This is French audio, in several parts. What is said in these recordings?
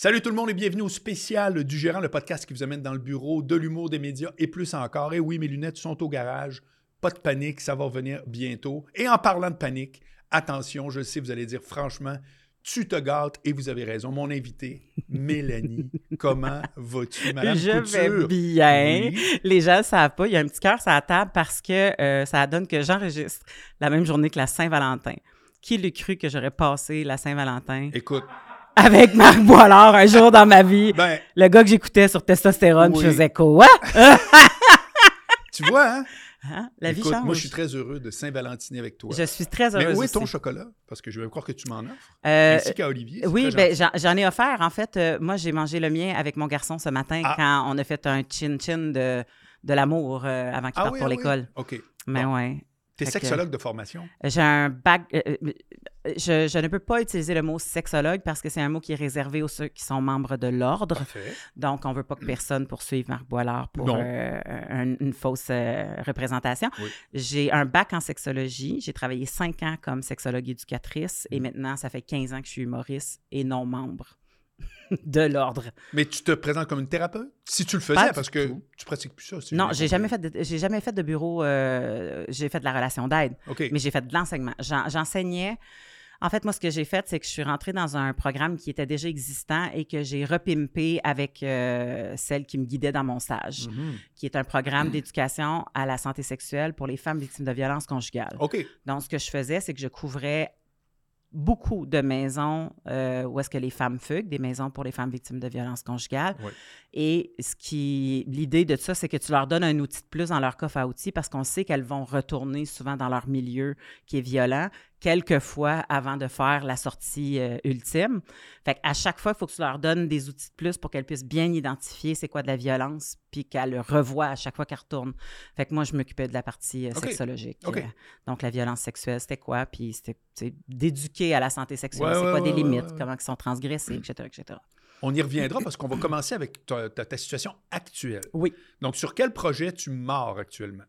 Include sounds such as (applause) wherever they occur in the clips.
Salut tout le monde et bienvenue au spécial du gérant, le podcast qui vous amène dans le bureau de l'humour, des médias et plus encore. Et oui, mes lunettes sont au garage. Pas de panique, ça va revenir bientôt. Et en parlant de panique, attention, je sais, vous allez dire franchement, tu te gâtes et vous avez raison. Mon invité, (laughs) Mélanie, comment vas-tu, Madame Je Couture? vais bien. Oui. Les gens ne savent pas, il y a un petit cœur sur la table parce que euh, ça donne que j'enregistre la même journée que la Saint-Valentin. Qui l'eût cru que j'aurais passé la Saint-Valentin? Écoute, avec Marc Boilard un jour dans ma vie? ben, Le gars que j'écoutais sur testostérone, Oui. je faisais quoi? tu vois, hein? Hein? La vie change. moi, je suis très heureux de Saint-Valentiner avec toi. Je suis très Mais heureuse où est ton aussi. chocolat? Parce que je vais croire que tu m'en offres. Euh, Ainsi qu'à Olivier. Oui, ben, j'en ai offert. En fait, euh, moi, j'ai mangé le mien avec mon garçon ce matin Ah. quand on a fait un chin-chin de, de l'amour euh, avant qu'il Ah parte oui, pour ah oui. l'école. OK. Mais Bon. ouais. T'es que- sexologue de formation? J'ai un bac. euh, je, je ne peux pas utiliser le mot sexologue parce que c'est un mot qui est réservé aux ceux qui sont membres de l'ordre. Donc, on ne veut pas que personne poursuive Marc Boilard pour euh, un- une fausse euh, représentation. Oui. J'ai un bac en sexologie. J'ai travaillé cinq ans comme sexologue éducatrice Mm. et maintenant, ça fait 15 ans que je suis humoriste et non membre (laughs) de l'ordre. Mais tu te présentes comme une thérapeute? Si tu le faisais, Pas parce que tout. tu pratiques plus ça. si non, j'ai jamais fait de, j'ai jamais fait de bureau. euh, j'ai fait de la relation d'aide. OK. mais j'ai fait de l'enseignement. J'en- J'enseignais. En fait, moi, ce que j'ai fait, c'est que je suis rentrée dans un programme qui était déjà existant et que j'ai repimpé avec euh, celle qui me guidait dans mon stage, Mhm. qui est un programme d'éducation à la santé sexuelle pour les femmes victimes de violences conjugales. OK. Donc, ce que je faisais, c'est que je couvrais beaucoup de maisons euh, où est-ce que les femmes fuguent, des maisons pour les femmes victimes de violences conjugales. Oui. Et ce qui, l'idée de ça, c'est que tu leur donnes un outil de plus dans leur coffre à outils parce qu'on sait qu'elles vont retourner souvent dans leur milieu qui est violent quelques fois avant de faire la sortie euh, ultime. Fait à chaque fois, il faut que tu leur donnes des outils de plus pour qu'elles puissent bien identifier c'est quoi de la violence puis qu'elles le revoient à chaque fois qu'elles retournent. Fait que moi, je m'occupais de la partie euh, sexologique. Euh, donc, la violence sexuelle, c'était quoi? Puis c'était d'éduquer à la santé sexuelle. Ouais, c'est ouais, quoi des limites? Comment ils sont transgressées, etc., etc. On y reviendra parce qu'on va commencer avec ta, ta- ta situation actuelle. Oui. Donc, sur quel projet tu mords actuellement?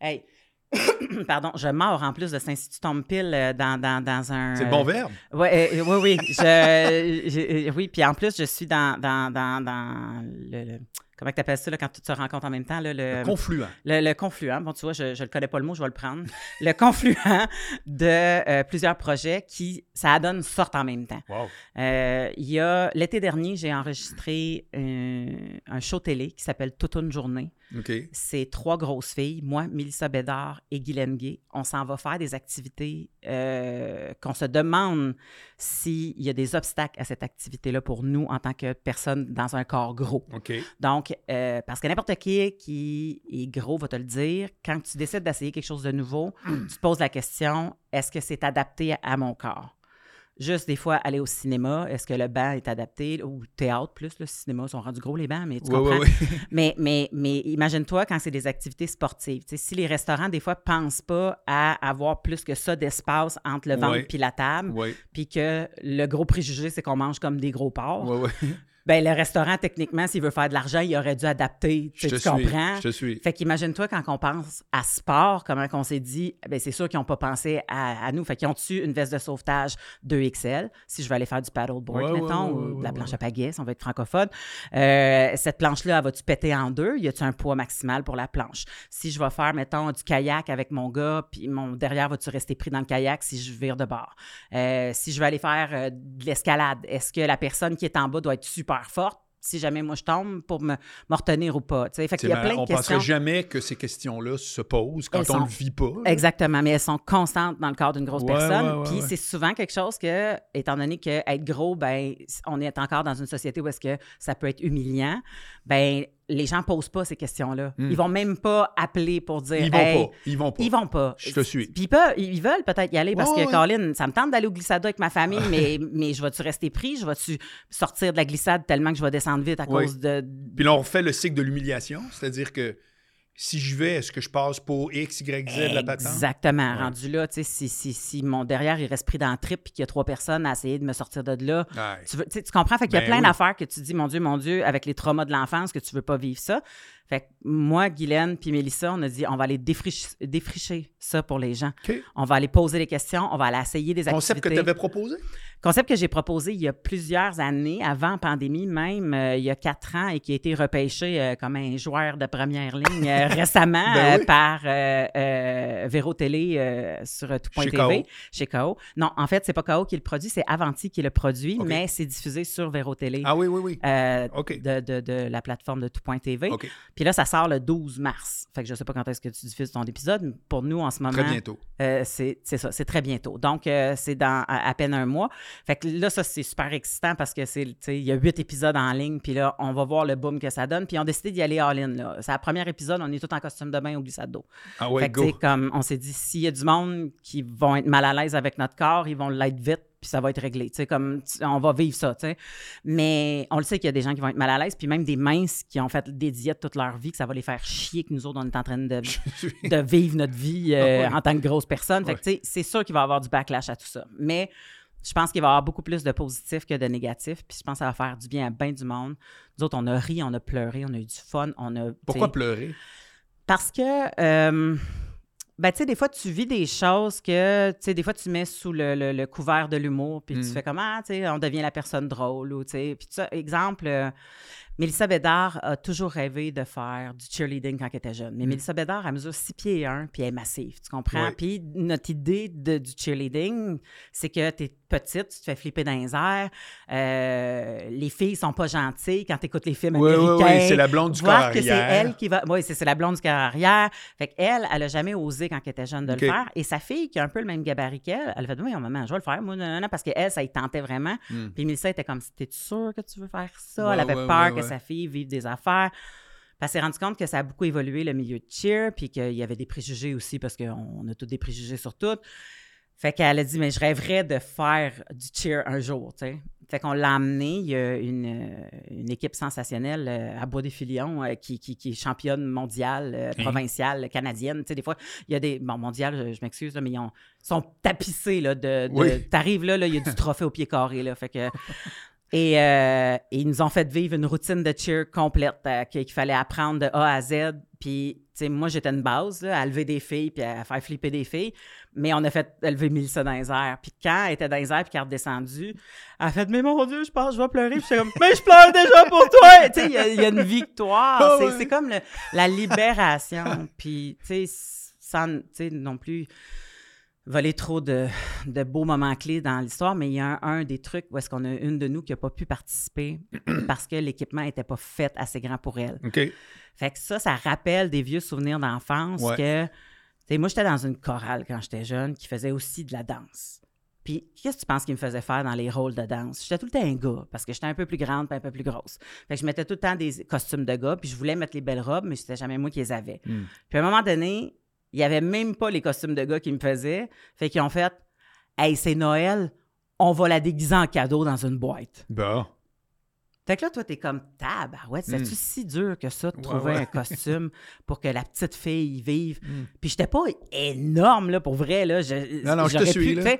Hey, (coughs) pardon, je mords en plus de saint tu tombes pile euh, dans, dans, dans un... C'est le bon verbe? Oui, oui, oui. Je, (laughs) je- oui, puis en plus, je suis dans, dans, dans, dans le, le- Comment tu appelles ça là, quand tout se rencontre en même temps? Là, le, Confluent. le, confluent. Bon, tu vois, je ne le connais pas le mot, je vais le prendre. Le confluent de euh, plusieurs projets qui, ça donne sortent en même temps. Wow. Euh, il y a l'été dernier, j'ai enregistré un, un show télé qui s'appelle Toute une journée. OK. C'est trois grosses filles, moi, Mélissa Bédard et Guylaine Gay. On s'en va faire des activités euh, qu'on se demande s'il y a des obstacles à cette activité-là pour nous en tant que personne dans un corps gros. OK. Donc, euh, parce que n'importe qui qui est gros va te le dire, quand tu décides d'essayer quelque chose de nouveau, (clears throat) tu te poses la question, est-ce que c'est adapté à mon corps? Juste des fois, aller au cinéma, est-ce que le banc est adapté? Ou théâtre plus, le cinéma, ils sont rendus gros les bancs, mais tu Ouais, comprends? ouais, ouais. (laughs) Mais, mais, mais imagine-toi quand c'est des activités sportives. Si les restaurants, des fois, pensent pas à avoir plus que ça d'espace entre le ventre puis la table, puis que le gros préjugé, c'est qu'on mange comme des gros porcs. (laughs) ben le restaurant, techniquement, s'il veut faire de l'argent, il aurait dû adapter. Tu, Je te tu suis. comprends? Je te suis. Fait qu'imagine-toi quand on pense à sport, comment on s'est dit, ben c'est sûr qu'ils n'ont pas pensé à, à nous. Fait qu'ils ont-tu une veste de sauvetage 2XL, si je vais aller faire du paddleboard, Ouais, mettons, ouais, ouais, ou de la planche à pagaie, si on veut être francophone. Euh, cette planche-là, va-tu péter en deux? Y a-tu un poids maximal pour la planche? Si je vais faire, mettons, du kayak avec mon gars, puis mon derrière, va-tu rester pris dans le kayak si je vire de bord? Euh, si je vais aller faire euh, de l'escalade, est-ce que la personne qui est en bas doit être super forte? Si jamais moi je tombe pour me, me retenir ou pas. Fait qu'il y a plein de on questions. penserait jamais que ces questions-là se posent quand Elles on ne le vit pas. là. Exactement, mais elles sont constantes dans le corps d'une grosse Ouais, personne. ouais, ouais, Puis c'est souvent quelque chose que, étant donné que être gros, ben, on est encore dans une société où est-ce que ça peut être humiliant. Ben, les gens posent pas ces questions-là. Hmm. Ils vont même pas appeler pour dire. Ils vont Hey, pas. Ils vont pas. Ils vont pas. Je te suis. Puis ils, veulent peut-être y aller parce que, ouais. Colin, ça me tente d'aller au glissade avec ma famille, mais, mais je vais-tu rester pris? Je vais-tu sortir de la glissade tellement que je vais descendre vite à cause de. Puis là, on refait le cycle de l'humiliation, c'est-à-dire que si je vais, est-ce que je passe pour X, Y, Z la patente? Exactement. Ouais. Rendu là, tu sais, si, si, si mon derrière il reste pris dans le trip et qu'il y a trois personnes à essayer de me sortir de là, Ouais. tu, veux- comprends? Fait qu'il y a Ben plein oui. d'affaires que tu dis, mon Dieu, mon Dieu, avec les traumas de l'enfance, que tu veux pas vivre ça. Fait que moi, Guylaine puis Mélissa, on a dit on va aller défricher, défricher ça pour les gens. On va aller poser des questions, on va aller essayer des Concept que activités. tu avais proposé? Concept que j'ai proposé il y a plusieurs années, avant la pandémie même, euh, il y a quatre ans, et qui a été repêché euh, comme un joueur de première ligne euh, (laughs) récemment Ben oui. par Véro Télé sur Chez tout.tv. KO. Chez KO. Non, en fait, c'est pas KO qui le produit, c'est Avanti qui le produit, mais c'est diffusé sur Véro Télé. Ah oui, oui, oui. de, de- de la plateforme de tout.tv. Puis là, ça sort le 12 mars. Fait que je sais pas quand est-ce que tu diffuses ton épisode, mais pour nous, en ce moment, Très bientôt. euh, c'est ça, c'est très bientôt. Donc, euh, c'est dans à, à peine un mois. Fait que là, ça, c'est super excitant parce que c'est, tu sais, il y a huit épisodes en ligne, puis là, on va voir le boom que ça donne. Puis on a décidé d'y aller all-in. C'est le premier épisode, on est tous en costume de bain au glissade d'eau. Ah ouais, fait que, go. comme on s'est dit, s'il y a du monde qui vont être mal à l'aise avec notre corps, ils vont l'être vite, puis ça va être réglé. Tu sais, comme on va vivre ça, tu sais. Mais on le sait qu'il y a des gens qui vont être mal à l'aise, puis même des minces qui ont fait des diètes toute leur vie, que ça va les faire chier que nous autres, on est en train de, (laughs) de vivre notre vie euh, Ah ouais. en tant que grosse personne. Fait que, tu sais, c'est sûr qu'il va y avoir du backlash à tout ça. Mais je pense qu'il va y avoir beaucoup plus de positifs que de négatifs. Puis je pense que ça va faire du bien à bien du monde. Nous autres, on a ri, on a pleuré, on a eu du fun. On a, Pourquoi pleurer? Parce que, euh, ben, tu sais, des fois, tu vis des choses que, tu sais, des fois, tu mets sous le, le- le couvert de l'humour, puis Mm. tu fais comment, tu sais, on devient la personne drôle, ou, tu sais, puis ça, exemple, euh, Mélissa Bédard a toujours rêvé de faire du cheerleading quand elle était jeune. Mais Mélissa Bédard, elle mesure 6 pieds et 1, puis elle est massive, tu comprends? Ouais. Puis notre idée de, du cheerleading, c'est que tu es petite, tu te fais flipper dans les airs, euh, les filles sont pas gentilles quand tu écoutes les films Oui, oui, américains. oui, c'est la blonde du corps que c'est elle qui va. Oui, c'est la blonde du corps arrière. Fait qu'elle, elle a jamais osé quand elle était jeune de le faire. Et sa fille, qui a un peu le même gabarit qu'elle, elle a fait Oui, maman, je vais le faire. Moi, non, non, non, parce qu'elle, ça y tentait vraiment. Hmm. Puis Mélissa était comme T'es-tu sûre que tu veux faire ça? Ouais, elle avait ouais, peur ouais, que ouais. sa fille vive des affaires. Elle s'est rendue compte que ça a beaucoup évolué le milieu de cheer, puis qu'il y avait des préjugés aussi, parce qu'on a tous des préjugés sur tout. Fait qu'elle a dit, mais je rêverais de faire du cheer un jour, tu sais. Fait qu'on l'a amené. Il y a une, euh, une équipe sensationnelle euh, à Bois-des-Filions euh, qui, qui, qui est championne mondiale, euh, provinciale, canadienne. Tu sais, des fois, il y a des. Bon, mondial, je, je m'excuse, mais ils ont- sont tapissés, là, de. de Oui. T'arrives là, là, il y a du trophée au pied carré, là. Fait que. Et, euh, et ils nous ont fait vivre une routine de cheer complète euh, qu'il fallait apprendre de A à Z. Puis, tu sais, moi, j'étais une base là, à lever des filles puis à faire flipper des filles. Mais on a fait lever Mélissa dans les airs. Puis quand elle était dans les airs puis qu'elle est redescendue, elle a fait « Mais mon Dieu, je pense que je vais pleurer. » Puis j'étais comme « Mais je pleure déjà pour toi! » Tu sais, il y a- il y, a une victoire. Ah c'est comme le- la libération. Puis, tu sais, sans, tu sais, non plus voler trop de, de beaux moments clés dans l'histoire, mais il y a un, un des trucs où est-ce qu'on a une de nous qui n'a pas pu participer (clears throat) parce que l'équipement n'était pas fait assez grand pour elle. Fait que ça, ça rappelle des vieux souvenirs d'enfance Ouais. que, tu sais, moi, j'étais dans une chorale quand j'étais jeune qui faisait aussi de la danse. Puis, qu'est-ce que tu penses qu'il me faisait faire dans les rôles de danse? J'étais tout le temps un gars, parce que j'étais un peu plus grande puis un peu plus grosse. Fait que je mettais tout le temps des costumes de gars, puis je voulais mettre les belles robes, mais c'était jamais moi qui les avais. Hmm. Puis à un moment donné, il n'y avait même pas les costumes de gars qui me faisaient. Fait qu'ils ont fait Hey, c'est Noël, on va la déguiser en cadeau dans une boîte. Bon. Fait que là, toi, t'es comme tabarouette, c'est-tu Mm. si dur que ça de Ouais, trouver ouais. un costume pour que la petite fille vive? Mm. Puis j'étais pas énorme, là, pour vrai, là. Je, Non, non, je te suis, pu, là.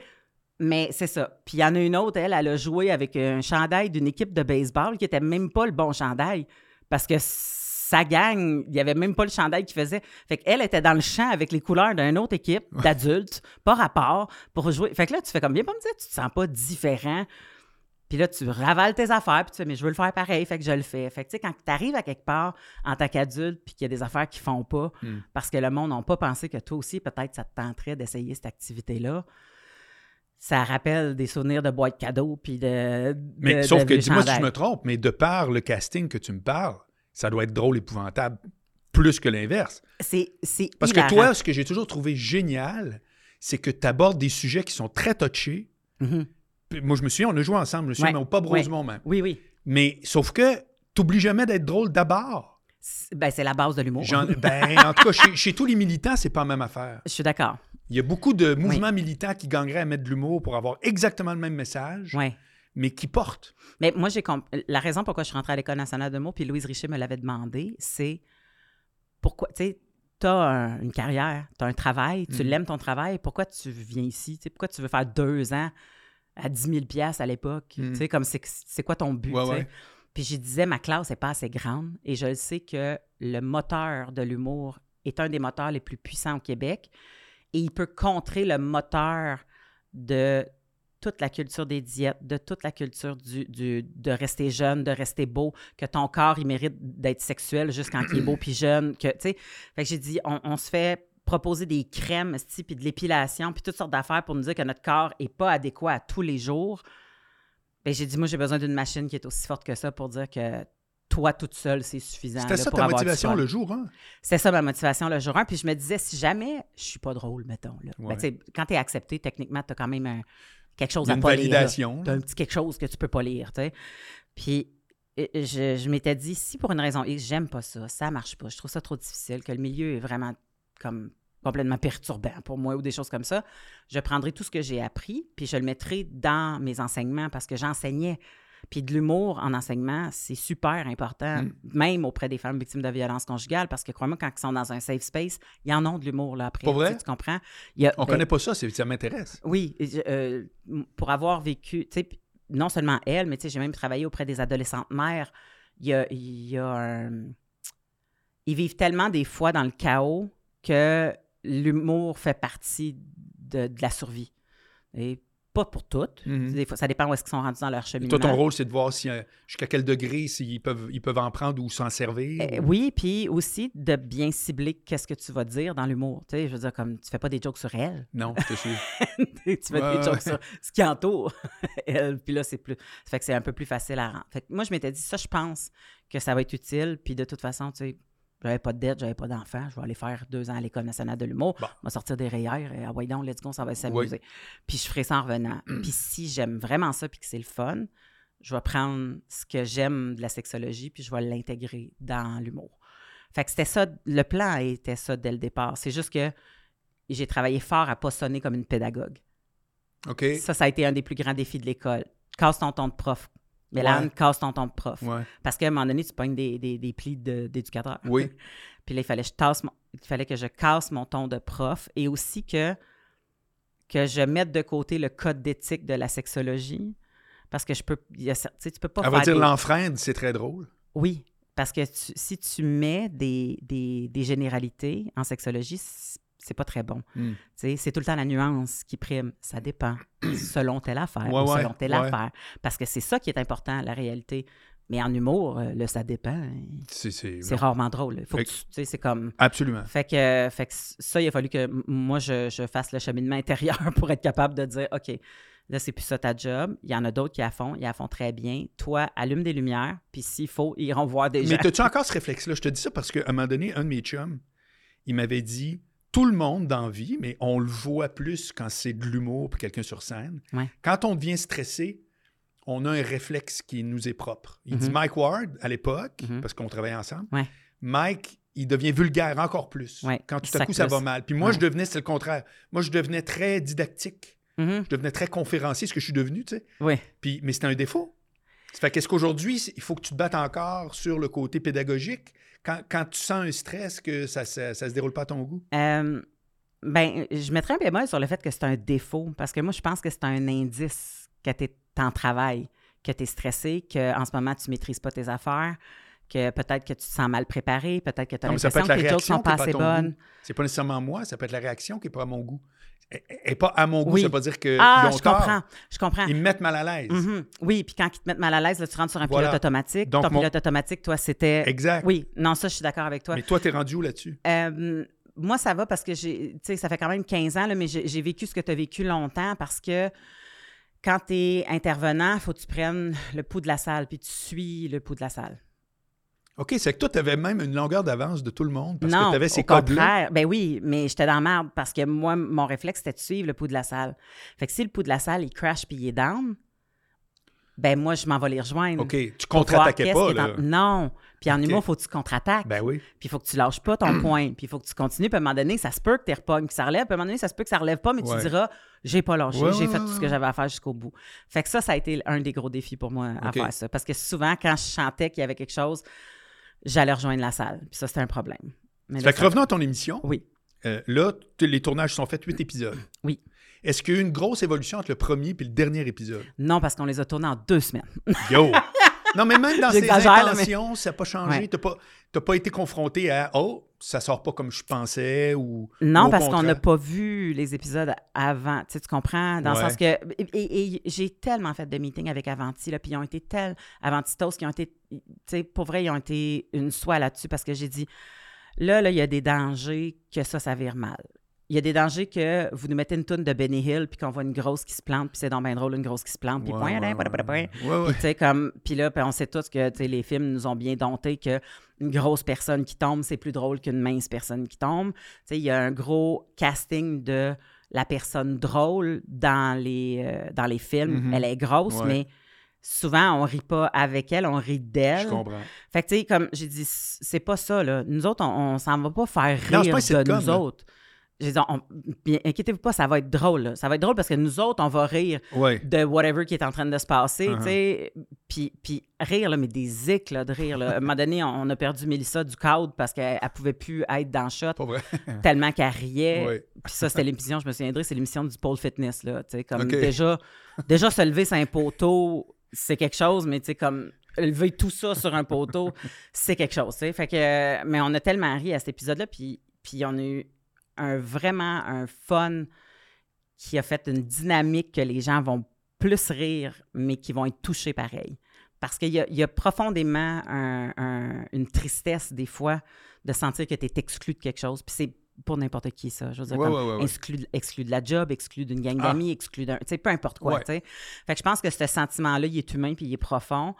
Mais c'est ça. Puis il y en a une autre, elle, elle a joué avec un chandail d'une équipe de baseball qui était même pas le bon chandail. Parce que sa gang, il y avait même pas le chandail qui faisait. Fait qu'elle était dans le champ avec les couleurs d'une autre équipe d'adultes, pas rapport, pour jouer. Fait que là, tu fais comme, bien pas me dire, tu te sens pas différent. Puis là, tu ravales tes affaires, puis tu fais, mais je veux le faire pareil, fait que je le fais. Fait que, tu sais, quand tu arrives à quelque part en tant qu'adulte, puis qu'il y a des affaires qui font pas, Mm. parce que le monde n'a pas pensé que toi aussi, peut-être, ça te tenterait d'essayer cette activité-là, ça rappelle des souvenirs de boîte cadeaux, puis de. Mais de- sauf de que, dis-moi si je me trompe, mais de par le casting que tu me parles, ça doit être drôle, épouvantable, plus que l'inverse. C'est Parce que toi, ce que j'ai toujours trouvé génial, c'est que tu abordes des sujets qui sont très touchés. Mhm. Puis Moi, je me souviens, on a joué ensemble, je me souviens, Ouais, mais au Pub ouais. Rosemont même. Oui, oui. Mais sauf que t'oublies jamais d'être drôle d'abord. C'est- Ben, c'est la base de l'humour. (laughs) Ben, en tout cas, chez, chez tous les militants, c'est pas la même affaire. Je suis d'accord. Il y a beaucoup de mouvements militants qui gagneraient à mettre de l'humour pour avoir exactement le même message, Oui. Mais qui portent. Mais moi, j'ai comp- la raison pourquoi je suis rentrée à l'École nationale de mots, puis Louise Richer me l'avait demandé, c'est pourquoi, tu sais, tu as une carrière, tu as un travail, tu Mhm. l'aimes ton travail, pourquoi tu viens ici? Tu sais, pourquoi tu veux faire deux ans à 10 000 piastres à l'époque? Mhm. Tu sais, comme c'est quoi ton but? Ouais, ouais. Puis je disais, ma classe n'est pas assez grande et je le sais que le moteur de l'humour est un des moteurs les plus puissants au Québec et il peut contrer le moteur de toute la culture des diètes, de toute la culture du, du- de rester jeune, de rester beau, que ton corps, il mérite d'être sexuel juste quand il est beau puis jeune. Que, tu sais, fait que j'ai dit, on, on se fait proposer des crèmes, puis de l'épilation, puis toutes sortes d'affaires pour nous dire que notre corps n'est pas adéquat à tous les jours. Ben, j'ai dit, moi, j'ai besoin d'une machine qui est aussi forte que ça pour dire que toi, toute seule, c'est suffisant. C'était ça pour ta avoir motivation le jour, hein? C'était ça ma motivation le jour 1. Puis je me disais, si jamais je suis pas drôle, mettons, là. ben, Ouais. quand tu es accepté, techniquement, tu as quand même un- quelque chose à pas validation. Un petit quelque chose que tu peux pas lire, tu sais. Puis euh, je, je m'étais dit, si pour une raison X, j'aime pas ça, ça marche pas, je trouve ça trop difficile, que le milieu est vraiment comme complètement perturbant pour moi ou des choses comme ça, je prendrai tout ce que j'ai appris, puis je le mettrai dans mes enseignements parce que j'enseignais. Puis de l'humour en enseignement, c'est super important, Mm. même auprès des femmes victimes de violences conjugales, parce que crois-moi, quand ils sont dans un safe space, il y en a de l'humour là après. Pas vrai? Tu, sais, tu comprends? Il y a- On ben, connaît pas ça, ça m'intéresse. oui, euh, pour avoir vécu, tu sais, non seulement elle, mais tu sais, j'ai même travaillé auprès des adolescentes mères. Il y a, il y a un- Ils vivent tellement des fois dans le chaos que l'humour fait partie de, de la survie. Et pas pour toutes. Mhm. Des fois, ça dépend où est-ce qu'ils sont rendus dans leur cheminement. Toi, ton rôle, c'est de voir si, euh, jusqu'à quel degré s'ils peuvent, ils peuvent en prendre ou s'en servir. Euh, ou- oui, puis aussi de bien cibler qu'est-ce que tu vas dire dans l'humour. Tu sais, je veux dire, comme tu fais pas des jokes sur elle. Non, te suis. (laughs) tu fais des jokes sur ce qui entoure (laughs) elle. Puis là, c'est plus. Ça fait que c'est un peu plus facile à rendre. Fait que moi, je m'étais dit, ça, je pense que ça va être utile. Puis de toute façon, tu sais, j'avais pas de dette, j'avais pas d'enfant. Je vais aller faire deux ans à l'École nationale de l'humour. Bon. On va sortir des rayères. Et, ah, ouais, donc, let's go, ça va s'amuser. Puis je ferai ça en revenant. (clears throat) puis si j'aime vraiment ça puis que c'est le fun, je vais prendre ce que j'aime de la sexologie puis je vais l'intégrer dans l'humour. Fait que c'était ça, le plan était ça dès le départ. C'est juste que j'ai travaillé fort à pas sonner comme une pédagogue. OK. Ça, ça a été un des plus grands défis de l'école. Casse ton ton de prof. Mélane, Ouais. casse ton ton de prof. Ouais. Parce qu'à un moment donné, tu pognes des, des, des plis de- d'éducateur. Oui. (laughs) Puis là, il fallait, que je tasse mon- il fallait que je casse mon ton de prof et aussi que, que je mette de côté le code d'éthique de la sexologie. Parce que je peux. il y a tu sais, tu peux pas Elle va dire des- c'est très drôle. Oui, parce que tu- si tu mets des, des, des généralités en sexologie, c'est pas très bon. Hmm. C'est tout le temps la nuance qui prime. Ça dépend, (clears throat) selon telle affaire Ouais, ou ouais, selon telle ouais. affaire. Parce que c'est ça qui est important, la réalité. Mais en humour, euh, le ça dépend, C'est, rarement drôle. Faut Fait tu c'est comme... Absolument. Fait que, fait que ça, il a fallu que moi, je, je fasse le cheminement (laughs) intérieur pour être capable de dire, OK, là, c'est plus ça ta job. Il y en a d'autres qui la font, ils la font très bien. Toi, allume des lumières, puis s'il faut, ils iront voir des Mais gens. as-tu (laughs) encore ce réflexe-là? Je te dis ça parce qu'à un moment donné, un de mes chums, il m'avait dit tout le monde dans la vie, mais on le voit plus quand c'est de l'humour puis quelqu'un sur scène. Ouais. Quand on devient stressé, on a un réflexe qui nous est propre. Il dit Mhm. Mike Ward, à l'époque, Mhm. parce qu'on travaillait ensemble, Ouais. Mike, il devient vulgaire encore plus Ouais, quand tout à coup ça va mal. Puis moi, je devenais, c'est le contraire. Moi, je devenais très didactique. Mhm. Je devenais très conférencier, ce que je suis devenu, tu sais. Oui. Puis, mais c'était un défaut. Ça fait qu'est-ce qu'aujourd'hui, il faut que tu te battes encore sur le côté pédagogique quand, quand tu sens un stress que ça, ça se déroule pas à ton goût? Euh, ben, je mettrais un bémol sur le fait que c'est un défaut, parce que moi, je pense que c'est un indice que tu es en travail, que tu es stressé, qu'en ce moment, tu maîtrises pas tes affaires, que peut-être que tu te sens mal préparé, peut-être que tu as l'impression que jokes réaction sont pas assez bonnes. C'est pas nécessairement moi, ça peut être la réaction qui est pas à mon goût. Et, pas à mon goût, Oui. ça veut pas dire qu'ils Ah, ont je tort. comprends, je comprends. Ils me mettent mal à l'aise. Mhm. Oui, puis quand ils te mettent mal à l'aise, tu rentres sur un Voilà. pilote automatique. Donc, Ton mon- pilote automatique, toi, c'était... Exact. Oui, non, ça, je suis d'accord avec toi. Mais toi, t'es rendu où là-dessus? Euh, moi, ça va parce que j'ai, tu sais, ça fait quand même 15 ans, là, mais j'ai j'ai vécu ce que tu as vécu longtemps parce que quand tu es intervenant, il faut que tu prennes le pouls de la salle, puis tu suis le pouls de la salle. OK, c'est que toi, tu avais même une longueur d'avance de tout le monde parce non, que tu avais ces au contraire. Ben oui, mais j'étais dans la merde parce que moi, mon réflexe, c'était de suivre le pouls de la salle. Fait que si le pouls de la salle, il crash puis il est down, ben moi, je m'en vais les rejoindre. OK, tu contre-attaquais pas, en- là. Non. Puis en OK. humour, il faut que tu contre-attaques. Ben oui. Puis il faut que tu lâches pas ton (clears throat) point. Puis il faut que tu continues. Puis à un moment donné, ça se peut que tu repognes, que ça relève. Puis à un moment donné, ça se peut que ça relève pas, mais Ouais. tu diras, j'ai pas lâché, Ouais, j'ai ouais, fait tout ce que j'avais à faire jusqu'au bout. Fait que ça, ça a été un des gros défis pour moi à faire ça. Parce que souvent, quand je chantais qu'il y avait quelque chose, j'allais rejoindre la salle. Puis ça, c'était un problème. Mais Fait que revenons à ton émission. Oui. Euh, là, les tournages sont faits, huit épisodes. Oui. Est-ce qu'il y a eu une grosse évolution entre le premier et le dernier épisode? Non, parce qu'on les a tournés en deux semaines. Yo! (laughs) Non, mais même dans ses là, mais- intentions, ça n'a pas changé. Ouais. Tu n'as pas, été confronté à « Oh, ça sort pas comme je pensais » ou... Non, ou parce qu'on n'a pas vu les épisodes avant. Tu, sais, tu comprends? Dans Ouais. le sens que. Et, et- et j'ai tellement fait de meetings avec Avanti, là, puis ils ont été tels. Avantitos qui ont été. Tu sais, pour vrai, ils ont été une soie là-dessus parce que j'ai dit là, là, il y a des dangers que ça, ça vire mal. Il y a des dangers que vous nous mettez une toune de Benny Hill, puis qu'on voit une grosse qui se plante, puis c'est donc bien drôle, une grosse qui se plante, puis Ouais, point, ouais, ouais. Puis, tu sais, comme. Puis là, puis on sait tous que, les films nous ont bien dompté que une grosse personne qui tombe, c'est plus drôle qu'une mince personne qui tombe. Tu sais, il y a un gros casting de la personne drôle dans les, euh, dans les films. Mhm. Elle est grosse, mais souvent, on rit pas avec elle, on rit Je d'elle. comprends. Fait que, tu sais, comme j'ai dit, c'est pas ça, là. Nous autres, on, on s'en va pas faire Non, rire pas un de nous autres. J'ai dit, on- bien, inquiétez-vous pas, ça va être drôle. là. Ça va être drôle parce que nous autres, on va rire Ouais. de whatever qui est en train de se passer, Uh-huh. tu sais. Puis, puis rire, là, mais des éclats de rire. Là. À un moment donné, on, a perdu Mélissa du cadre parce qu'elle ne pouvait plus être dans le shot (laughs) tellement qu'elle riait. Ouais. Puis ça, c'était l'émission, je me souviendrai, c'est l'émission du pole fitness, là. Tu sais, comme déjà, déjà se lever sur un poteau, c'est quelque chose, mais tu sais, comme lever tout ça sur un poteau, c'est quelque chose, tu sais. Fait que, mais on a tellement ri à cet épisode-là, puis, puis on a eu un, vraiment un fun qui a fait une dynamique que les gens vont plus rire, mais qui vont être touchés pareil. Parce qu'il y y a profondément un- un- une tristesse, des fois, de sentir que tu es exclu de quelque chose. Puis c'est pour n'importe qui, ça. Je veux dire, Ouais, comme ouais, ouais, ouais. exclu, de- exclu de la job, exclu d'une gang Ah. d'amis, exclu d'un. Tu sais, peu importe quoi, Ouais. tu sais. Fait que je pense que ce sentiment-là, il est humain puis il est profond.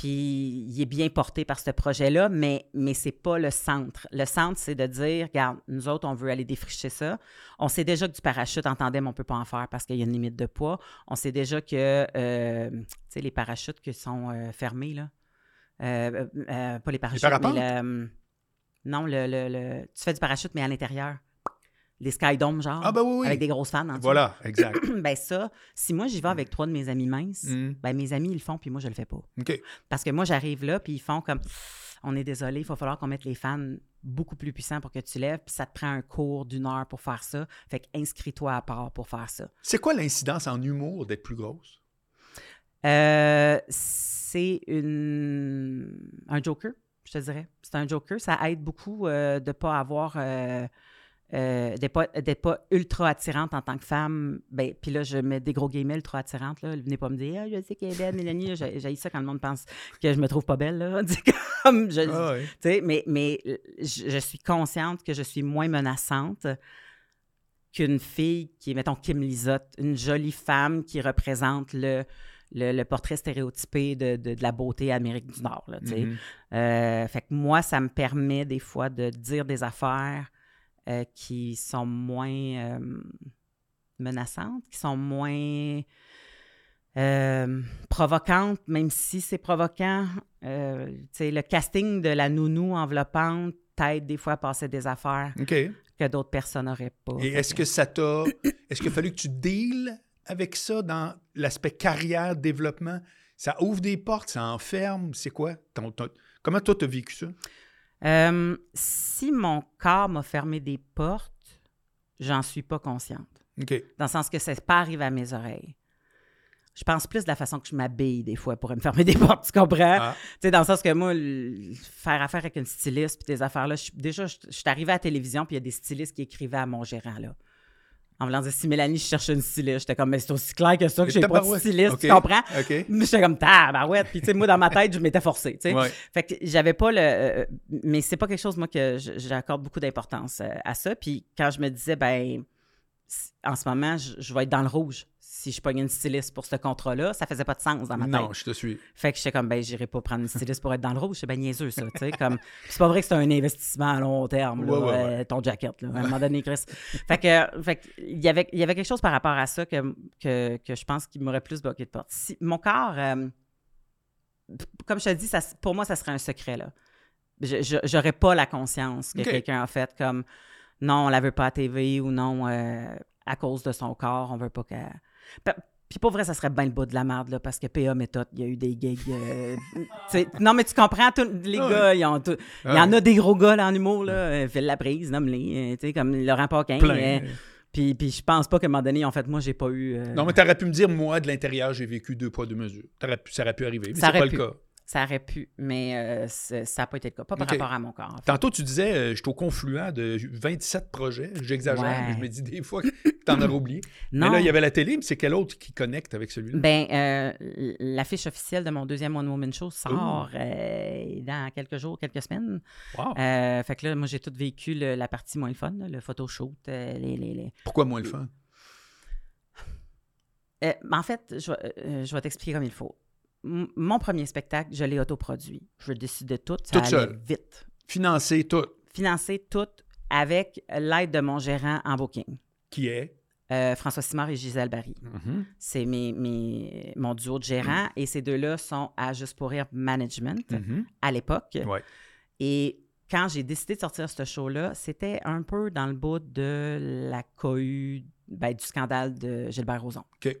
Puis il est bien porté par ce projet-là, mais, mais c'est pas le centre. Le centre, c'est de dire, regarde, nous autres, on veut aller défricher ça. On sait déjà que du parachute en tandem, on peut pas en faire parce qu'il y a une limite de poids. On sait déjà que, euh, tu sais, les parachutes qui sont euh, fermés, là. Euh, pas les parachutes, mais le... Non, le, le- le- tu fais du parachute, mais à l'intérieur. Les skydomes, genre. Ah, ben oui, oui. Avec des grosses fans en dessous. Voilà, exact. (clears throat) ben ça, si moi j'y vais avec trois de mes amis minces, Mm. ben mes amis ils le font puis moi je le fais pas. OK. Parce que moi j'arrive là puis ils font comme on est désolé, il va falloir qu'on mette les fans beaucoup plus puissants pour que tu lèves puis ça te prend un cours d'une heure pour faire ça. Fait que inscris-toi à part pour faire ça. C'est quoi l'incidence en humour d'être plus grosse? Euh, c'est une un joker, je te dirais. C'est un joker, ça aide beaucoup euh, de pas avoir euh, euh, d'être pas, ultra attirante en tant que femme. Ben, puis là, je mets des gros guillemets ultra attirante. Là. Venez pas me dire, ah, je sais qu'elle est belle, Mélanie. J'ai ça quand le monde pense que je me trouve pas belle. Là. (laughs) Comme, je, Ah mais, mais je, je suis consciente que je suis moins menaçante qu'une fille qui est, mettons, Kim Lizotte, une jolie femme qui représente le, le, le portrait stéréotypé de, de- de la beauté Amérique du Nord. Là. Mhm. Euh, fait que moi, ça me permet des fois de dire des affaires euh, qui sont moins euh, menaçantes, qui sont moins euh, provocantes, même si c'est provoquant. Euh, tu le casting de la nounou enveloppante t'aide des fois à passer des affaires. Et que d'autres personnes n'auraient pas. Fait est-ce que ça t'a... Est-ce qu'il a fallu que tu deals avec ça dans l'aspect carrière, développement? Ça ouvre des portes, ça enferme, c'est quoi? Ton- ton- Comment toi, t'as vécu ça? Euh, si mon corps m'a fermé des portes, j'en suis pas consciente. Dans le sens que ça pas arrivé à mes oreilles. Je pense plus de la façon que je m'habille des fois pour me fermer des (laughs) portes, tu comprends? Ah. Tu sais, dans le sens que moi, le- faire affaire avec une styliste puis des affaires-là, déjà, je, je suis arrivée à la télévision puis il y a des stylistes qui écrivaient à mon gérant, là. En voulant dire, si Mélanie, je cherche une styliste, j'étais comme, mais c'est aussi clair que ça que j'ai pas de styliste, tu comprends? J'étais comme, tabarouette. Puis, tu sais, moi, dans ma (laughs) tête, je m'étais forcée, tu sais. Ouais. Fait que j'avais pas le. euh, mais c'est pas quelque chose, moi, que j'accorde beaucoup d'importance euh, à ça. Puis quand je me disais, ben, en ce moment, je, je vais être dans le rouge si je pogne une styliste pour ce contrat-là, ça faisait pas de sens dans ma Non, tête. je te suis. Fait que j'étais comme, ben, j'irai pas prendre une styliste pour être dans le rouge. C'est ben niaiseux, ça, tu sais. Comme, c'est pas vrai que c'est un investissement à long terme, là, Ouais, ouais, euh, ton jacket, là, à un moment donné, Chris. Fait que, fait il y avait, il y avait quelque chose par rapport à ça que, que, que je pense qu'il m'aurait plus bloqué de porte. Si, mon corps, euh, comme je te dis, ça, pour moi, ça serait un secret, là. J'aurais pas la conscience que quelqu'un a fait comme, non, on la veut pas à TV ou non, euh, à cause de son corps, on veut pas qu'elle. Puis- pour vrai, ça serait bien le bout de la merde, là, parce que PA méthode, il y a eu des gigs. euh, non, mais tu comprends, tous les Ah gars, tout- il y Ah en a des gros gars là, en humour, là. euh, Phil Laprise, nomme-les, euh, tu sais, comme Laurent Paquin. Plein. euh, puis, puis je pense pas qu'à un moment donné, en fait, moi, j'ai pas eu. euh, Non, mais t'aurais pu me dire, moi, de l'intérieur, j'ai vécu deux poids, deux mesures. Pu- ça aurait pu arriver, mais c'est pas le cas. Ça aurait pu, mais euh, ça n'a pas été le cas. Pas par rapport à mon corps. en fait. Tantôt, tu disais, euh, je suis au confluent de 27 projets. J'exagère, Ouais. mais je me dis des fois que tu en aurais oublié. Non. (laughs) Mais là, il y avait la télé, mais c'est quel autre qui connecte avec celui-là? Ben, euh, l'affiche officielle de mon deuxième One Woman Show sort euh, dans quelques jours, quelques semaines. Wow. Fait que là, moi, j'ai tout vécu le- la partie moins le fun, là, le photoshoot, les, les, les- Pourquoi moins le fun? En fait, je, je vais t'expliquer comme il faut. Mon premier spectacle, je l'ai autoproduit. Je décide de tout. Ça Toute allait vite. Financer tout, Financé tout avec l'aide de mon gérant en booking. qui est? Euh, François Simard et Gisèle Barry. Mhm. C'est mes, mes- mon duo de gérants et ces deux-là sont à Juste pour rire Management Mhm. à l'époque. Ouais. Et quand j'ai décidé de sortir ce show-là, c'était un peu dans le bout de la cohue, ben, du scandale de Gilbert Rozon. OK.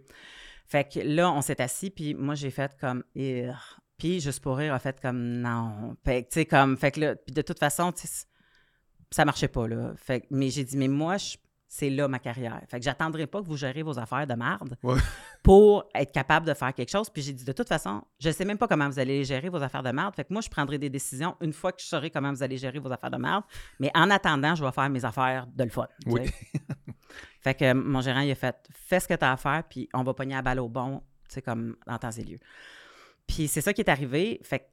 Fait que là, on s'est assis, puis moi, j'ai fait comme... Puis Juste pour rire a fait comme non. Fait que, tu sais, comme... Fait que là, puis de toute façon, ça marchait pas, là. Fait mais j'ai dit, mais moi, je- c'est là ma carrière. Fait que j'attendrai pas que vous gérez vos affaires de marde Ouais. (laughs) pour être capable de faire quelque chose. Puis j'ai dit, de toute façon, je sais même pas comment vous allez gérer vos affaires de marde. Fait que moi, je prendrai des décisions une fois que je saurai comment vous allez gérer vos affaires de marde. Mais en attendant, je vais faire mes affaires de le fun. Oui. (laughs) fait que euh, mon gérant, il a fait, fais ce que tu as à faire, puis on va pogner la balle au bon, tu sais, comme en temps et lieu. Puis c'est ça qui est arrivé. Fait que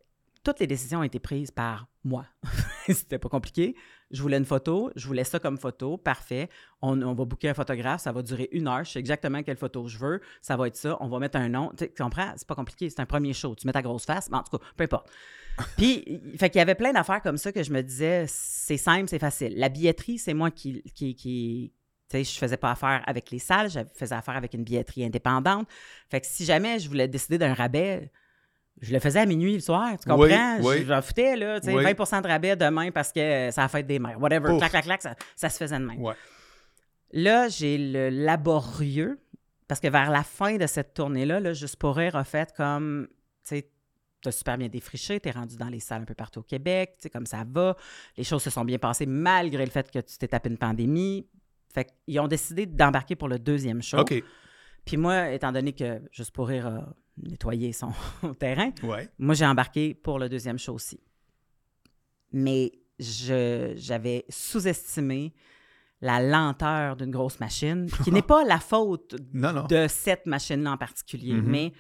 toutes les décisions ont été prises par moi. (laughs) C'était pas compliqué. Je voulais une photo, je voulais ça comme photo, parfait. On, on va booker un photographe, ça va durer une heure, je sais exactement quelle photo je veux, ça va être ça, on va mettre un nom. Tu comprends? C'est pas compliqué, c'est un premier show. Tu mets ta grosse face, mais en tout cas, peu importe. (laughs) Puis, il- fait qu'il y avait plein d'affaires comme ça que je me disais, c'est simple, c'est facile. La billetterie, c'est moi qui, qui, qui tu sais, je faisais pas affaire avec les salles, je faisais affaire avec une billetterie indépendante. Fait que si jamais je voulais décider d'un rabais, je le faisais à minuit le soir, tu comprends? oui. Je J'en foutais, là, tu sais, Oui. 20% de rabais demain parce que ça a fait des mères. Whatever, Ouf. clac, clac, clac, ça, ça se faisait de même. Ouais. Là, j'ai le laborieux, parce que vers la fin de cette tournée-là, là, Juste pour rire a fait comme, tu sais, t'as super bien défriché, t'es rendu dans les salles un peu partout au Québec, tu sais, comme ça va. Les choses se sont bien passées malgré le fait que tu t'es tapé une pandémie. Fait qu'ils ont décidé d'embarquer pour le deuxième show. OK. Puis moi, étant donné que Juste pour rire a nettoyé son (laughs) terrain, Ouais. moi, j'ai embarqué pour le deuxième show aussi. Mais j'avais sous-estimé la lenteur d'une grosse machine, (laughs) qui n'est pas la faute Non, non. de cette machine-là en particulier, Mhm. mais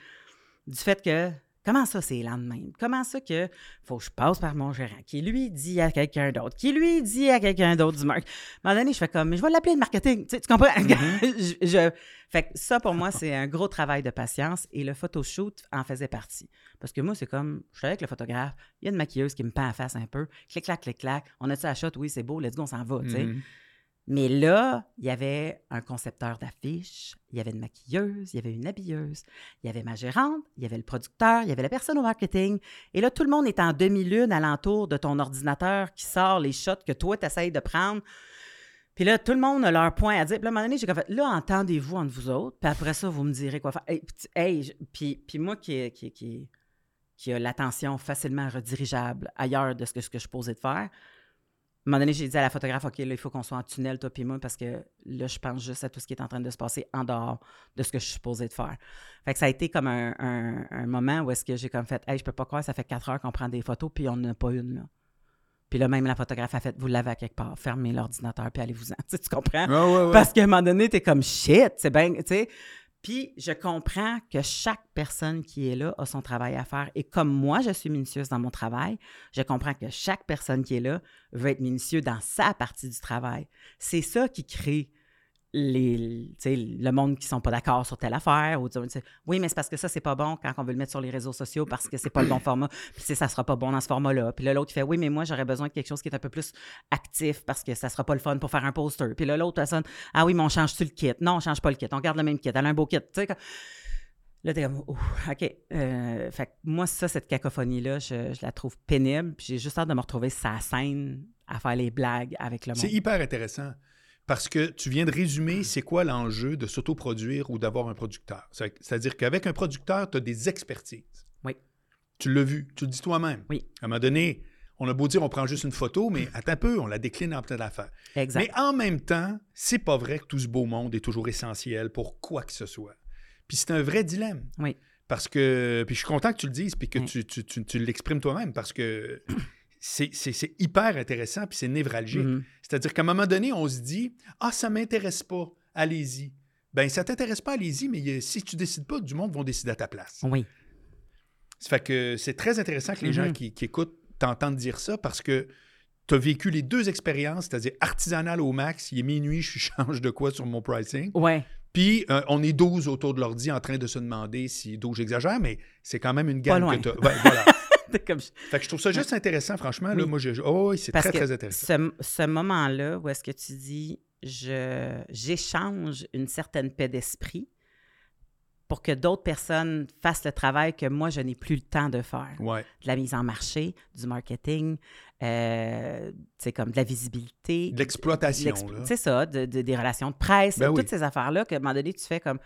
du fait que comment ça c'est lent de même? Comment ça que faut que je passe par mon gérant, qui lui dit à quelqu'un d'autre, qui lui dit à quelqu'un d'autre du marque. À un moment donné, je fais comme, mais je vais l'appeler le marketing, tu, sais, tu comprends? (laughs) je, je- Fait que ça, pour moi, c'est un gros travail de patience et le photoshoot en faisait partie. Parce que moi, c'est comme, je suis avec le photographe, il y a une maquilleuse qui me pend à face un peu, clic-clac, clic-clac, on a-tu la shot? Oui, c'est beau, let's go, on s'en va, tu sais. Mais là, il y avait un concepteur d'affiches, il y avait une maquilleuse, il y avait une habilleuse, il y avait ma gérante, il y avait le producteur, il y avait la personne au marketing. Et là, tout le monde est en demi-lune alentour de ton ordinateur qui sort les shots que toi, tu essayes de prendre. Puis là, tout le monde a leur point à dire. Puis là, à un moment donné, j'ai fait, là, entendez-vous entre vous autres, puis après ça, vous me direz quoi faire. Puis- moi qui, qui, a l'attention facilement redirigeable ailleurs de ce que, ce que je posé de faire, un moment donné, j'ai dit à la photographe, OK, là, il faut qu'on soit en tunnel, toi puis moi, parce que là, je pense juste à tout ce qui est en train de se passer en dehors de ce que je suis supposée de faire. Fait que ça a été comme un, un- un moment où est-ce que j'ai comme fait, hey, je peux pas croire, ça fait quatre heures qu'on prend des photos, puis on n'en a pas une, là. Puis là, même la photographe a fait, vous l'avez à quelque part, fermez l'ordinateur, puis allez-vous-en. (laughs) Tu, sais, tu comprends? Ouais, ouais, ouais. Parce qu'à un moment donné, t'es comme shit, c'est bien, tu sais. Puis je comprends que chaque personne qui est là a son travail à faire. Et comme moi, je suis minutieuse dans mon travail, je comprends que chaque personne qui est là veut être minutieux dans sa partie du travail. C'est ça qui crée les, tu le monde qui sont pas d'accord sur telle affaire. Ou, tu sais, oui, mais c'est parce que ça, c'est pas bon quand on veut le mettre sur les réseaux sociaux parce que c'est pas le bon format. (clears throat) Puis tu ça sera pas bon dans ce format-là. Puis là, l'autre, fait oui, mais moi, j'aurais besoin de quelque chose qui est un peu plus actif parce que ça sera pas le fun pour faire un poster. Puis là, l'autre personne, ah oui, mais on change-tu le kit? Non, on change pas le kit. On garde le même kit. Elle a un beau kit. Tu sais, Là, t'es comme, Ouf, OK. Euh, fait moi, ça, cette cacophonie-là, je, je la trouve pénible. Puis j'ai juste hâte de me retrouver sa scène à faire les blagues avec le monde. C'est hyper intéressant parce que tu viens de résumer c'est quoi l'enjeu de s'autoproduire ou d'avoir un producteur. C'est- C'est-à-dire qu'avec un producteur, tu as des expertises. Oui. Tu l'as vu, tu le dis toi-même. Oui. À un moment donné, on a beau dire on prend juste une photo, mais (laughs) attends un peu, on la décline en plein d'affaires. Exact. Mais en même temps, c'est pas vrai que tout ce beau monde est toujours essentiel pour quoi que ce soit. Puis c'est un vrai dilemme. Oui. Parce que. Puis je suis content que tu le dises, puis que Oui. tu, tu- tu- tu l'exprimes toi-même, parce que c'est hyper intéressant, puis c'est névralgique. Mhm. C'est-à-dire qu'à un moment donné, on se dit Ah, ça m'intéresse pas, allez-y. Ben, ça t'intéresse pas, allez-y, mais si tu décides pas, du monde vont décider à ta place. Oui. Ça fait que c'est très intéressant que les gens Mhm. qui, qui écoutent t'entendent dire ça parce que tu as vécu les deux expériences, c'est-à-dire artisanal au max, il est minuit, je (laughs) change de quoi sur mon pricing. Ouais. Puis euh, on est 12 autour de l'ordi en train de se demander si 12 j'exagère, mais c'est quand même une gamme que tu voilà. (laughs) (laughs) Comme Fait que je trouve ça juste intéressant, franchement. Là, moi, je, oh, oui, c'est très, très intéressant. ce, ce moment-là où est-ce que tu dis je j'échange une certaine paix d'esprit pour que d'autres personnes fassent le travail que moi je n'ai plus le temps de faire. Ouais. De la mise en marché, du marketing, euh, comme de la visibilité. De l'exploitation. C'est ça, de- de- des relations de presse, Ben toutes oui. ces affaires-là qu'à un moment donné, tu fais comme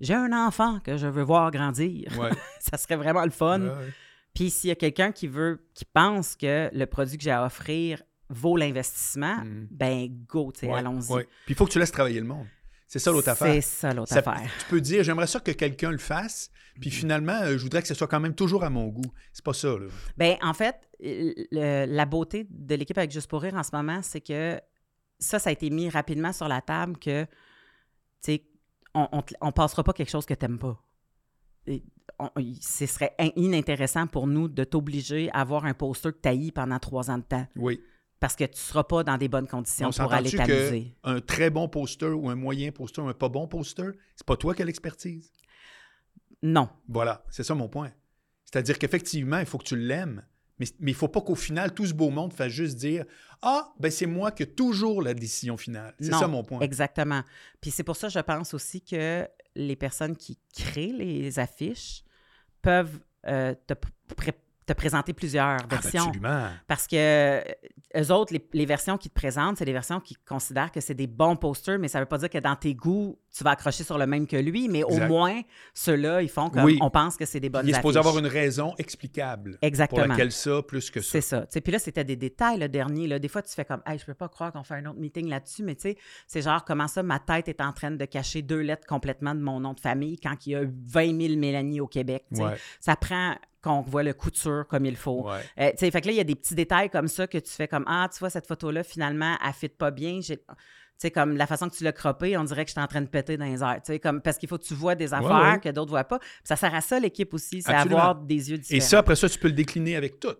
j'ai un enfant que je veux voir grandir. Ouais. (laughs) ça serait vraiment le fun. Ouais, ouais. Puis s'il y a quelqu'un qui veut, qui pense que le produit que j'ai à offrir vaut l'investissement, Mhm. ben go, Ouais, allons-y. ouais. Puis il faut que tu laisses travailler le monde. C'est ça l'autre affaire. C'est ça l'autre affaire. Tu peux dire, j'aimerais ça que quelqu'un le fasse, puis finalement, euh, je voudrais que ce soit quand même toujours à mon goût. C'est pas ça, là. Ben en fait, le- la beauté de l'équipe avec Juste pour rire en ce moment, c'est que ça, ça a été mis rapidement sur la table que, tu sais, on, on, on passera pas quelque chose que t'aimes pas. On- ce serait in- inintéressant pour nous de t'obliger à avoir un poster que t'haïs pendant trois ans de temps Oui. parce que tu seras pas dans des bonnes conditions On pour aller que t'amuser. un très bon poster ou un moyen poster ou un pas bon poster, c'est pas toi qui as l'expertise? Non. Voilà, c'est ça mon point. C'est-à-dire qu'effectivement, il faut que tu l'aimes, mais, mais il faut pas qu'au final, tout ce beau monde fasse juste dire Ah, ben c'est moi qui ai toujours la décision finale. C'est ça mon point. Exactement. Puis c'est pour ça, je pense aussi que les personnes qui créent les affiches peuvent euh, te, pré- te présenter plusieurs Ah, ben, versions. absolument. Parce que euh, eux autres, les, les versions qu'ils te présentent, c'est des versions qui considèrent que c'est des bons posters, mais ça ne veut pas dire que dans tes goûts, tu vas accrocher sur le même que lui, mais Exact. au moins, ceux-là, ils font comme Oui. on pense que c'est des bonnes Il est supposé affiches. avoir une raison explicable Exactement. pour laquelle ça, plus que ça. C'est ça. Tu sais, Puis là, c'était des détails, le dernier. Là. Des fois, tu fais comme, hey, je peux pas croire qu'on fait un autre meeting là-dessus, mais tu sais, c'est genre, comment ça, ma tête est en train de cacher deux lettres complètement de mon nom de famille quand il y a 20 000 Mélanie au Québec. Ouais, Ça prend qu'on voit le couture comme il faut. ouais. Euh, tu sais, fait que là, il y a des petits détails comme ça que tu fais comme, ah, tu vois, cette photo-là, finalement, elle fit pas bien. Tu sais, comme la façon que tu l'as croppé, on dirait que je suis en train de péter dans les airs. Tu sais, comme, parce qu'il faut que tu vois des affaires ouais. que d'autres voient pas. Puis ça sert à ça, l'équipe aussi, c'est avoir des yeux différents. Et ça, après ça, tu peux le décliner avec tout.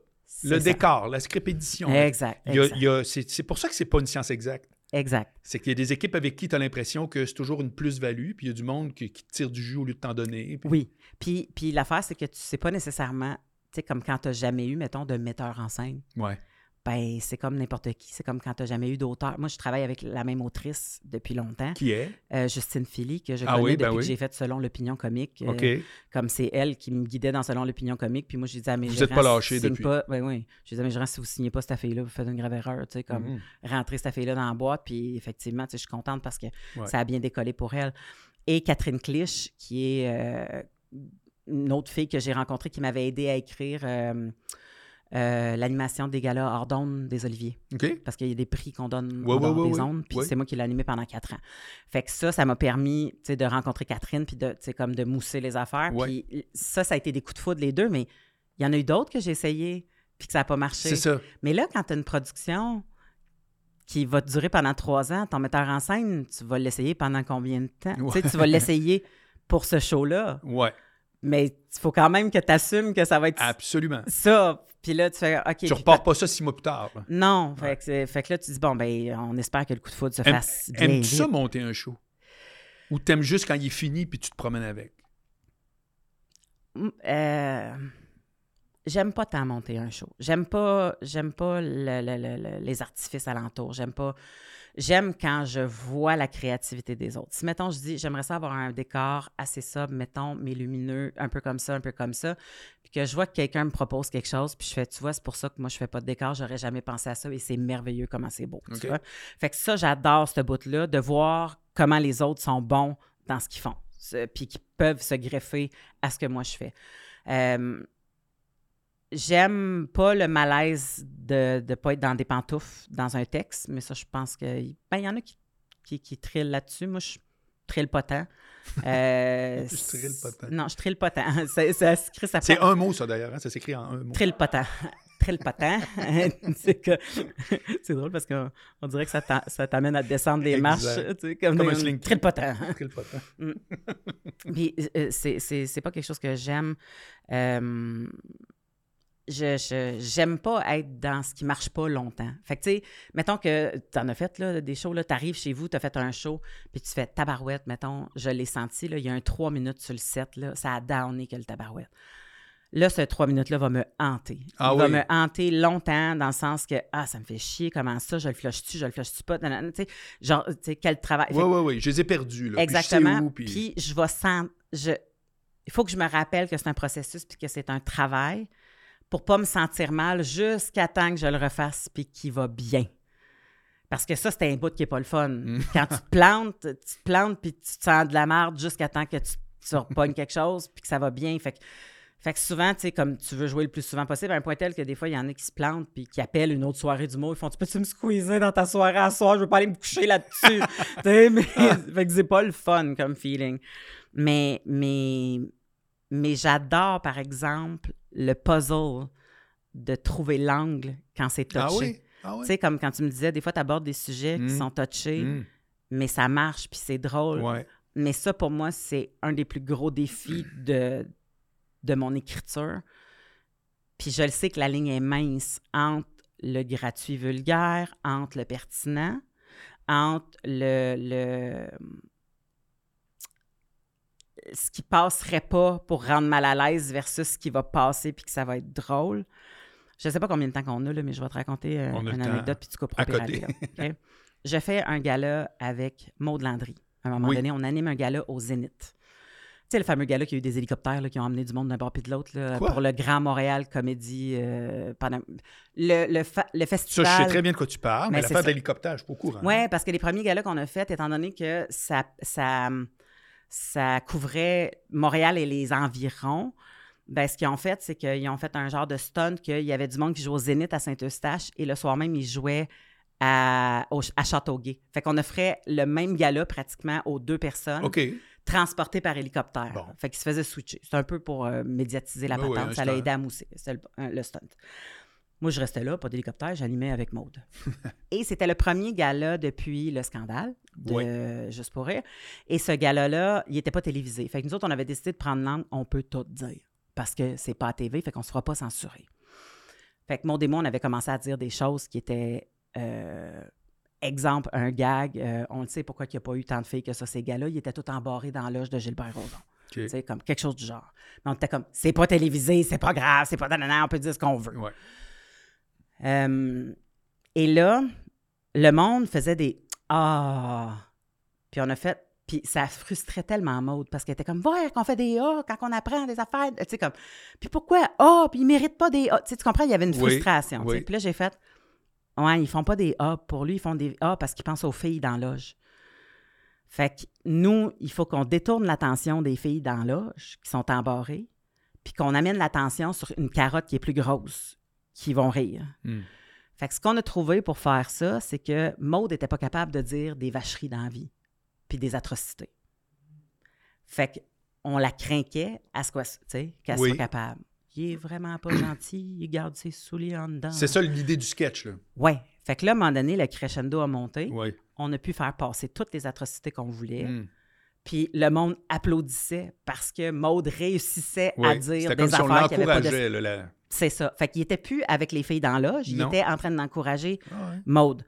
Le ça. décor, la script édition. Exact. Exact. c'est pour ça que c'est pas une science exacte. Exact. C'est qu'il y a des équipes avec qui tu as l'impression que c'est toujours une plus-value, puis il y a du monde qui, qui tire du jus au lieu de t'en donner. puis- Oui. Puis, puis l'affaire, c'est que tu sais pas nécessairement, tu sais, comme quand tu n'as jamais eu, mettons, de metteur en scène. Ouais. Ben, c'est comme n'importe qui. C'est comme quand tu n'as jamais eu d'auteur. Moi, je travaille avec la même autrice depuis longtemps, Qui est? euh, Justine Philly, que je Ah connais oui, depuis ben que oui. j'ai fait Selon l'opinion comique. euh, OK. Comme c'est elle qui me guidait dans Selon l'opinion comique. Puis moi, je disais à mes Vous êtes gérants, pas signe depuis. Pas, ben oui. Je disais à mes gérants, si vous signez pas cette fille-là, vous faites une grave erreur. Tu sais, comme Mhm. rentrer cette fille-là dans la boîte. Puis effectivement, tu sais, je suis contente parce que Ouais. ça a bien décollé pour elle. Et Catherine Clich, qui est euh, une autre fille que j'ai rencontrée qui m'avait aidé à écrire euh, euh, l'animation des galas hors d'onde des Oliviers. Parce qu'il y a des prix qu'on donne Ouais, des ouais. ondes. Puis c'est moi qui l'ai animé pendant quatre ans. Fait que ça, ça m'a permis de rencontrer Catherine puis de, comme de mousser les affaires. Puis ça, ça a été des coups de foudre les deux, mais il y en a eu d'autres que j'ai essayé puis que ça n'a pas marché. C'est ça. Mais là, quand tu as une production qui va te durer pendant trois ans, ton metteur en scène, tu vas l'essayer pendant combien de temps? Tu vas l'essayer (laughs) pour ce show-là. Ouais, Mais il faut quand même que tu assumes que ça va être absolument. ça. Puis là, tu fais OK. Tu repars pas ça six mois plus tard. là. Non. Fait, que, c'est- fait que là, tu dis, bon, ben, on espère que le coup de foudre se Aime- fasse bien. Aimes-tu ça monter un show? Ou t'aimes juste quand il est fini puis tu te promènes avec? Mm, euh, J'aime pas tant monter un show. J'aime pas, j'aime pas le- le- le- le- les artifices alentours. J'aime pas. J'aime quand je vois la créativité des autres. Si, mettons, je dis, j'aimerais ça avoir un décor assez sobre, mettons, mais lumineux, un peu comme ça, un peu comme ça, puis que je vois que quelqu'un me propose quelque chose, puis je fais, tu vois, c'est pour ça que moi, je fais pas de décor, j'aurais jamais pensé à ça, et c'est merveilleux comment c'est beau. tu vois. Fait que ça, j'adore ce bout-là, de voir comment les autres sont bons dans ce qu'ils font, puis qu'ils peuvent se greffer à ce que moi, je fais. Euh, J'aime pas le malaise de ne pas être dans des pantoufles dans un texte, mais ça, je pense que. Ben, il y en a qui, qui, qui trillent là-dessus. Moi, je, trill potent. (laughs) Euh, Je trill potent. Non, je trill potent. (laughs) C'est ça s'écrit- ça C'est un mot, ça, d'ailleurs. hein, Ça s'écrit en un mot. Trill potent. (laughs) Trill potent. c'est drôle parce qu'on on dirait que ça t'a- ça t'amène à descendre les Exact. marches. Comme, Comme un des- sling. Trill potent. Trill potent. Puis euh, c'est- c'est c'est pas quelque chose que j'aime. Euh, je j'aime pas être dans ce qui marche pas longtemps. Fait que, tu sais, mettons que tu en as fait là, des shows, tu arrives chez vous, tu as fait un show, puis tu fais tabarouette, mettons, je l'ai senti, là, il y a un trois minutes sur le set, là, ça a downé que le tabarouette. Là, ce trois minutes-là va me hanter. Ah Il va me hanter longtemps dans le sens que, ah, ça me fait chier, comment ça, je le flush-tu, je le flush-tu pas, nanana, tu sais, genre, tu sais, quel travail. Oui, oui, oui. Je les ai perdus. Là. Puis je sais Exactement. puis... puis- je vais sentir. Je... Il faut que je me rappelle que c'est un processus puis que c'est un travail pour pas me sentir mal jusqu'à temps que je le refasse puis qu'il va bien. Parce que ça, c'est un bout qui est pas le fun. Mm. Quand tu te plantes, tu te plantes puis tu te sens de la merde jusqu'à temps que tu, tu repognes quelque chose puis que ça va bien. Fait que, fait que souvent, tu sais, comme tu veux jouer le plus souvent possible, à un point tel que des fois, il y en a qui se plantent puis qui appellent une autre soirée du mot. Ils font Tu peux-tu me squeezer dans ta soirée à soir? Je veux pas aller me coucher là-dessus. (laughs) Tu sais, mais (laughs) fait que c'est pas le fun comme feeling. Mais, mais, mais j'adore, par exemple, le puzzle de trouver l'angle quand c'est touché. Ah oui? Ah Tu sais, comme quand tu me disais, des fois, tu abordes des sujets qui Mm. sont touchés, Mm. mais ça marche, puis c'est drôle. Ouais. Mais ça, pour moi, c'est un des plus gros défis de, de mon écriture. Puis je le sais que la ligne est mince entre le gratuit vulgaire, entre le pertinent, entre le, le ce qui passerait pas pour rendre mal à l'aise versus ce qui va passer puis que ça va être drôle. Je sais pas combien de temps qu'on a, là, mais je vais te raconter euh, une anecdote puis tu couperas à pire côté. là, OK? Je fais un gala avec Maud Landry. À un moment Oui. donné, on anime un gala au Zénith. Tu sais, le fameux gala qui a eu des hélicoptères là, qui ont emmené du monde d'un bord puis de l'autre pour le Grand Montréal Comédie euh, pendant le, le, fa- le Ça, festival. je sais très bien de quoi tu parles, mais, Mais c'est l'affaire ça. d'hélicoptère, je suis pas au courant. Oui, parce que les premiers galas qu'on a faits, étant donné que ça, ça, ça couvrait Montréal et les environs, ben, ce qu'ils ont fait, c'est qu'ils ont fait un genre de stunt qu'il y avait du monde qui jouait au Zénith à Saint-Eustache et le soir même, ils jouaient à, au- à Châteauguay. Fait qu'on offrait le même gala pratiquement aux deux personnes, OK. transportées par hélicoptère. Bon. Fait qu'ils se faisaient switcher. C'est un peu pour euh, médiatiser la Oui, oui, patente. un ça l'a aidé à mousser. C'était le, le stunt. Moi, je restais là, pas d'hélicoptère, j'animais avec Maude. (laughs) et c'était le premier gala depuis le scandale de Oui. Juste pour rire. Et ce gala-là, il n'était pas télévisé. Fait que nous autres, on avait décidé de prendre l'angle, on peut tout dire. Parce que c'est pas à TV, fait qu'on ne se fera pas censurer. Fait que Maud et moi, on avait commencé à dire des choses qui étaient. euh, exemple, un gag. euh, on le sait pourquoi il n'y a pas eu tant de filles que ça, ces gars-là. Ils étaient tous embarrés dans l'âge de Gilbert Rozon. OK. Tu sais, comme quelque chose du genre. Mais on était comme, c'est pas télévisé, c'est pas grave, c'est pas nanana, on peut dire ce qu'on veut. Ouais. Euh, et là, le monde faisait des Ah. Puis on a fait. Puis ça frustrait tellement Maude parce qu'elle était comme, voir qu'on fait des A quand on apprend des affaires. Tu sais, comme, puis pourquoi A? Puis ils méritent pas des A. Tu sais, tu comprends? Il y avait une frustration. oui. Puis là, j'ai fait, ouais, ils font pas des A. Pour lui, ils font des A parce qu'ils pensent aux filles dans la loge. Fait que nous, il faut qu'on détourne l'attention des filles dans la loge qui sont embarrées, puis qu'on amène l'attention sur une carotte qui est plus grosse, qui vont rire. Hmm. Fait que ce qu'on a trouvé pour faire ça, c'est que Maude n'était pas capable de dire des vacheries dans la vie, puis des atrocités. Fait qu'on la craquait à ce qu'elle Oui. soit capable. Il est vraiment pas gentil, il garde ses souliers en dedans. C'est ça l'idée du sketch, là. Ouais. Fait que là, à un moment donné, le crescendo a monté. Oui. On a pu faire passer toutes les atrocités qu'on voulait. Hmm. Puis le monde applaudissait parce que Maude réussissait à dire des comme si on affaires pas de... l'encourageait, là. la- C'est ça. Fait qu'il était plus avec les filles dans l'âge, il était en train d'encourager Ah ouais. Maude.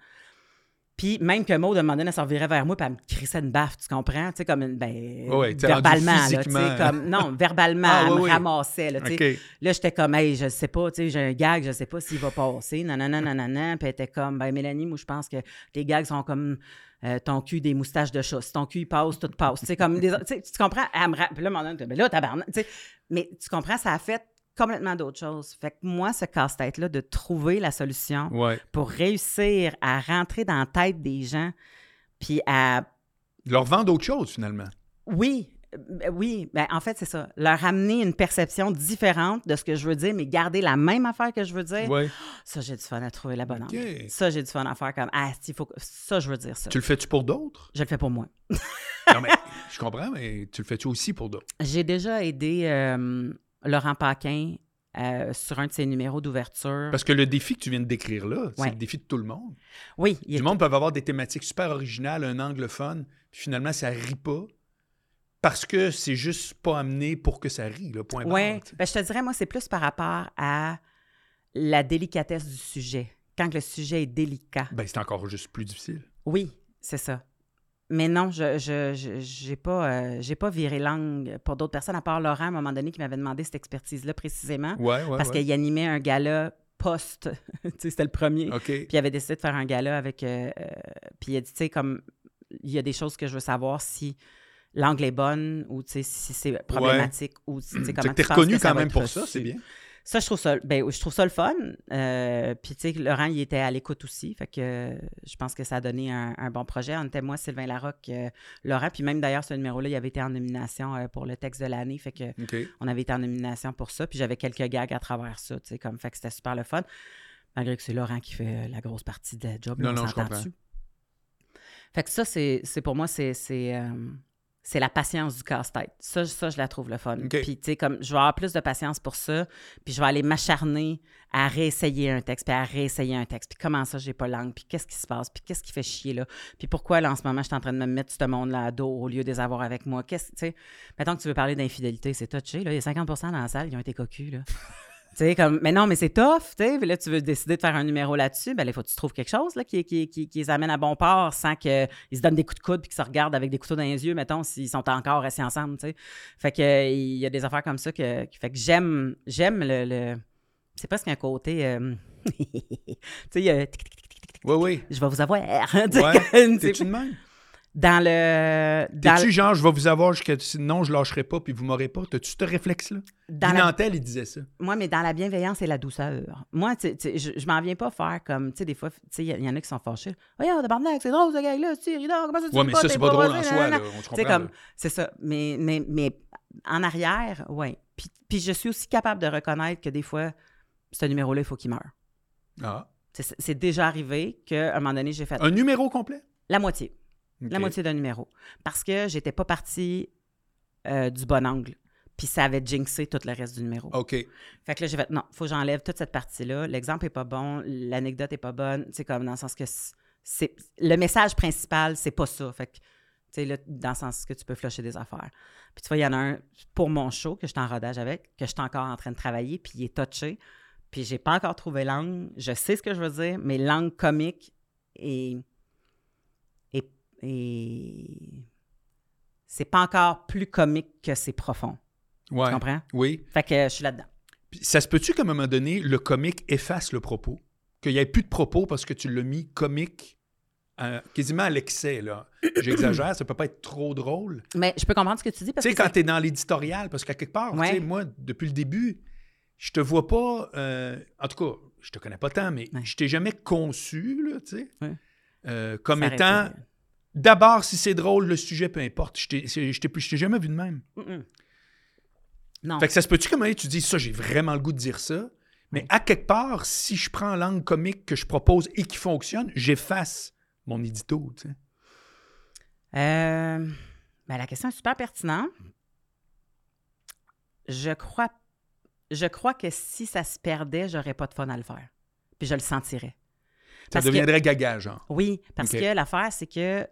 Puis même que Maude, à un moment donné, elle se revirait vers moi puis elle me crissait une baffe, tu comprends? Tu sais, comme une... Ben, Ouais, verbalement, là, tu sais, comme... Non, verbalement, (laughs) Ah, elle oui, me oui. ramassait, là, tu sais. Là, j'étais comme, hey, je sais pas, tu sais, j'ai un gag, je sais pas s'il va passer, nanana, nanana. Puis elle était comme, ben, Mélanie, moi, je pense que tes gags sont comme euh, ton cul des moustaches de chat. Si ton cul, il passe, tout passe. Tu sais, comme des. Tu comprends? Elle me ra- Puis là, mon ben là, tabarnak, tu sais. Mais tu comprends, ça a fait complètement d'autres choses. Fait que moi, ce casse-tête-là, de trouver la solution Ouais. pour réussir à rentrer dans la tête des gens, puis à Leur vendre autre chose, finalement. oui, euh, oui, ben, en fait, c'est ça. Leur amener une perception différente de ce que je veux dire, mais garder la même affaire que je veux dire. Ouais. Ça, j'ai du fun à trouver la bonne OK. angle. Ça, j'ai du fun à faire comme Ah, il faut que- ça, je veux dire ça. Tu le fais-tu pour d'autres? Je le fais pour moi. non, mais je comprends, mais tu le fais-tu aussi pour d'autres? J'ai déjà aidé euh, Laurent Paquin euh, sur un de ses numéros d'ouverture. Parce que le défi que tu viens de décrire là, c'est Ouais. le défi de tout le monde. Oui, Tout le monde peut avoir des thématiques super originales, un angle fun, puis finalement, ça rit pas. Parce que c'est juste pas amené pour que ça rit, le point sais. Ben, je te dirais, moi, c'est plus par rapport à la délicatesse du sujet. Quand le sujet est délicat. Ben, c'est encore juste plus difficile. Oui, c'est ça. Mais non, je je je- j'ai pas euh, j'ai pas viré langue pour d'autres personnes à part Laurent à un moment donné qui m'avait demandé cette expertise là précisément Ouais, ouais. parce ouais. qu'il animait un gala post (laughs) tu sais c'était le premier. Puis il avait décidé de faire un gala avec euh, euh, puis il a dit tu sais comme il y a des choses que je veux savoir si l'angle est bonne ou si c'est problématique ou comment que tu penses reconnu quand même pour ça, c'est bien. Ça, je trouve ça, ben, je trouve ça le fun. Euh, puis, tu sais, Laurent, il était à l'écoute aussi. Fait que je pense que ça a donné un, un bon projet. On était moi, Sylvain Larocque, euh, Laurent. Puis même d'ailleurs, ce numéro-là, il avait été en nomination euh, pour le texte de l'année. Fait que on avait été en nomination pour ça. Puis j'avais quelques gags à travers ça, tu sais, comme fait que c'était super le fun. Malgré que c'est Laurent qui fait la grosse partie de la job. là, Non, on non, je comprends. Fait que ça, c'est c'est pour moi, c'est c'est la patience du casse-tête. Ça, ça, je la trouve le fun. OK. Puis, tu sais, comme je vais avoir plus de patience pour ça, puis je vais aller m'acharner à réessayer un texte, puis à réessayer un texte. Puis comment ça, j'ai pas langue, puis qu'est-ce qui se passe, puis qu'est-ce qui fait chier là, puis pourquoi là, en ce moment, je suis en train de me mettre ce monde-là à dos au lieu de les avoir avec moi? Qu'est-ce, tu sais, mettons que tu veux parler d'infidélité, c'est touché, là, il y a 50% dans la salle, ils ont été cocus, là. (laughs) Tu sais, comme, mais non, mais c'est tough, tu sais. Puis là, tu veux décider de faire un numéro là-dessus. Ben, là, il faut que tu trouves quelque chose là, qui, qui, qui, qui les amène à bon port sans qu'ils se donnent des coups de coude puis qu'ils se regardent avec des couteaux dans les yeux, mettons, s'ils sont encore assis ensemble, tu sais. Fait que, il y a des affaires comme ça que, qui fait que j'aime, j'aime le. le- c'est presque un côté. euh, (laughs) tu sais, il y a Oui, oui. je vais vous avoir. Sais, Ouais. T'es-tu de même? Dans le. T'es-tu genre, je vais vous avoir jusqu'à. Non, je lâcherai pas, puis vous m'aurez pas? T'as-tu ce réflexe-là? dans la- Nantel, il disait ça. Moi, mais dans la bienveillance et la douceur. Moi, je, je m'en viens pas faire comme, tu sais, des fois, tu sais, il y, y en a qui sont fâchés. Regarde, tabarnak, c'est drôle, ce gars-là, tu comment ça, tu Ouais, mais pas, ça, c'est pas drôle en soi, là. On comprend. comme, c'est ça. Mais, mais, mais en arrière, ouais. Puis, puis je suis aussi capable de reconnaître que des fois, ce numéro-là, il faut qu'il meure. Ah. C'est déjà arrivé qu'à un moment donné, j'ai fait Un numéro complet? la moitié. La moitié d'un numéro. Parce que j'étais pas partie euh, du bon angle. Puis ça avait jinxé tout le reste du numéro. OK. Fait que là, j'ai fait non, faut que j'enlève toute cette partie-là. L'exemple est pas bon, l'anecdote est pas bonne. C'est comme dans le sens que c'est le message principal, c'est pas ça. Fait que, tu sais, là, dans le sens que tu peux flusher des affaires. Puis tu vois, il y en a un pour mon show que je suis en rodage avec, que je suis encore en train de travailler, puis il est touché. Puis j'ai pas encore trouvé langue. Je sais ce que je veux dire, mais langue comique et. Et, c'est pas encore plus comique que c'est profond. Ouais. Tu comprends? Oui. Fait que je suis là-dedans. Ça se peut-tu qu'à un moment donné, le comique efface le propos? Qu'il n'y ait plus de propos parce que tu l'as mis comique à- quasiment à l'excès, là. (clears throat) J'exagère, ça peut pas être trop drôle. Mais je peux comprendre ce que tu dis parce Tu sais, quand tu es dans l'éditorial, parce qu'à quelque part, tu Ouais. sais, moi, depuis le début, je te vois pas. euh, en tout cas, je te connais pas tant, mais Ouais. je t'ai jamais conçu, là, tu sais, Ouais. euh, comme ça étant. été- D'abord, si c'est drôle, le sujet, peu importe. Je t'ai- jamais vu de même. Non. Fait que ça se peut-tu comment tu dis ça, j'ai vraiment le goût de dire ça, mais à quelque part, si je prends l'angle comique que je propose et qui fonctionne, j'efface mon édito, tu sais. Euh, ben, la question est super pertinente. Je crois, je crois que si ça se perdait, j'aurais pas de fun à le faire. Puis je le sentirais. Ça Parce que- deviendrait gaga, genre. Oui, parce que l'affaire, c'est que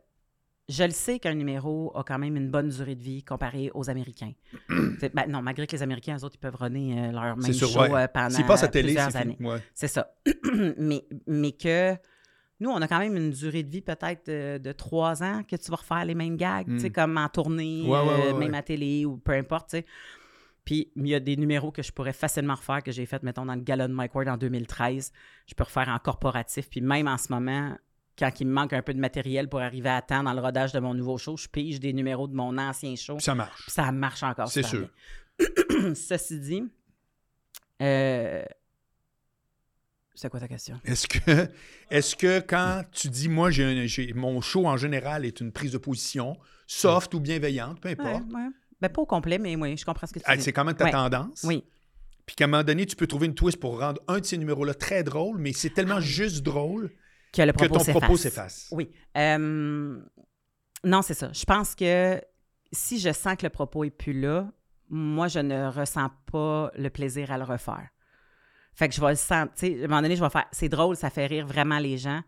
je le sais qu'un numéro a quand même une bonne durée de vie comparé aux Américains. (clears throat) Ben, non, malgré que les Américains, eux autres, ils peuvent runner euh, leur même sûr, show ouais. euh, pendant passe à télé, plusieurs c'est années. Ouais. C'est ça. (clears throat) mais, mais que nous, on a quand même une durée de vie peut-être de, de trois ans que tu vas refaire les mêmes gags, tu sais, Mm. comme en tournée, Ouais, euh, même à télé ou peu importe, tu sais. Puis il y a des numéros que je pourrais facilement refaire, que j'ai fait, mettons, dans le Gala de Mike Ward en 2013. Je peux refaire en corporatif. Puis même en ce moment, quand il me manque un peu de matériel pour arriver à temps dans le rodage de mon nouveau show, je pige des numéros de mon ancien show. Puis ça marche. Puis ça marche encore. C'est sûr. bien. (clears throat) Ceci dit, euh, c'est quoi ta question? Est-ce que, est-ce que quand tu dis, moi, j'ai, mon show en général est une prise de position, soft ou bienveillante, peu Ouais, importe, ouais. Ben, pas au complet, mais oui, je comprends ce que tu ah, dis. c'est quand même ta Ouais. tendance? Oui. Puis qu'à un moment donné, tu peux trouver une twist pour rendre un de ces numéros-là très drôle, mais c'est tellement juste drôle Que le que propos ton propos s'efface. s'efface. Oui. Euh, Non, c'est ça. Je pense que si je sens que le propos est plus là, moi, je ne ressens pas le plaisir à le refaire. Fait que je vais le sentir. tu sais, À un moment donné, je vais faire. C'est drôle, ça fait rire vraiment les gens,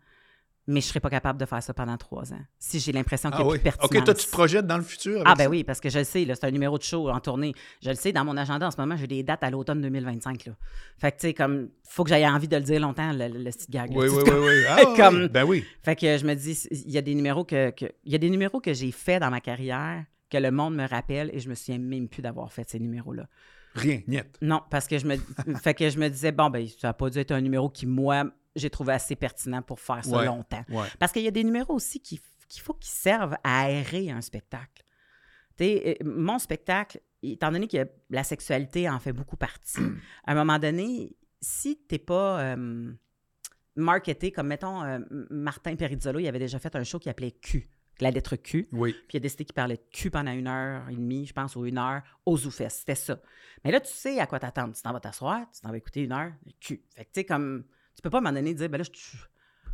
mais je ne serais pas capable de faire ça pendant trois ans. Si j'ai l'impression qu'il Ah n'y a oui. plus de pertinence. OK, toi, tu te projettes dans le futur. avec Ah, ben ça? oui, parce que je le sais, c'est un numéro de show en tournée. Je le sais, dans mon agenda en ce moment, j'ai des dates à l'automne 2025. Là. Fait que, tu sais, comme, faut que j'aie envie de le dire longtemps, le, le, le petit gag. là. Oui, oui, oui, (laughs) oui. Ah, oui. Comme- Ben oui. Fait que je me dis, il y a des numéros que, que- il y a des numéros que j'ai faits dans ma carrière que le monde me rappelle et je me souviens même plus d'avoir fait ces numéros-là. Rien, niet. Non, parce que je me, (laughs) fait que je me disais, bon, ben, ça n'a pas dû être un numéro qui, moi, j'ai trouvé assez pertinent pour faire ça Ouais. longtemps. Ouais. Parce qu'il y a des numéros aussi qui- qu'il faut qu'ils servent à aérer un spectacle. Euh, mon spectacle, étant donné que la sexualité en fait beaucoup partie, (clears throat) à un moment donné, si tu n'es pas euh, marketé, comme mettons, euh, Martin Perizzolo, il avait déjà fait un show qui appelait Q, la lettre Q. Oui. Puis il a décidé qu'il parlait de cul pendant une heure et demie, je pense, ou une heure, au ZooFest. C'était ça. Mais là, tu sais à quoi t'attendre. Tu t'en vas t'asseoir, tu t'en vas écouter une heure cul. Fait que, tu sais, comme, tu peux pas moment donné dire, ben là, je, je-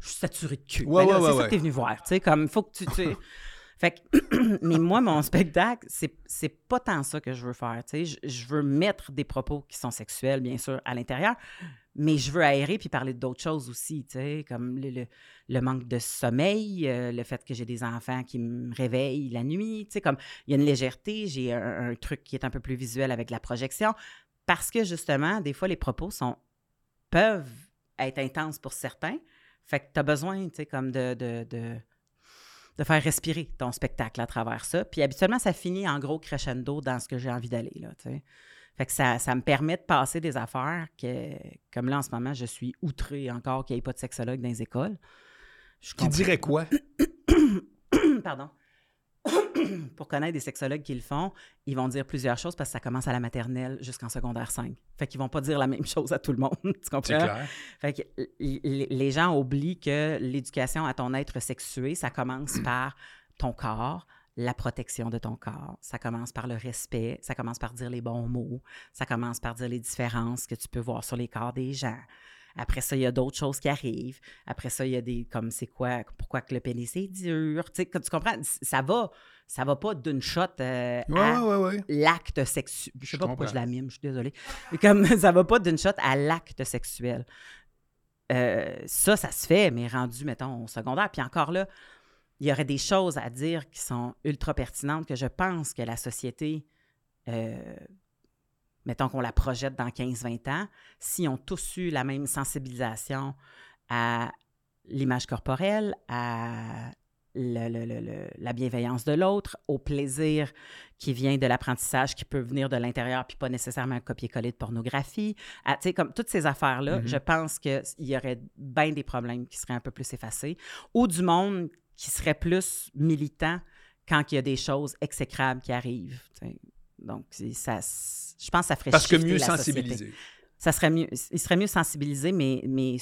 je suis saturé de cul. Ouais, Ben ouais, c'est ça que t'es venu voir. Tu sais, comme, il faut que tu. tu- (laughs) fait que, (clears throat) mais moi, mon spectacle, c'est, c'est pas tant ça que je veux faire. Tu sais, je, je veux mettre des propos qui sont sexuels, bien sûr, à l'intérieur, mais je veux aérer puis parler d'autres choses aussi, tu sais, comme le, le- le manque de sommeil, euh, le fait que j'ai des enfants qui me réveillent la nuit, tu sais, comme il y a une légèreté, j'ai un, un truc qui est un peu plus visuel avec la projection, parce que justement, des fois, les propos sont peuvent être intenses pour certains, fait que tu as besoin, tu sais, comme de, de, de, de faire respirer ton spectacle à travers ça. Puis habituellement, ça finit en gros crescendo dans ce que j'ai envie d'aller, là, tu sais. Fait que ça, ça me permet de passer des affaires que, comme là, en ce moment, je suis outrée encore qu'il n'y ait pas de sexologue dans les écoles. Je Qui dirait quoi? (coughs) Pardon. (coughs) Pour connaître des sexologues qui le font, ils vont dire plusieurs choses parce que ça commence à la maternelle jusqu'en secondaire 5. Fait qu'ils vont pas dire la même chose à tout le monde. (laughs) tu C'est comprends? clair. Fait que les gens oublient que l'éducation à ton être sexué, ça commence (coughs) par ton corps, la protection de ton corps. Ça commence par le respect, ça commence par dire les bons mots, ça commence par dire les différences que tu peux voir sur les corps des gens. Après ça, il y a d'autres choses qui arrivent. Après ça, il y a des comme c'est quoi, pourquoi que le pénis est dur. Tu sais, tu comprends, ça va, ça va pas d'une shot euh, Ouais, à ouais, ouais, ouais. l'acte sexuel. Je sais pas pourquoi je la mime, je suis désolée. Mais (laughs) Comme ça va pas d'une shot à l'acte sexuel. Euh, ça, ça se fait, mais rendu, mettons, au secondaire. Puis encore là, il y aurait des choses à dire qui sont ultra pertinentes que je pense que la société, euh, mettons qu'on la projette dans 15-20 ans, si on tous eu la même sensibilisation à l'image corporelle, à le- le- le- la bienveillance de l'autre, au plaisir qui vient de l'apprentissage qui peut venir de l'intérieur, puis pas nécessairement un copier-coller de pornographie. Comme toutes ces affaires-là, Mhm. je pense qu'il y aurait bien des problèmes qui seraient un peu plus effacés, ou du monde qui serait plus militant quand il y a des choses exécrables qui arrivent. Donc, ça, je pense que ça ferait Parce que mieux sensibiliser. Ça serait mieux, il serait mieux sensibilisé, mais, mais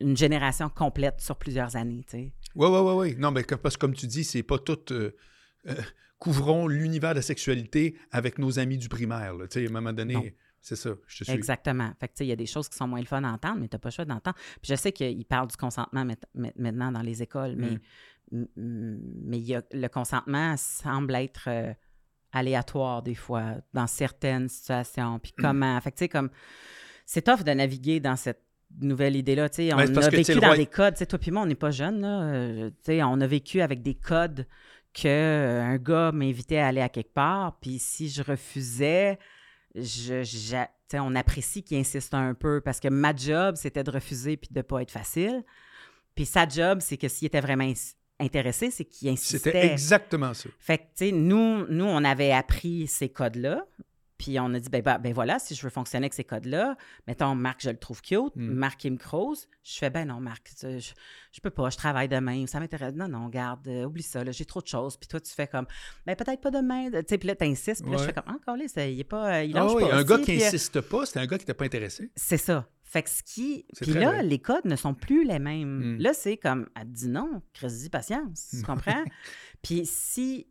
une génération complète sur plusieurs années, tu sais. Oui, oui, oui, oui. Non, mais que- parce que comme tu dis, c'est pas tout. euh, euh, couvrons l'univers de la sexualité avec nos amis du primaire. Tu sais, à un moment donné, c'est ça. Je te suis. Exactement. Fait que, tu sais, il y a des choses qui sont moins le fun d'entendre, mais tu n'as pas le choix d'entendre. Puis je sais qu'ils parlent du consentement maintenant dans les écoles, mais, Mm. m- mais il y a- le consentement semble être euh, aléatoire des fois dans certaines situations. Puis Mm. comment. Fait que, tu sais, comme. C'est tough de naviguer dans cette nouvelle idée-là. Tu sais, on a vécu dans roi- des codes. Tu sais, toi puis moi, on n'est pas jeunes. Là. Euh, tu sais, on a vécu avec des codes que euh, un gars m'invitait à aller à quelque part, puis si je refusais, je, sais, on apprécie qu'il insiste un peu parce que ma job, c'était de refuser puis de ne pas être facile. Puis sa job, c'est que s'il était vraiment intéressé, c'est qu'il insistait. C'était exactement ça. Fait que, tu sais, nous, nous, on avait appris ces codes-là. Puis on a dit, ben, ben, ben voilà, si je veux fonctionner avec ces codes-là, mettons, Marc, je le trouve cute. Mm. Marc, il me crouse. Je fais, ben non, Marc, je, je, peux pas, je travaille demain, ça m'intéresse. Non, non, garde, euh, oublie ça, là, j'ai trop de choses. Puis toi, tu fais comme, ben peut-être pas demain. Tu sais, puis là, t'insistes. Puis là, je fais comme, encore là, ça, il est pas, il Ah oui, pas. un gars qui puis, euh, insiste pas, c'était un gars qui n'était pas intéressé. c'est ça. Fait que ce qui. Puis là, vrai. les codes ne sont plus les mêmes. Mm. Là, c'est comme, elle dit non, Chris, patience. Tu comprends? (laughs) Puis si.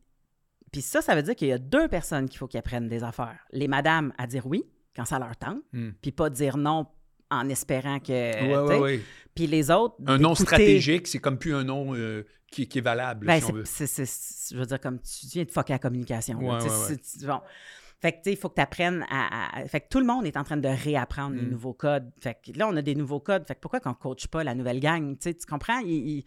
Puis ça, ça veut dire qu'il y a deux personnes qu'il faut qu'ils apprennent des affaires. Les madames à dire oui quand ça leur tente, Mm. puis pas dire non en espérant que. Ouais, ouais, ouais. Puis les autres. Un nom stratégique, c'est comme plus un nom euh, qui, qui est valable, Ben, si on je veux dire, comme tu viens de fucker la communication. là. Bon. Fait que, tu sais, il faut que tu apprennes à, à- Fait que tout le monde est en train de réapprendre les Mm. nouveaux codes. Fait que là, on a des nouveaux codes. Fait que pourquoi qu'on coach pas la nouvelle gang? Tu comprends? Il, il-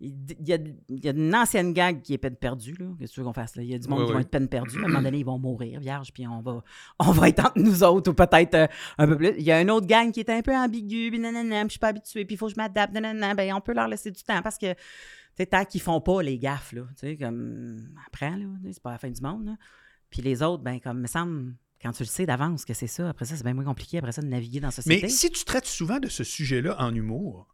y, a, il y a une ancienne gang qui est peine perdue. là. Qu'est-ce que tu veux qu'on fasse? Là? Il y a du monde qui vont ouais. être peine perdue. À un moment (clears throat) donné, ils vont mourir, vierge, puis on va, on va être entre nous autres ou peut-être euh, un peu plus. Il y a une autre gang qui est un peu ambiguë, puis nanana, puis je suis pas habituée, puis il faut que je m'adapte, nanana. Ben, on peut leur laisser du temps parce que tu sais, tant qu'ils font pas les gaffes, là, tu sais, comme, apprends, là, c'est pas la fin du monde, là. Puis les autres, ben, comme, me semble, quand tu le sais d'avance que c'est ça, après ça, c'est bien moins compliqué, après ça, de naviguer dans la société. Mais si tu traites souvent de ce sujet-là en humour,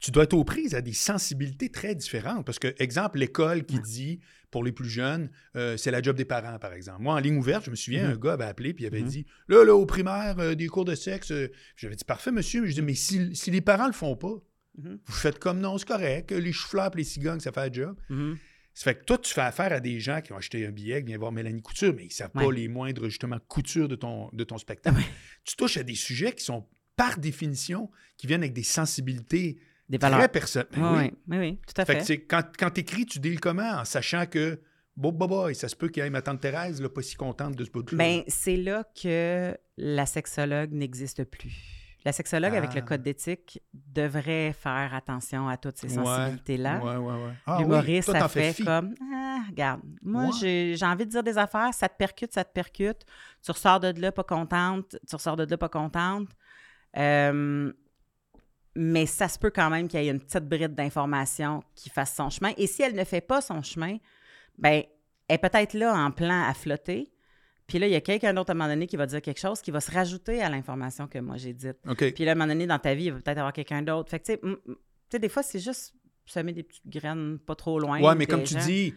tu dois être aux prises à des sensibilités très différentes. Parce que, exemple, l'école qui Ouais. dit, pour les plus jeunes, euh, c'est la job des parents, par exemple. Moi, en ligne ouverte, je me souviens, un gars avait appelé puis il avait Mhm. dit Là, là, au primaire, euh, des cours de sexe. euh, J'avais dit Parfait, monsieur. Mais je dis Mais si, si les parents le font pas, Mhm. vous faites comme non, c'est correct. Les choux-fleurs et les cigognes, ça fait le job. Ça fait que toi, tu fais affaire à des gens qui ont acheté un billet, qui viennent voir Mélanie Couture, mais ils ne savent pas les moindres, justement, coutures de ton, de ton spectacle. Ouais. Tu touches à des sujets qui sont, par définition, qui viennent avec des sensibilités Des très valeurs. personnelles. Oui, oui, oui, oui, tout à Fait fait. que quand, quand tu écris, tu deals comment en sachant que, bon, bah, bah, ça se peut qu'il y ait ma tante Thérèse, là, pas si contente de ce bout-là. Ben, c'est là que la sexologue n'existe plus. La sexologue, avec le Ah. code d'éthique, devrait faire attention à toutes ces sensibilités-là. Ouais, ouais, ouais. Ah L'humoriste, ça fait comme Ah, regarde, moi, j'ai envie de dire des affaires, ça te percute, ça te percute. Tu ressors de là pas contente, tu ressors de là pas contente. Euh, mais ça se peut quand même qu'il y ait une petite bride d'information qui fasse son chemin. Et si elle ne fait pas son chemin, ben, elle est peut-être là en plan à flotter. Puis là, il y a quelqu'un d'autre à un moment donné qui va dire quelque chose qui va se rajouter à l'information que moi j'ai dite. Puis là, à un moment donné, dans ta vie, il va peut-être avoir quelqu'un d'autre. Fait que, tu sais, tu sais, des fois, c'est juste semer des petites graines pas trop loin. Ouais, mais comme tu dis,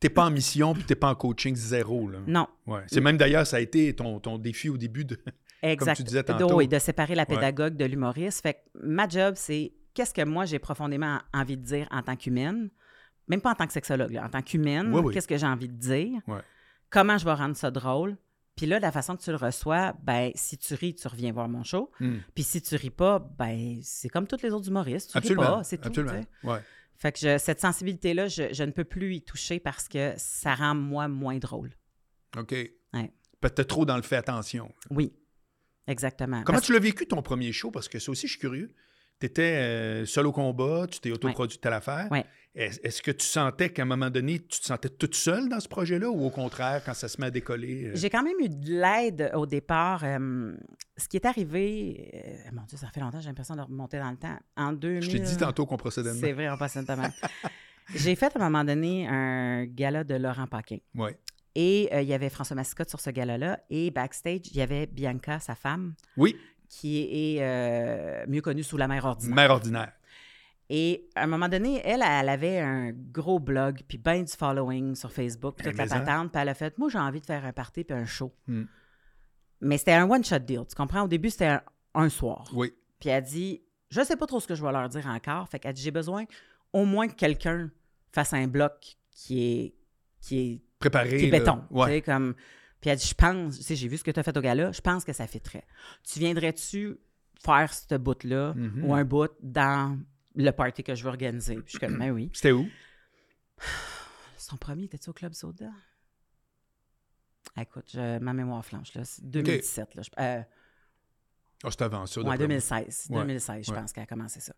t'es pas en mission puis t'es pas en coaching zéro. Là. Non, Ouais. C'est même d'ailleurs, ça a été ton, ton défi au début de. (laughs) exact. tu disais tantôt. oui, de séparer la pédagogue de l'humoriste. Fait que ma job, c'est qu'est-ce que moi, j'ai profondément envie de dire en tant qu'humaine, même pas en tant que sexologue, là, en tant qu'humaine, Oui, oui. qu'est-ce que j'ai envie de dire, Ouais. Comment je vais rendre ça drôle? Puis là, la façon que tu le reçois, ben si tu ris, tu reviens voir mon show. Hmm. Puis si tu ris pas, ben c'est comme tous les autres humoristes. Tu ris Absolument. pas, c'est tout. Absolument. Ouais. Fait que je- cette sensibilité-là, je, je ne peux plus y toucher parce que ça rend moi moins drôle. OK. Ouais. Peut-être trop dans le fait attention. Oui, exactement. Comment Parce- tu l'as vécu ton premier show? Parce que ça aussi, je suis curieux. Tu étais seul au combat, tu t'es autoproduit telle affaire. Ouais. Est- Est-ce que tu sentais qu'à un moment donné, tu te sentais toute seule dans ce projet-là ou au contraire, quand ça se met à décoller? euh, J'ai quand même eu de l'aide au départ. euh, ce qui est arrivé, euh, mon Dieu, ça fait longtemps, j'ai l'impression de remonter dans le temps. En 2000. Je t'ai dit tantôt qu'on procédait de C'est même. vrai, on passe notamment. (laughs) J'ai fait à un moment donné un gala de Laurent Paquin. Ouais. Et euh, il y avait François Mascotte sur ce gala-là. Et backstage, il y avait Bianca, sa femme, Oui, qui est euh, mieux connue sous la mère ordinaire. mère ordinaire. Et à un moment donné, elle, elle avait un gros blog, puis ben du following sur Facebook, puis Eh, toute la patente. Puis elle a fait, moi, j'ai envie de faire un party puis un show. Hmm. Mais c'était un one-shot deal, tu comprends? Au début, c'était un, un soir. Oui. Puis elle dit, je sais pas trop ce que je vais leur dire encore. Fait qu'elle dit, j'ai besoin au moins que quelqu'un fasse un bloc qui est, qui est, Préparé. qui est béton. tu Ouais. sais, comme... Puis elle dit, je pense, tu sais, j'ai vu ce que tu as fait au gala, je pense que ça fitterait. Tu viendrais-tu faire ce bout-là Mhm. ou un bout dans le party que je veux organiser? Puis je suis comme, ben oui. C'était où? (sighs) Son premier, était-tu au Club Soda? Ah, Écoute, je- ma mémoire flanche, là. C'est 2017, là. Je- euh, Ah, c'était avant ça. ouais, d'après moi. 2016. Ouais, 2016, je ouais. pense qu'elle a commencé ça.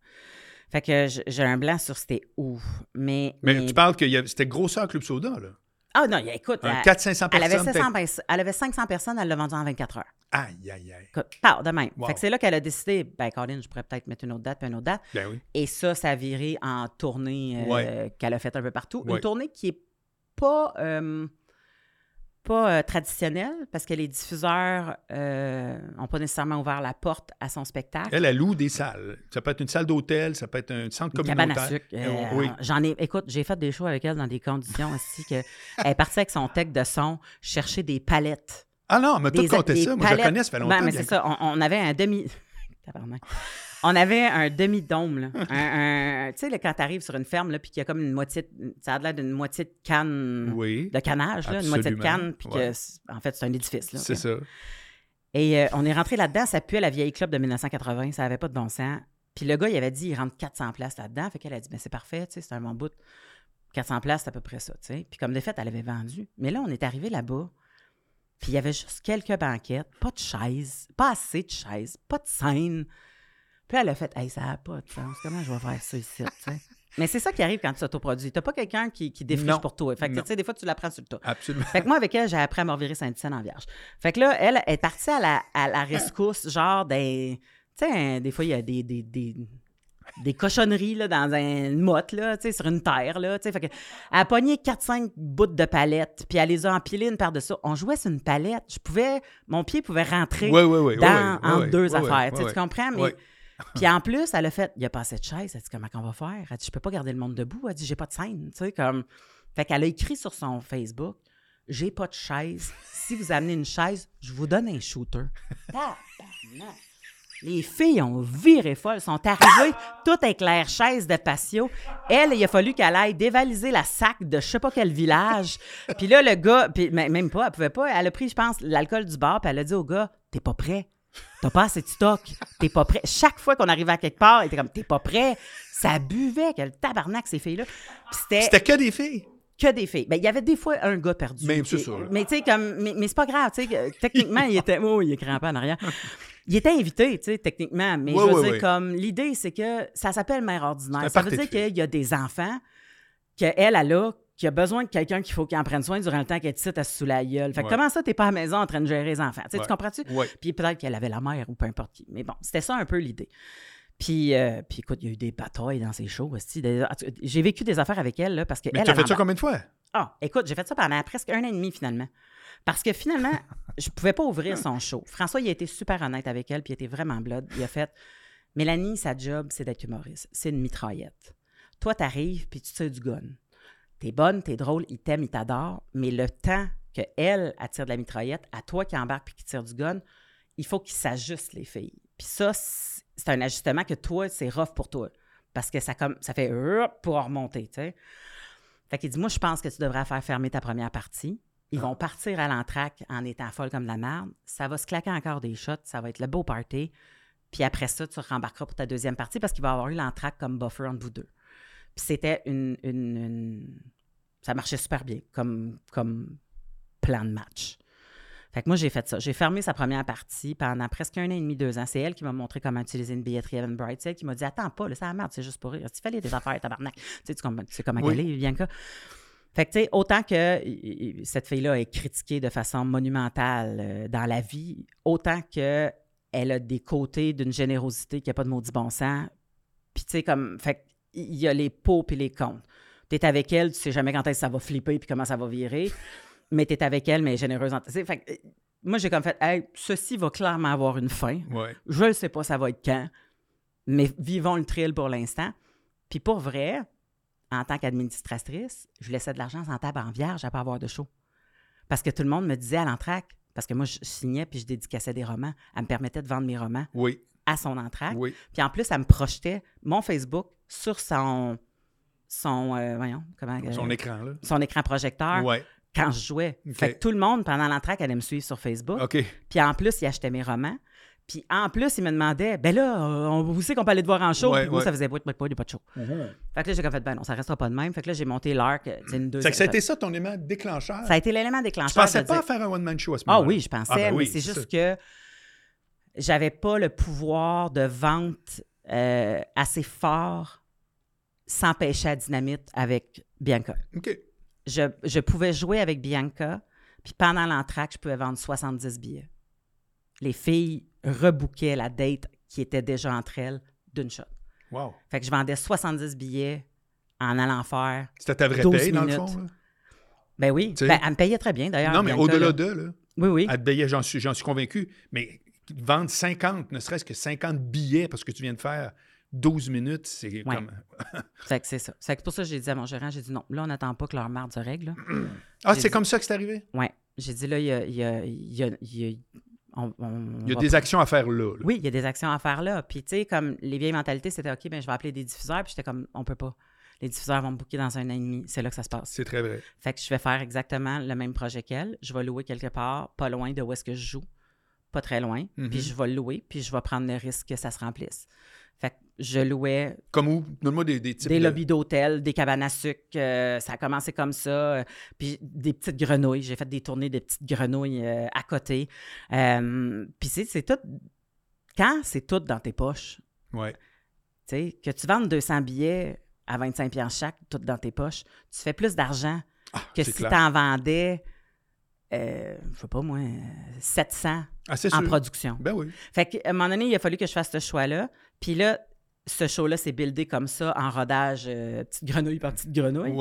Fait que j'ai un blanc sur c'était où. Mais, Mais, mais- tu parles que c'était grosseur Club Soda, là. Ah non, écoute, Un elle, 400-500 elle avait personnes. 500 peut-être. pers- elle avait 500 personnes, elle l'a vendu en 24 heures. Aïe, aïe, aïe. Part de même. Wow. Fait que c'est là qu'elle a décidé, ben, Colin, je pourrais peut-être mettre une autre date puis une autre date. Ben oui. Et ça, ça a viré en tournée euh, Ouais. qu'elle a faite un peu partout. Ouais. Une tournée qui est pas, euh, pas euh, traditionnelle parce que les diffuseurs n'ont pas nécessairement ouvert la porte à son spectacle. Elle, elle loue des salles. Ça peut être une salle d'hôtel, ça peut être un centre Une cabane communautaire. à sucre. Euh, oui. J'en ai, écoute, j'ai fait des shows avec elle dans des conditions aussi que (laughs) elle est partie avec son tech de son chercher des palettes. Ah non, elle m'a tout des ça. Moi, je la connais, ça fait longtemps. Ben, mais bien c'est ça, on, on avait un demi. (laughs) On avait un demi-dôme, là. Un- un- tu sais, quand tu arrives sur une ferme, puis qu'il y a comme une moitié. ça a l'air d'une moitié de canne. Oui, De canage, là, une moitié de canne, puis Ouais. en fait, c'est un édifice. Là, c'est ça. Et euh, on est rentré là-dedans, ça puait la vieille club de 1980, ça avait pas de bon sens. Puis le gars, il avait dit, il rentre 400 places là-dedans. Fait qu'elle a dit, mais c'est parfait, tu sais, c'est un bon bout. 400 places, c'est à peu près ça, tu sais. Puis comme de fait, elle avait vendu. Mais là, on est arrivé là-bas, puis il y avait juste quelques banquettes, pas de chaises, pas assez de chaises, pas de scène. Puis elle a fait, hey, ça n'a pas de sens, comment je vais faire ça ici, tu. Mais c'est ça qui arrive quand tu t'autoproduis. T'as pas quelqu'un qui, qui défriche Non. pour toi. Fait que, tu sais, des fois, tu l'apprends sur le tas. Absolument. Fait que moi, avec elle, j'ai appris à me revirer Saint-Hyacinthe en vierge. Fait que là, elle est partie à la, à la rescousse, genre des. Tu sais, hein, des fois, il y a des, des, des, des cochonneries là, dans une motte, là, tu sais, sur une terre. Là, tu fait que, elle a pogné 4-5 bouts de palettes, puis elle les a empilées une par-dessus. On jouait sur une palette. Je pouvais. Mon pied pouvait rentrer Oui, oui, oui. dans, entre deux affaires. tu Tu comprends? Mais. (laughs) Puis en plus, elle a fait, il y a pas assez de chaises. Elle dit, comment qu'on va faire? Elle dit, je peux pas garder le monde debout. Elle dit, j'ai pas de scène. Tu sais, comme. Fait qu'elle a écrit sur son Facebook, j'ai pas de chaise. Si vous amenez une chaise, je vous donne un shooter. (laughs) Les filles ont viré folles, sont arrivées toutes avec l'air chaise de patio. Elle, il a fallu qu'elle aille dévaliser la sac de je sais pas quel village. Puis là, le gars, puis même pas, elle pouvait pas. Elle a pris, je pense, l'alcool du bar, puis elle a dit au gars, t'es pas prêt. T'as pas assez de stock. T'es pas prêt. Chaque fois qu'on arrivait à quelque part, elle était comme, t'es pas prêt. Ça buvait, quel tabarnak, ces filles-là. C'était C'était que des filles. que des filles. Ben, il y avait des fois un gars perdu. Mais c'est. Mais tu sais, comme, mais, mais c'est pas grave, tu sais, que, techniquement, il était, oh, il est crampé en arrière. Il était invité, tu sais, techniquement, mais je veux dire, comme, l'idée, c'est que ça s'appelle mère ordinaire. Ça veut dire qu'il y a des enfants qu'elle, elle a, qui a besoin de quelqu'un qu'il faut qu'il en prenne soin durant le temps qu'elle est à se sous la gueule. Fait que Ouais. comment ça, t'es pas à la maison en train de gérer les enfants? Tu Ouais. Comprends-tu? Oui. Puis peut-être qu'elle avait la mère ou peu importe qui. Mais bon, c'était ça un peu l'idée. Puis, euh, puis écoute, il y a eu des batailles dans ces shows aussi. Des- J'ai vécu des affaires avec elle, là, parce que Mais elle, tu as elle fait ça combien de fois? ah, écoute, j'ai fait ça pendant presque un an et demi finalement. Parce que finalement, (laughs) je pouvais pas ouvrir son show. François, il a été super honnête avec elle, puis il était vraiment blood. Il a fait Mélanie, sa job, c'est d'être humoriste. C'est une mitraillette. Toi, t'arrives, puis tu tires du gun. T'es bonne, t'es drôle, il t'aime, il t'adore, mais le temps qu'elle, elle tire de la mitraillette, à toi qui embarque puis qui tire du gun, il faut qu'ils s'ajustent, les filles. Puis ça, c'est un ajustement que toi, c'est rough pour toi. Parce que ça, comme, ça fait pour remonter, tu sais. Fait qu'il dit, moi, je pense que tu devrais faire fermer ta première partie. Ils vont partir à l'entraque en étant folle comme de la merde. Ça va se claquer encore des shots. Ça va être le beau party. Puis après ça, tu rembarqueras pour ta deuxième partie parce qu'il va avoir eu l'entraque comme buffer entre vous deux. Puis c'était une, une- une- Ça marchait super bien comme, comme plan de match. Fait que moi, j'ai fait ça. J'ai fermé sa première partie pendant presque un an et demi, deux ans. C'est elle qui m'a montré comment utiliser une billetterie Eventbrite. C'est elle qui m'a dit Attends pas, là, c'est la merde, c'est juste pour rire. Tu fais des affaires, tabarnak. Tu sais, tu, comment Oui. elle est, Bianca. Fait que, tu sais, autant que cette fille-là est critiquée de façon monumentale euh, dans la vie, autant que elle a des côtés d'une générosité qui n'a pas de maudit bon sens. Puis, tu sais, comme, fait il y a les pots et les cons. Tu es avec elle, tu sais jamais quand est-ce que ça va flipper puis comment ça va virer, mais tu es avec elle, mais généreuse. en- Fait euh, moi, j'ai comme fait, hey, ceci va clairement avoir une fin. Je ne sais pas ça va être quand, mais vivons le thrill pour l'instant. Puis pour vrai, en tant qu'administratrice, je laissais de l'argent sans table en vierge à pas avoir de show. Parce que tout le monde me disait à l'entraque, parce que moi, je signais puis je dédicassais des romans. Elle me permettait de vendre mes romans Oui. à son entraque. Oui. Puis en plus, elle me projetait mon Facebook sur son, son euh, voyons, comment, Son écran, là. son écran projecteur quand je jouais. Fait que tout le monde, pendant l'entraque, allait me suivre sur Facebook. OK. Puis en plus, il achetait mes romans. Puis en plus, il me demandait, ben là, on, vous savez qu'on peut aller te voir en show? Ouais, Puis moi, ouais. ça faisait pas, pas, pas, pas de show. Fait que là, j'ai comme fait, ben non, ça restera pas de même. Fait que là, j'ai monté l'arc, tu une C'est deuxième. que ça a été ça ton élément déclencheur? Ça a été l'élément Tu déclencheur. pensais de pas à faire un one-man show à ce Ah moment-là? oui, je pensais, Ah ben mais oui, c'est c'est juste que j'avais pas le pouvoir de vente euh, assez fort pêcher à dynamite avec Bianca. OK. Je, je pouvais jouer avec Bianca, puis pendant l'entraque, je pouvais vendre 70 billets. Les filles rebookaient la date qui était déjà entre elles d'une shot. Wow. Fait que je vendais 70 billets en allant faire. C'était ta vraie 12 paye, dans le fond? là? Ben oui, ben, elle me payait très bien d'ailleurs. Non, mais au-delà là. de, là, Oui, oui. elle te payait, j'en suis, j'en suis convaincu, mais vendre 50, ne serait-ce que 50 billets parce que tu viens de faire 12 minutes, c'est Ouais. comme... (laughs) Fait que c'est ça. Fait que pour ça que j'ai dit à mon gérant, j'ai dit non, là, on n'attend pas que leur marde se règle. Ah, c'est dit- comme ça que c'est arrivé? Ouais. J'ai dit là, il y a. il y a- il y a- il y a- on- on Il y a des actions à faire là. là. Oui, il y a des actions à faire là. Puis, tu sais, comme les vieilles mentalités, c'était OK, ben je vais appeler des diffuseurs. Puis, j'étais comme, on peut pas. Les diffuseurs vont me booker dans un an et demi. C'est là que ça se passe. C'est très vrai. Fait que je vais faire exactement le même projet qu'elle. Je vais louer quelque part, pas loin de où est-ce que je joue. Pas très loin. Mhm. Puis, je vais le louer. Puis, je vais prendre le risque que ça se remplisse. Je louais Comme où? Donne-moi des, des types des de... lobbies d'hôtel, des cabanes à sucre. euh, ça a commencé comme ça. euh, puis des petites grenouilles. J'ai fait des tournées de petites grenouilles euh, à côté. Puis c'est, c'est tout. Quand c'est tout dans tes poches, Ouais. tu sais, que tu vendes 200 billets à 25 pieds chaque, tout dans tes poches, tu fais plus d'argent Ah, que si tu en vendais, euh, je sais pas moi, euh, 700 Ah, en sûr. production. Ben oui. Fait qu'à un moment donné, il a fallu que je fasse ce choix-là. Puis là, ce show-là s'est buildé comme ça, en rodage, euh, petite grenouille par petite grenouille.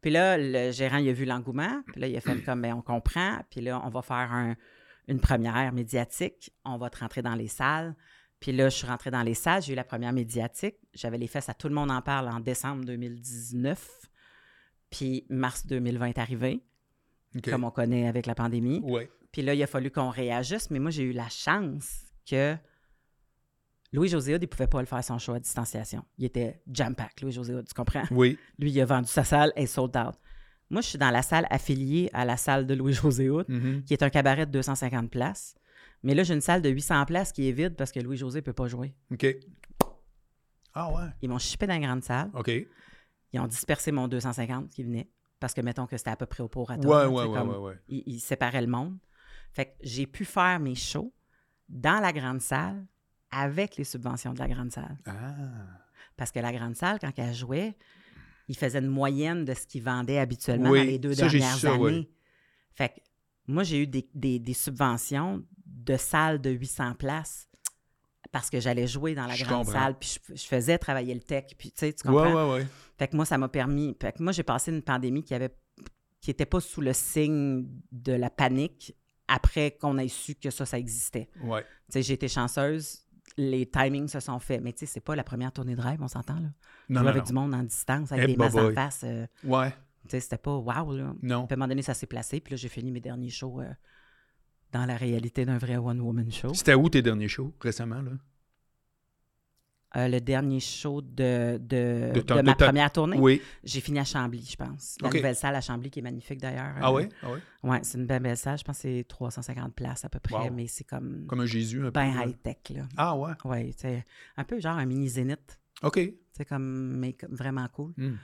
Puis là, le gérant, il a vu l'engouement. Puis là, il a fait comme, ben, on comprend. Puis là, on va faire un- une première médiatique. On va te rentrer dans les salles. Puis là, je suis rentrée dans les salles. J'ai eu la première médiatique. J'avais les fesses à Tout le monde en parle en décembre 2019. Puis mars 2020 est arrivé, comme on connaît avec la pandémie. Puis là, il a fallu qu'on réajuste. Mais moi, j'ai eu la chance que Louis-José Hood, il ne pouvait pas le faire son show à distanciation. Il était jam-pack, Louis-José Hood, tu comprends? Oui. Lui, il a vendu sa salle et sold out. Moi, je suis dans la salle affiliée à la salle de Louis-José Hood, Mhm. qui est un cabaret de 250 places. Mais là, j'ai une salle de 800 places qui est vide parce que Louis-José ne peut pas jouer. OK. Ah ouais. Ils m'ont chippé dans une grande salle. OK. Ils ont dispersé mon 250 qui venait. Parce que, mettons que c'était à peu près au prorata. Ouais, là, ouais, ouais, ouais, ouais. Ils, ils séparaient le monde. Fait que j'ai pu faire mes shows dans la grande salle avec les subventions de la grande salle. Ah. Parce que la grande salle, quand elle jouait, il faisait une moyenne de ce qu'ils vendaient habituellement Oui, dans les deux ça, dernières ça, années. Fait que moi, j'ai eu des, des- des subventions de salles de 800 places parce que j'allais jouer dans la Je grande comprends. salle, puis je, je faisais travailler le tech, puis tu sais, tu Ouais, comprends? ouais, ouais. Fait que moi, ça m'a permis. Fait que moi, j'ai passé une pandémie qui avait qui n'était pas sous le signe de la panique après qu'on ait su que ça, ça existait. Ouais. Tu sais, j'ai été chanceuse, les timings se sont faits. Mais tu sais, c'est pas la première tournée de rêve, on s'entend, là. Non, non, avec non. du monde en distance, avec des masses en face. euh, Ouais. tu sais, c'était pas wow, là. Non. Puis à un moment donné, ça s'est placé. Puis là, j'ai fini mes derniers shows euh, dans la réalité d'un vrai one-woman show. C'était où tes derniers shows récemment, là? Euh, le dernier show de, de, De de, ton- de ma ta- première tournée, Oui. j'ai fini à Chambly, je pense. La nouvelle salle à Chambly qui est magnifique d'ailleurs. Ah Euh, ouais? Ah ouais? Ouais, c'est une belle, belle salle. Je pense que c'est 350 places à peu près, Wow. mais c'est comme, Comme un Jésus, un peu. ben high-tech, là. Ah ouais? Ouais, c'est un peu genre un mini zénith. OK. C'est comme, mais comme vraiment cool. Hmm.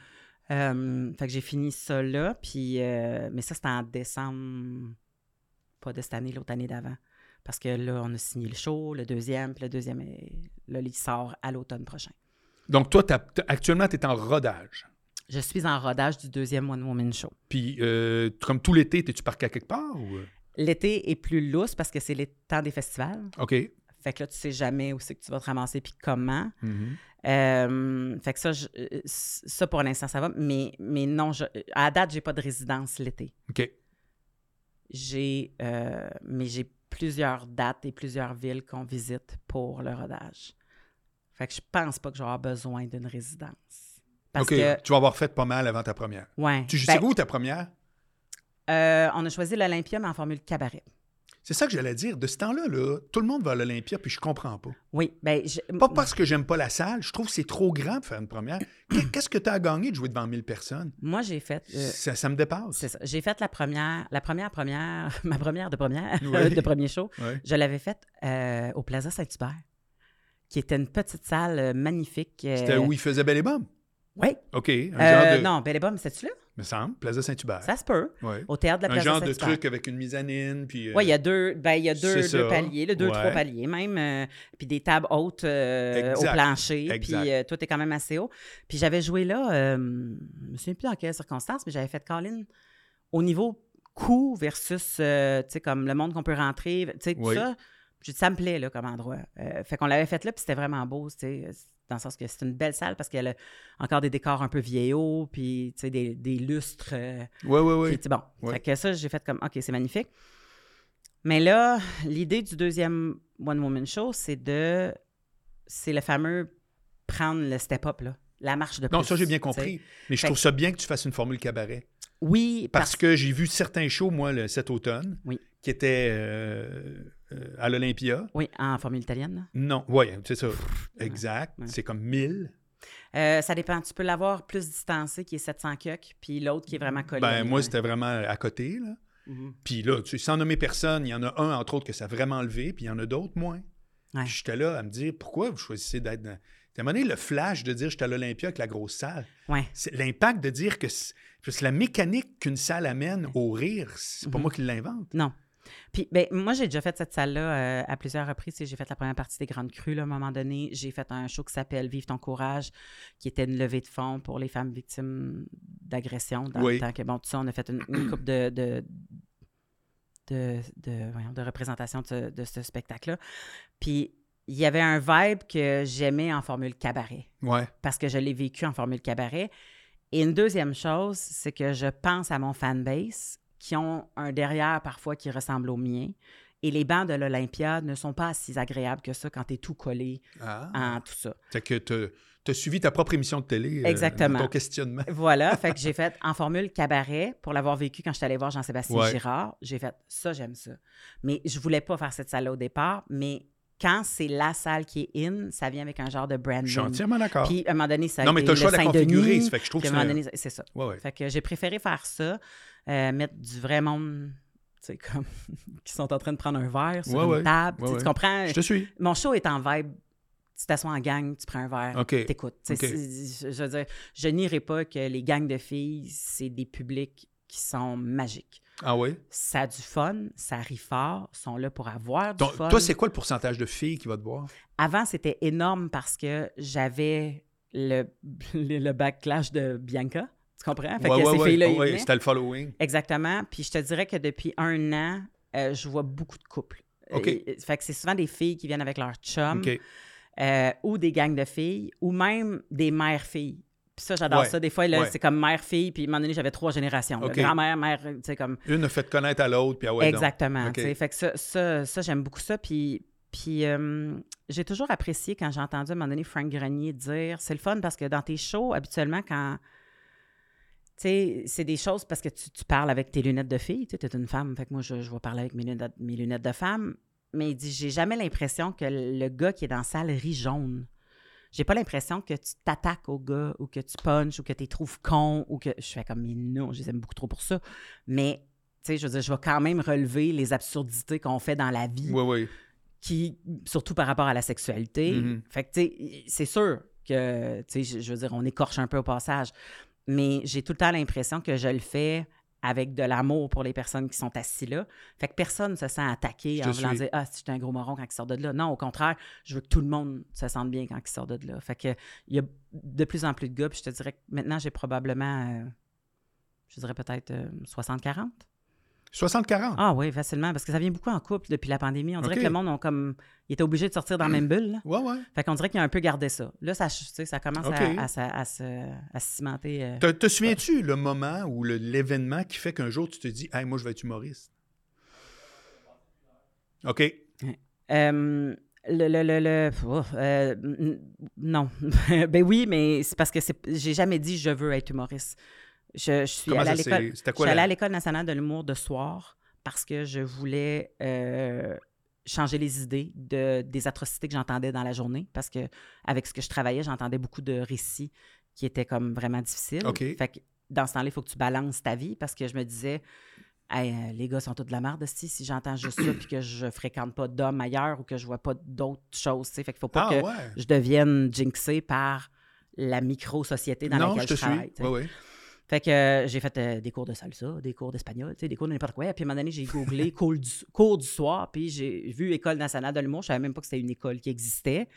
Euh, fait que j'ai fini ça là, puis, euh, mais ça, c'était en décembre, pas de cette année, l'autre année d'avant. Parce que là, on a signé le show, le deuxième, puis le deuxième, là, il sort à l'automne prochain. Donc, toi, actuellement, tu es en rodage. Je suis en rodage du deuxième One Woman Show. Puis, euh, comme tout l'été, t'es-tu parqué à quelque part? Ou... L'été est plus lousse parce que c'est le temps des festivals. OK. Fait que là, tu sais jamais où c'est que tu vas te ramasser puis comment. Mhm. Euh, fait que ça, je- euh, ça pour l'instant, ça va. Mais, mais non, je, à date, j'ai pas de résidence l'été. OK. J'ai, euh, mais j'ai plusieurs dates et plusieurs villes qu'on visite pour le rodage. Fait que je pense pas que j'aurai besoin d'une résidence. Parce OK. que, Tu vas avoir fait pas mal avant ta première. ouais. Tu ben, sais où ta première? euh, on a choisi l'Olympia, mais en formule cabaret. C'est ça que j'allais dire. De ce temps-là, là, tout le monde va à l'Olympia, puis je comprends pas. Oui, ben, je- Pas parce que j'aime pas la salle, je trouve que c'est trop grand pour faire une première. Qu'est- (clears throat) Qu'est-ce que tu as gagné de jouer devant 1000 personnes? moi, j'ai fait. euh, ça, ça me dépasse. c'est ça. J'ai fait la première, la première première, (laughs) ma première de première, Oui. (laughs) de premier show. Je l'avais faite euh, au Plaza Saint-Hubert, qui était une petite salle euh, magnifique. C'était où il faisait Belle et Bombe? Oui. OK. Un Euh, genre de. Non, Belle et Bomme, c'est-tu là? Me semble. Plaza Saint-Hubert. Ça se peut. Ouais. Au théâtre de la Un Plaza genre de Saint-Hubert. truc avec une mezzanine, puis. euh, Oui, il y a deux, ben, il y a deux, paliers, là, deux, Ouais. trois paliers même, euh, puis des tables hautes euh, au plancher, Exact. puis tout est quand même assez haut. Puis j'avais joué là, je me souviens plus dans quelles circonstances, mais j'avais fait Colin au niveau coût versus, tu sais, comme le monde qu'on peut rentrer, tu sais, tout Oui. ça. J'ai dit, ça me plaît, là, comme endroit. Euh, fait qu'on l'avait fait là, puis c'était vraiment beau, tu sais, dans le sens que c'est une belle salle parce qu'elle a encore des décors un peu vieillots, puis, tu sais, des, des lustres. euh, Ouais, ouais, puis, ouais. tu sais, bon, Ouais. fait que ça, j'ai fait comme, OK, c'est magnifique. Mais là, l'idée du deuxième One Woman Show, c'est de. C'est le fameux prendre le step-up, là. La marche de plus. Non, ça, j'ai bien compris. Mais je Fait trouve ça bien que tu fasses une formule cabaret. Oui, Parce parce, que j'ai vu certains shows, moi, le- cet automne, Oui. qui étaient euh, euh, à l'Olympia. Oui, en formule italienne. Non, oui, c'est ça. Exact. Ouais. C'est comme 1000. Euh, ça dépend. Tu peux l'avoir plus distancé, qui est 700 cucks, puis l'autre qui est vraiment collé. Ben, moi, c'était vraiment à côté, là. Mhm. Puis là, tu sais, sans nommer personne, il y en a un, entre autres, que ça a vraiment levé, puis il y en a d'autres moins. Ouais. Puis j'étais là à me dire, pourquoi vous choisissez d'être dans... à un moment donné, le flash de dire j'étais à l'Olympia avec la grosse salle, Ouais. c'est l'impact de dire que c'est la mécanique qu'une salle amène au rire, c'est pas Mhm. moi qui l'invente. Non. Puis, ben, moi, j'ai déjà fait cette salle-là euh, à plusieurs reprises. J'ai fait la première partie des Grandes Crues, là, à un moment donné. J'ai fait un show qui s'appelle Vive ton courage, qui était une levée de fonds pour les femmes victimes d'agression. Dans Oui. le temps que, bon, tout ça, on a fait une, une coupe de, de, de, de, voyons, de représentation de ce, de ce spectacle-là. Puis, il y avait un vibe que j'aimais en formule cabaret Ouais. parce que je l'ai vécu en formule cabaret. Et une deuxième chose, c'est que je pense à mon fanbase qui ont un derrière parfois qui ressemble au mien. Et les bancs de l'Olympia ne sont pas si agréables que ça quand tu es tout collé Ah. en tout ça. Fait que tu as suivi ta propre émission de télé. euh, Exactement. dans ton questionnement. (laughs) Voilà, fait que j'ai fait en formule cabaret pour l'avoir vécu quand je suis allée voir Jean-Sébastien Ouais. Girard. J'ai fait ça, j'aime ça. Mais je voulais pas faire cette salle-là au départ, mais quand c'est la salle qui est in, ça vient avec un genre de Je branding. suis entièrement d'accord. Puis à un moment donné, ça Non, mais tu as le choix de la configurer. Ça fait que je trouve que c'est. un- c'est ça. Ouais, ouais. Fait que j'ai préféré faire ça, euh, mettre du vrai monde, tu sais, comme, (laughs) qui sont en train de prendre un verre sur Ouais, une ouais. table. Ouais, tu comprends? Je te suis. Mon show est en vibe. Tu t'assois en gang, tu prends un verre, OK. t'écoutes. C'est- Je veux dire, je nierai pas que les gangs de filles, c'est des publics qui sont magiques. Ah oui? Ça a du fun, ça rit fort, sont là pour avoir du fun. toi, c'est quoi le pourcentage de filles qui va te voir? Avant, c'était énorme parce que j'avais le, le, (laughs) le backlash de Bianca. Tu comprends? Fait Ouais, que ouais, ces ouais. filles-là, ils ouais, venaient. C'était le following. Exactement. Puis je te dirais que depuis un an, euh, je vois beaucoup de couples. OK. Euh, fait que c'est souvent des filles qui viennent avec leur chum euh, ou des gangs de filles ou même des mères-filles. Puis ça, j'adore Ouais. ça. Des fois, là, Ouais. c'est comme mère-fille, puis à un moment donné, j'avais trois générations. Grand-mère, mère, tu sais, comme... Une a fait connaître à l'autre, puis ah ouais. Exactement. OK. tu sais. Fait que ça, ça, ça, j'aime beaucoup ça. Puis, puis euh, j'ai toujours apprécié quand j'ai entendu à un moment donné Frank Grenier dire c'est le fun parce que dans tes shows, habituellement, quand. C'est des choses parce que tu, tu parles avec tes lunettes de fille. Tu es une femme. Fait que moi, je, je vais parler avec mes lunettes, mes lunettes de femme. Mais il dit j'ai jamais l'impression que le gars qui est dans la salle rit jaune. J'ai pas l'impression que tu t'attaques au gars ou que tu punches ou que tu trouves con ou que. Je fais comme, mais non, je les aime beaucoup trop pour ça. Mais, tu sais, je veux dire, je vais quand même relever les absurdités qu'on fait dans la vie, Oui, oui. qui, surtout par rapport à la sexualité. Mhm. Fait que, tu sais, c'est sûr que, tu sais, je, je veux dire, on écorche un peu au passage. Mais j'ai tout le temps l'impression que je le fais avec de l'amour pour les personnes qui sont assis là. Fait que personne ne se sent attaqué Je en voulant suis. dire Ah, c'est un gros moron quand il sort de là. Non, au contraire, je veux que tout le monde se sente bien quand il sort de là. Fait que il y a de plus en plus de gars, puis je te dirais que maintenant, j'ai probablement, euh, je dirais peut-être euh, 60-40. 60-40. Ah oui, facilement, parce que ça vient beaucoup en couple depuis la pandémie. On dirait que le monde ont comme. Il était obligé de sortir dans la même bulle. là. Ouais, ouais. Fait qu'on dirait qu'il a un peu gardé ça. Là, ça, ça commence à- à, se- à se, à se cimenter. euh. Te, te souviens-tu le moment ou l'événement qui fait qu'un jour tu te dis, hey, moi, je vais être humoriste? OK. Euh, le, le, le, le- oh, euh, n- non. (laughs) ben oui, mais c'est parce que c'est, j'ai jamais dit je veux être humoriste. Je, je suis Comment allée à l'école. C'était Je quoi suis allée la- à l'École nationale de l'humour de soir parce que je voulais euh, changer les idées de, des atrocités que j'entendais dans la journée. Parce que avec ce que je travaillais, j'entendais beaucoup de récits qui étaient comme vraiment difficiles. Fait que dans ce temps-là, il faut que tu balances ta vie parce que je me disais, Hey, euh, les gars sont tous de la merde, si, si j'entends juste ça puis que je fréquente pas d'hommes ailleurs ou que je vois pas d'autres choses. tu sais. Fait qu'il faut pas Ah, que ouais. je devienne jinxée par la micro-société dans non, laquelle je travaille. suis. Ouais, ouais. Fait que euh, j'ai fait euh, des cours de salsa, des cours d'espagnol, des cours de n'importe quoi. Puis à un moment donné, j'ai googlé (laughs) cours du, cours du soir, puis j'ai vu École nationale de l'humour. Je savais même pas que c'était une école qui existait.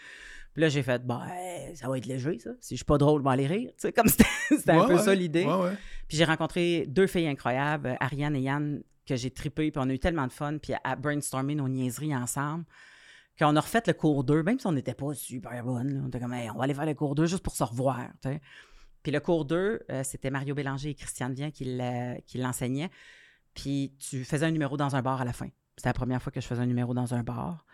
Puis là, j'ai fait, ben, ça va être léger, ça. Si je suis pas drôle, je vais aller rire. Comme (laughs) c'était un peu ouais. ça l'idée. Ouais. Puis j'ai rencontré deux filles incroyables, Ariane et Yann, que j'ai trippé, puis on a eu tellement de fun, puis à brainstormer nos niaiseries ensemble, qu'on a refait le cours 2, même si on n'était pas super bonnes. là. On était comme, Hey, on va aller faire le cours 2 juste pour se revoir. Puis le cours 2, euh, c'était Mario Bélanger et Christiane Vien qui l'enseignaient. Puis tu faisais un numéro dans un bar à la fin. C'était la première fois que je faisais un numéro dans un bar.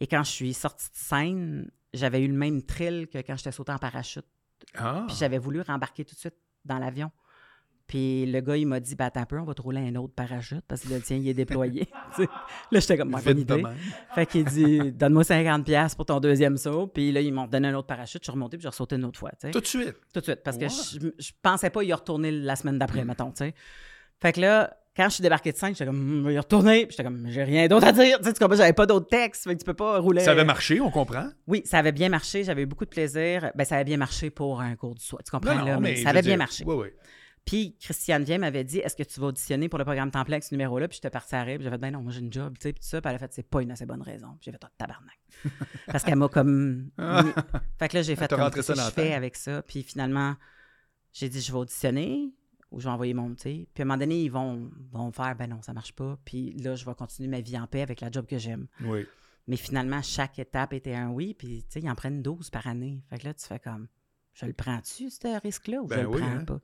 Et quand je suis sortie de scène, j'avais eu le même thrill que quand j'étais sauté en parachute. Ah. Puis j'avais voulu rembarquer tout de suite dans l'avion. Puis le gars, il m'a dit, ben attends un peu, on va te rouler un autre parachute parce que le tien, il est déployé. (laughs) Là, j'étais comme, bonne idée. Fait qu'il dit, donne-moi 50$ piastres pour ton deuxième saut. Puis là, ils m'ont donné un autre parachute. Je suis remonté puis j'ai ressauté une autre fois. Tout de suite? Tout de suite. Parce que je, je pensais pas y retourner la semaine d'après, mettons. Fait que là, quand je suis débarqué de scène, j'étais comme, Hum, je vais y retourner. Puis j'étais comme, j'ai rien d'autre à dire. Tu sais, tu comprends, j'avais pas d'autres textes. Fait que tu peux pas rouler. Ça avait marché, on comprend? Oui, ça avait bien marché. J'avais eu beaucoup de plaisir. Ben, ça avait bien marché pour un cours du soir. Tu comprends, Non, non, là? Mais, ça avait bien dire, marché. Oui, oui. Puis Christiane Vien m'avait dit Est-ce que tu vas auditionner pour le programme temps plein avec ce numéro-là? Puis j'étais partie à rire. Puis j'ai fait Ben non, moi j'ai une job. Tu sais, puis tout ça. Puis elle a fait C'est pas une assez bonne raison. Puis j'ai fait oh, tabarnak. Parce qu'elle m'a comme. (laughs) Fait que là, j'ai fait t'a comme que je fais avec ça? Puis finalement, j'ai dit Je vais auditionner ou je vais envoyer mon. tu sais. Puis à un moment donné, ils vont, vont faire Ben non, ça marche pas. Puis là, je vais continuer ma vie en paix avec la job que j'aime. Oui. Mais finalement, chaque étape était un oui. Puis tu sais, ils en prennent 12 par année. Fait que là, tu fais comme Je le prends-tu, ce risque-là, ou Ben je le oui, prends hein. pas?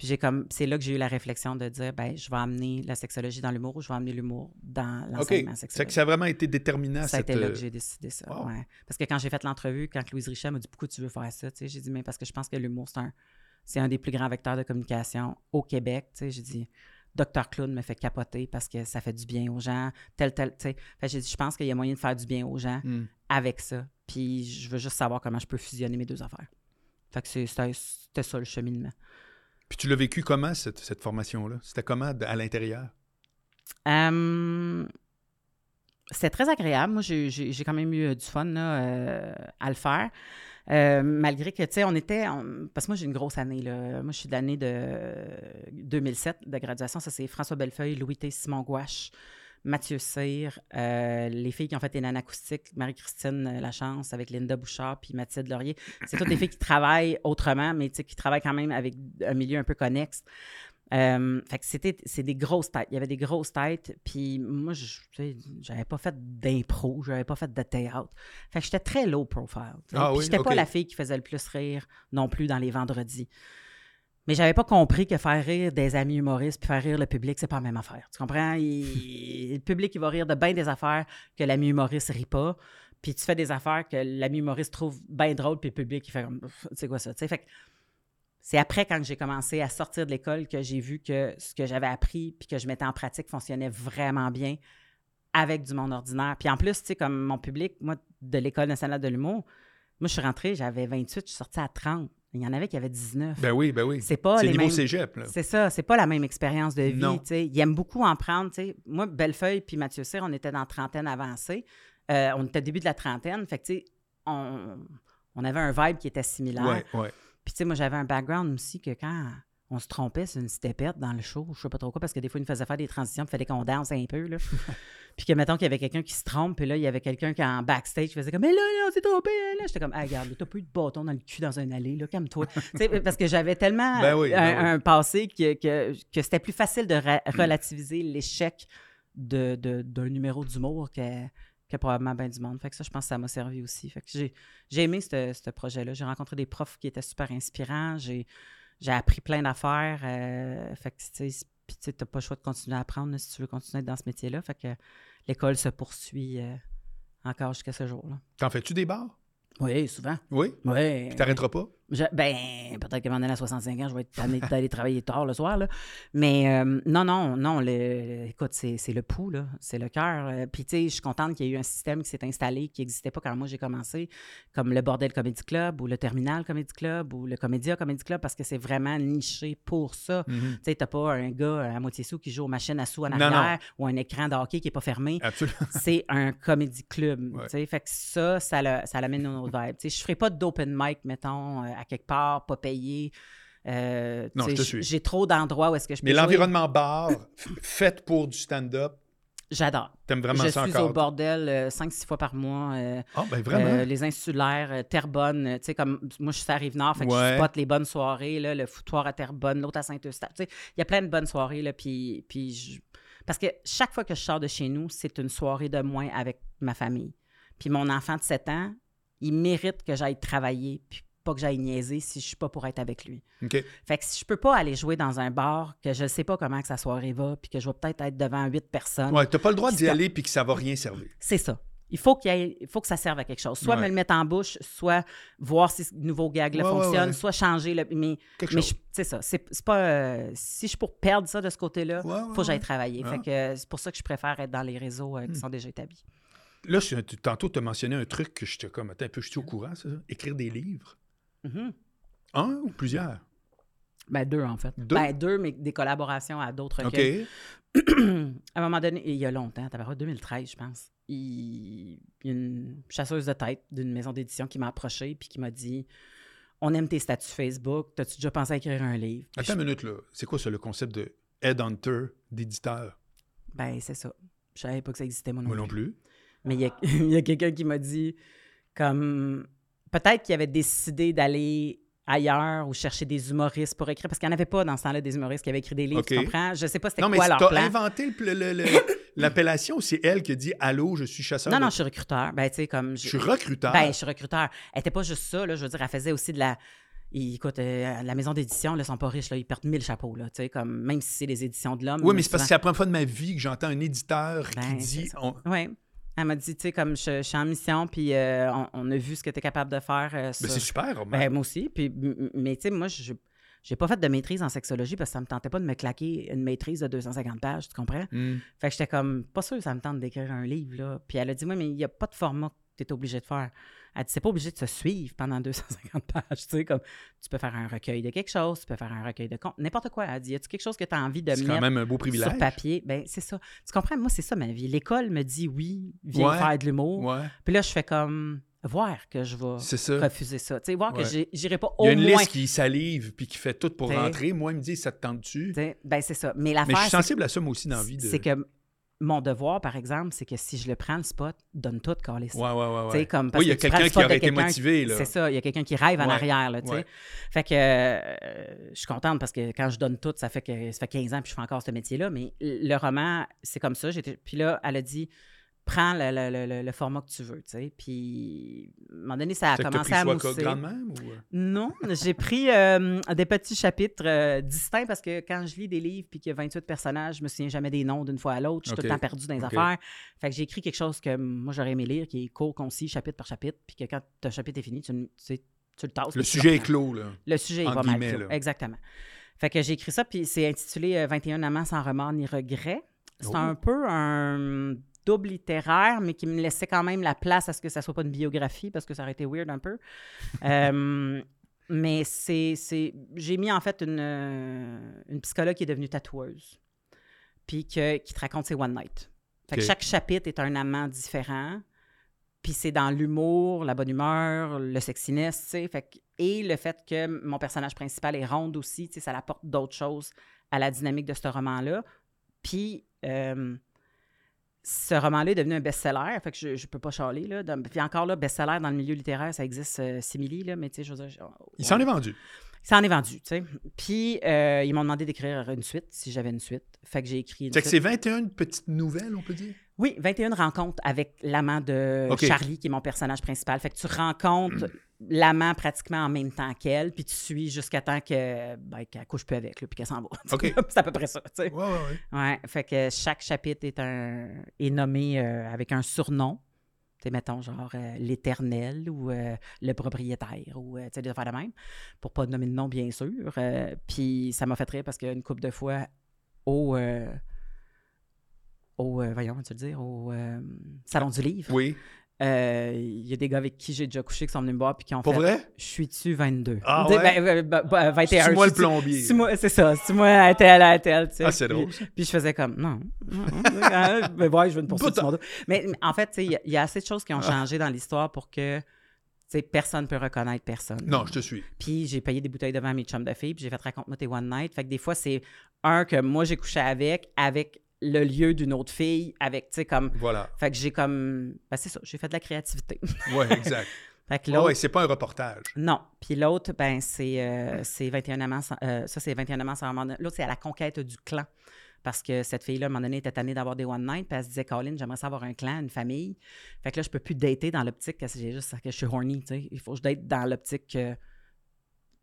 Puis j'ai comme c'est là que j'ai eu la réflexion de dire ben je vais amener la sexologie dans l'humour ou je vais amener l'humour dans l'enseignement C'est que sexologique. ça a vraiment été déterminant. Ça a cette, été là euh, que j'ai décidé ça. wow. ouais. Parce que quand j'ai fait l'entrevue, quand Louise Richard m'a dit pourquoi tu veux faire ça, tu sais, j'ai dit mais parce que je pense que l'humour c'est un c'est un des plus grands vecteurs de communication au Québec. Tu sais, j'ai dit Docteur Claude me fait capoter parce que ça fait du bien aux gens, tel tel. Tu sais, j'ai dit je pense qu'il y a moyen de faire du bien aux gens hmm. avec ça. Puis je veux juste savoir comment je peux fusionner mes deux affaires. Fait que c'était ça le cheminement. Puis tu l'as vécu comment, cette, cette formation-là? C'était comment à l'intérieur? Euh, C'était très agréable. Moi, j'ai quand même eu euh, du fun là, euh, à le faire. Euh, malgré que, tu sais, on était. parce que moi, j'ai une grosse année. Là. Moi, je suis de l'année de 2007 de graduation. Ça, c'est François Bellefeuille, Louis T. Simon Gouache, Mathieu Cyr, euh, les filles qui ont fait les acoustiques, Marie-Christine euh, Lachance avec Linda Bouchard puis Mathilde Laurier. C'est toutes des filles qui travaillent autrement, mais qui travaillent quand même avec un milieu un peu connexe. Euh, fait que c'était c'est des grosses têtes. Il y avait des grosses têtes. Puis moi, je j'avais pas fait d'impro, j'avais pas fait de théâtre. Fait que j'étais très low profile. Ah Puis oui, j'étais pas la fille qui faisait le plus rire non plus dans les vendredis. Mais j'avais pas compris que faire rire des amis humoristes puis faire rire le public, c'est pas la même affaire. Tu comprends? Il- (laughs) le public, il va rire de bien des affaires que l'ami humoriste rit pas. Puis tu fais des affaires que l'ami humoriste trouve bien drôles, puis le public, il fait comme, c'est quoi ça? Tu sais, fait que c'est après, quand j'ai commencé à sortir de l'école, que j'ai vu que ce que j'avais appris puis que je mettais en pratique fonctionnait vraiment bien avec du monde ordinaire. Puis en plus, tu sais, comme mon public, moi, de l'École nationale de l'humour, moi, je suis rentrée, j'avais 28, je suis sortie à 30. Il y en avait qui avaient 19. Ben oui, ben oui. c'est pas les niveau mêmes... cégep, là. C'est ça, c'est pas la même expérience de vie. Ils aiment beaucoup en prendre. tu sais. Moi, Bellefeuille puis Mathieu Cyr, on était dans la trentaine avancée. Euh, on était au début de la trentaine. Fait que, tu sais, on, on avait un vibe qui était similaire. Ouais, ouais. Puis, tu sais, moi, j'avais un background aussi que quand on se trompait sur une stepette dans le show, je sais pas trop quoi, parce que des fois, ils nous faisaient faire des transitions, il fallait qu'on danse un peu, là. (laughs) puis que, mettons qu'il y avait quelqu'un qui se trompe, puis là, il y avait quelqu'un qui, en backstage, faisait comme, mais là, là, on s'est trompé, là. J'étais comme, ah, regarde, t'as pas eu de bâton dans le cul dans un allée, là, calme-toi. (laughs) Parce que j'avais tellement Ben oui, un, ben oui. un passé que, que, que c'était plus facile de ra- relativiser l'échec de, de- d'un numéro d'humour que, que probablement bien du monde. Fait que ça, je pense que ça m'a servi aussi. Fait que j'ai, aimé ce ce projet-là. J'ai rencontré des profs qui étaient super inspirants. J'ai, j'ai appris plein d'affaires. euh, fait que, tu sais, tu t'as pas le choix de continuer à apprendre là, si tu veux continuer dans ce métier-là. Fait que l'école se poursuit euh, encore jusqu'à ce jour-là. T'en fais-tu des bars? Oui, souvent. Oui? Oui. Puis t'arrêteras pas? Je- ben, peut-être moment donné, à 65 ans, je vais être tanné d'aller travailler tard le soir, là. Mais euh, non, non, non, le, écoute, c'est c'est le pouls, là. C'est le cœur. Euh, Puis, tu sais, je suis contente qu'il y ait eu un système qui s'est installé qui n'existait pas quand moi j'ai commencé, comme le Bordel Comedy Club ou le Terminal Comedy Club ou le Comédia Comedy Club, parce que c'est vraiment niché pour ça. Mhm. Tu sais, t'as pas un gars à moitié sous qui joue aux machines à sous en Non, arrière ou un écran de hockey qui est pas fermé (laughs) c'est un comédie club. Ouais. tu sais. Fait que ça, ça, le- ça l'amène une autre vibe. Tu sais, je ferai pas d'open mic, mettons, euh, à quelque part, pas payé. Euh, Non, je te suis. J'ai trop d'endroits où est-ce que je peux Mais l'environnement bar, fait pour du stand-up, J'adore. t'aimes vraiment Je ça suis encore? au bordel euh, 5-6 fois par mois. euh, Ah, ben vraiment? les insulaires, Terrebonne, tu sais, comme moi, je suis à Rive-Nord, fait que Ouais. je spot les bonnes soirées, là, le foutoir à Terrebonne, l'autre à Saint-Eustache. Tu sais, il y a plein de bonnes soirées, là, puis, puis je- Parce que chaque fois que je sors de chez nous, c'est une soirée de moins avec ma famille. Puis mon enfant de 7 ans, il mérite que j'aille travailler, puis pas que j'aille niaiser si je suis pas pour être avec lui. Fait que si je peux pas aller jouer dans un bar, que je sais pas comment que sa soirée va, puis que je vais peut-être être devant huit personnes, Ouais, t'as pas le droit d'y aller puis que ça va rien servir. c'est ça. Il faut, qu'il ait- il faut que ça serve à quelque chose. Soit Ouais. me le mettre en bouche, soit voir si ce nouveau gag là, Ouais, fonctionne, ouais. soit changer le. Mais, Quelque mais chose. je- c'est ça. C'est pas. euh, si je suis pour perdre ça de ce côté-là, ouais, faut que j'aille travailler. Ah. Fait que euh, c'est pour ça que je préfère être dans les réseaux euh, qui Hmm. sont déjà établis. Là, je- tantôt, tu as mentionné un truc que j'étais comme, attends un peu, je suis au courant, ça? Écrire des livres. Mhm. Un ou plusieurs? Ben, deux, en fait. Deux? Ben, deux, mais des collaborations à d'autres OK. (clears throat) à un moment donné, il y a longtemps, t'avais 2013, je pense, il y a une chasseuse de tête d'une maison d'édition qui m'a approché puis qui m'a dit On aime tes statuts Facebook, t'as-tu déjà pensé à écrire un livre Puis Attends une minute, là. C'est quoi ça, le concept de headhunter, d'éditeur? je- Ben, c'est ça. Je savais pas que ça existait, moi non Moi plus. non plus. Mais il y a, (laughs) il y a quelqu'un qui m'a dit comme peut-être qu'il avait décidé d'aller ailleurs ou chercher des humoristes pour écrire parce qu'il n'y en avait pas dans ce temps-là des humoristes qui avaient écrit des livres, tu OK. comprends? Je sais pas c'était Non, mais quoi leur plan. inventé le- le- le- (coughs) l'appellation ou c'est elle qui a dit Allô, je suis chasseur Non, de- non, je suis recruteur. Ben, tu sais, comme. Je suis recruteur. Ben, je suis recruteur. Elle était pas juste ça, là. Je veux dire, elle faisait aussi de la. Écoute, euh, la maison d'édition, là, ils sont pas riches, là. Ils perdent mille chapeaux, là. Tu sais, comme, même si c'est les éditions de l'homme. oui, mais c'est parce que c'est la première fois de ma vie que j'entends un éditeur qui Ben, dit ça. on- Oui. Elle m'a dit, tu sais, comme je, je suis en mission, puis euh, on, on a vu ce que tu es capable de faire. euh, Ben, sur- c'est super. Ben, moi aussi. Puis, mais tu sais, moi, je j'ai pas fait de maîtrise en sexologie parce que ça me tentait pas de me claquer une maîtrise de 250 pages, tu comprends? Hmm. Fait que j'étais comme, pas sûr que ça me tente d'écrire un livre, là. Puis elle a dit, oui, mais il n'y a pas de format que tu es obligé de faire. Elle dit, c'est pas obligé de se suivre pendant (laughs) 250 pages, tu sais, comme, tu peux faire un recueil de quelque chose, tu peux faire un recueil de compte, n'importe quoi. Elle dit, y a-tu quelque chose que tu as envie de mettre quand même un beau privilège. sur papier? Ben, c'est ça. Tu comprends? Moi, c'est ça ma vie. L'école me dit, oui, viens Ouais. faire de l'humour. Ouais, Puis là, je fais comme, voir que je vais ça. refuser ça. Tu sais, voir Ouais. que j'irai pas Il y au a une moins. liste qui salive puis qui fait tout pour rentrer. Moi, il me dit Ça te tente-tu? Ben, c'est ça. Mais Mais je suis sensible à ça, moi aussi, dans la vie. De... c'est que mon devoir, par exemple, c'est que si je le prends, le spot, donne tout, Carlis. Ouais, ouais, ouais. Tu sais, ouais. comme, parce Oui, il y a que quelqu'un qui aurait été motivé. C'est ça, il y a quelqu'un qui rêve en Ouais, arrière, là, tu sais. ouais. Fait que euh, je suis contente parce que quand je donne tout, ça fait que ça fait 15 ans puis je fais encore ce métier-là. Mais le roman, c'est comme ça. Puis là, elle a dit prends le, le- le- format que tu veux, tu sais. Puis à un moment donné, ça a C'est que commencé pris à mousser. grande même ou... euh? Non, j'ai pris euh, des petits chapitres euh, distincts parce que quand je lis des livres puis qu'il y a 28 personnages, je me souviens jamais des noms d'une fois à l'autre. Je suis tout le temps perdu dans les affaires. Fait que j'ai écrit quelque chose que moi j'aurais aimé lire, qui est court, concis, chapitre par chapitre, puis que quand ton chapitre est fini, tu, le- tu sais, tu le tasses. Le sujet est clos, là. Le sujet est pas mal clos. là. Exactement. Fait que j'ai écrit ça, puis c'est intitulé euh, 21 amants sans remords ni regrets. C'est Oh. un peu un double littéraire, mais qui me laissait quand même la place à ce que ça soit pas une biographie, parce que ça aurait été weird un peu. (laughs) Euh, mais c'est, c'est... J'ai mis en fait une, euh, une psychologue qui est devenue tatoueuse, puis que- qui te raconte ses one night. Fait que chaque chapitre est un amant différent. Puis c'est dans l'humour, la bonne humeur, le sexiness, tu sais. Fait que- et le fait que mon personnage principal est ronde aussi, tu sais, ça apporte d'autres choses à la dynamique de ce roman-là. Puis euh, ce roman-là est devenu un best-seller, fait que je, je peux pas chialer, là. Dans- puis encore là, best-seller dans le milieu littéraire, ça existe euh, simili, là, mais tu sais, je veux dire... je- Il s'en est vendu. Ça en est vendu, tu sais. Puis euh, ils m'ont demandé d'écrire une suite, si j'avais une suite. Fait que j'ai écrit une Fait que c'est 21 petites nouvelles, on peut dire? Oui, 21 rencontres avec l'amant de. Charlie, qui est mon personnage principal. Fait que tu rencontres (clears throat) l'amant pratiquement en même temps qu'elle, puis tu suis jusqu'à temps que, ben, qu'elle couche plus avec, là, puis qu'elle s'en va. (laughs) C'est à peu près ça, tu sais. Ouais, ouais, ouais. Ouais, fait que chaque chapitre est, un, est nommé euh, avec un surnom. Tu sais, mettons, genre euh, l'éternel ou euh, le propriétaire ou, tu sais, des affaires de même, pour pas nommer de nom, bien sûr. Puis ça m'a fait rire parce qu'une couple de fois, au... euh, au, euh, voyons, tu le dire, au euh, Salon du Livre. Oui. Euh, Il y a des gars avec qui j'ai déjà couché qui sont venus me voir puis qui ont Pour fait vrai? Je suis-tu 22 Ah ouais? ben, ben, ben, ben, 21. C'est moi le plombier? c'est C'est ça. C'est moi à tel, à tel. tu sais. Ah, c'est drôle. Puis je faisais comme, non. ah, ben ouais, je veux une (laughs) poursuite Pas sur mon dos. Mais, mais en fait, il y a- il y, a assez de choses qui ont Ah. changé dans l'histoire pour que, tu sais, personne ne peut reconnaître personne. Non, je te suis. Puis j'ai payé des bouteilles devant mes chums de filles, puis j'ai fait raconte-moi tes one night. Fait que des fois, c'est un que moi j'ai couché avec, avec le lieu d'une autre fille, avec, tu sais, comme. Voilà. Fait que j'ai comme. Ben, c'est ça, j'ai fait de la créativité. Ouais, (laughs) exact. fait que l'autre. ouais, c'est pas un reportage. Non. Puis l'autre, ben, c'est euh, c'est 21 amants. sans- euh, ça, c'est 21 amants sans. L'autre, c'est à la conquête du clan. Parce que cette fille-là, à un moment donné, était tannée d'avoir des one night. Puis elle se disait, Colin, j'aimerais ça avoir un clan, une famille. Fait que là, je peux plus dater dans l'optique que j'ai juste que je suis horny. tu sais. Il faut que je date dans l'optique que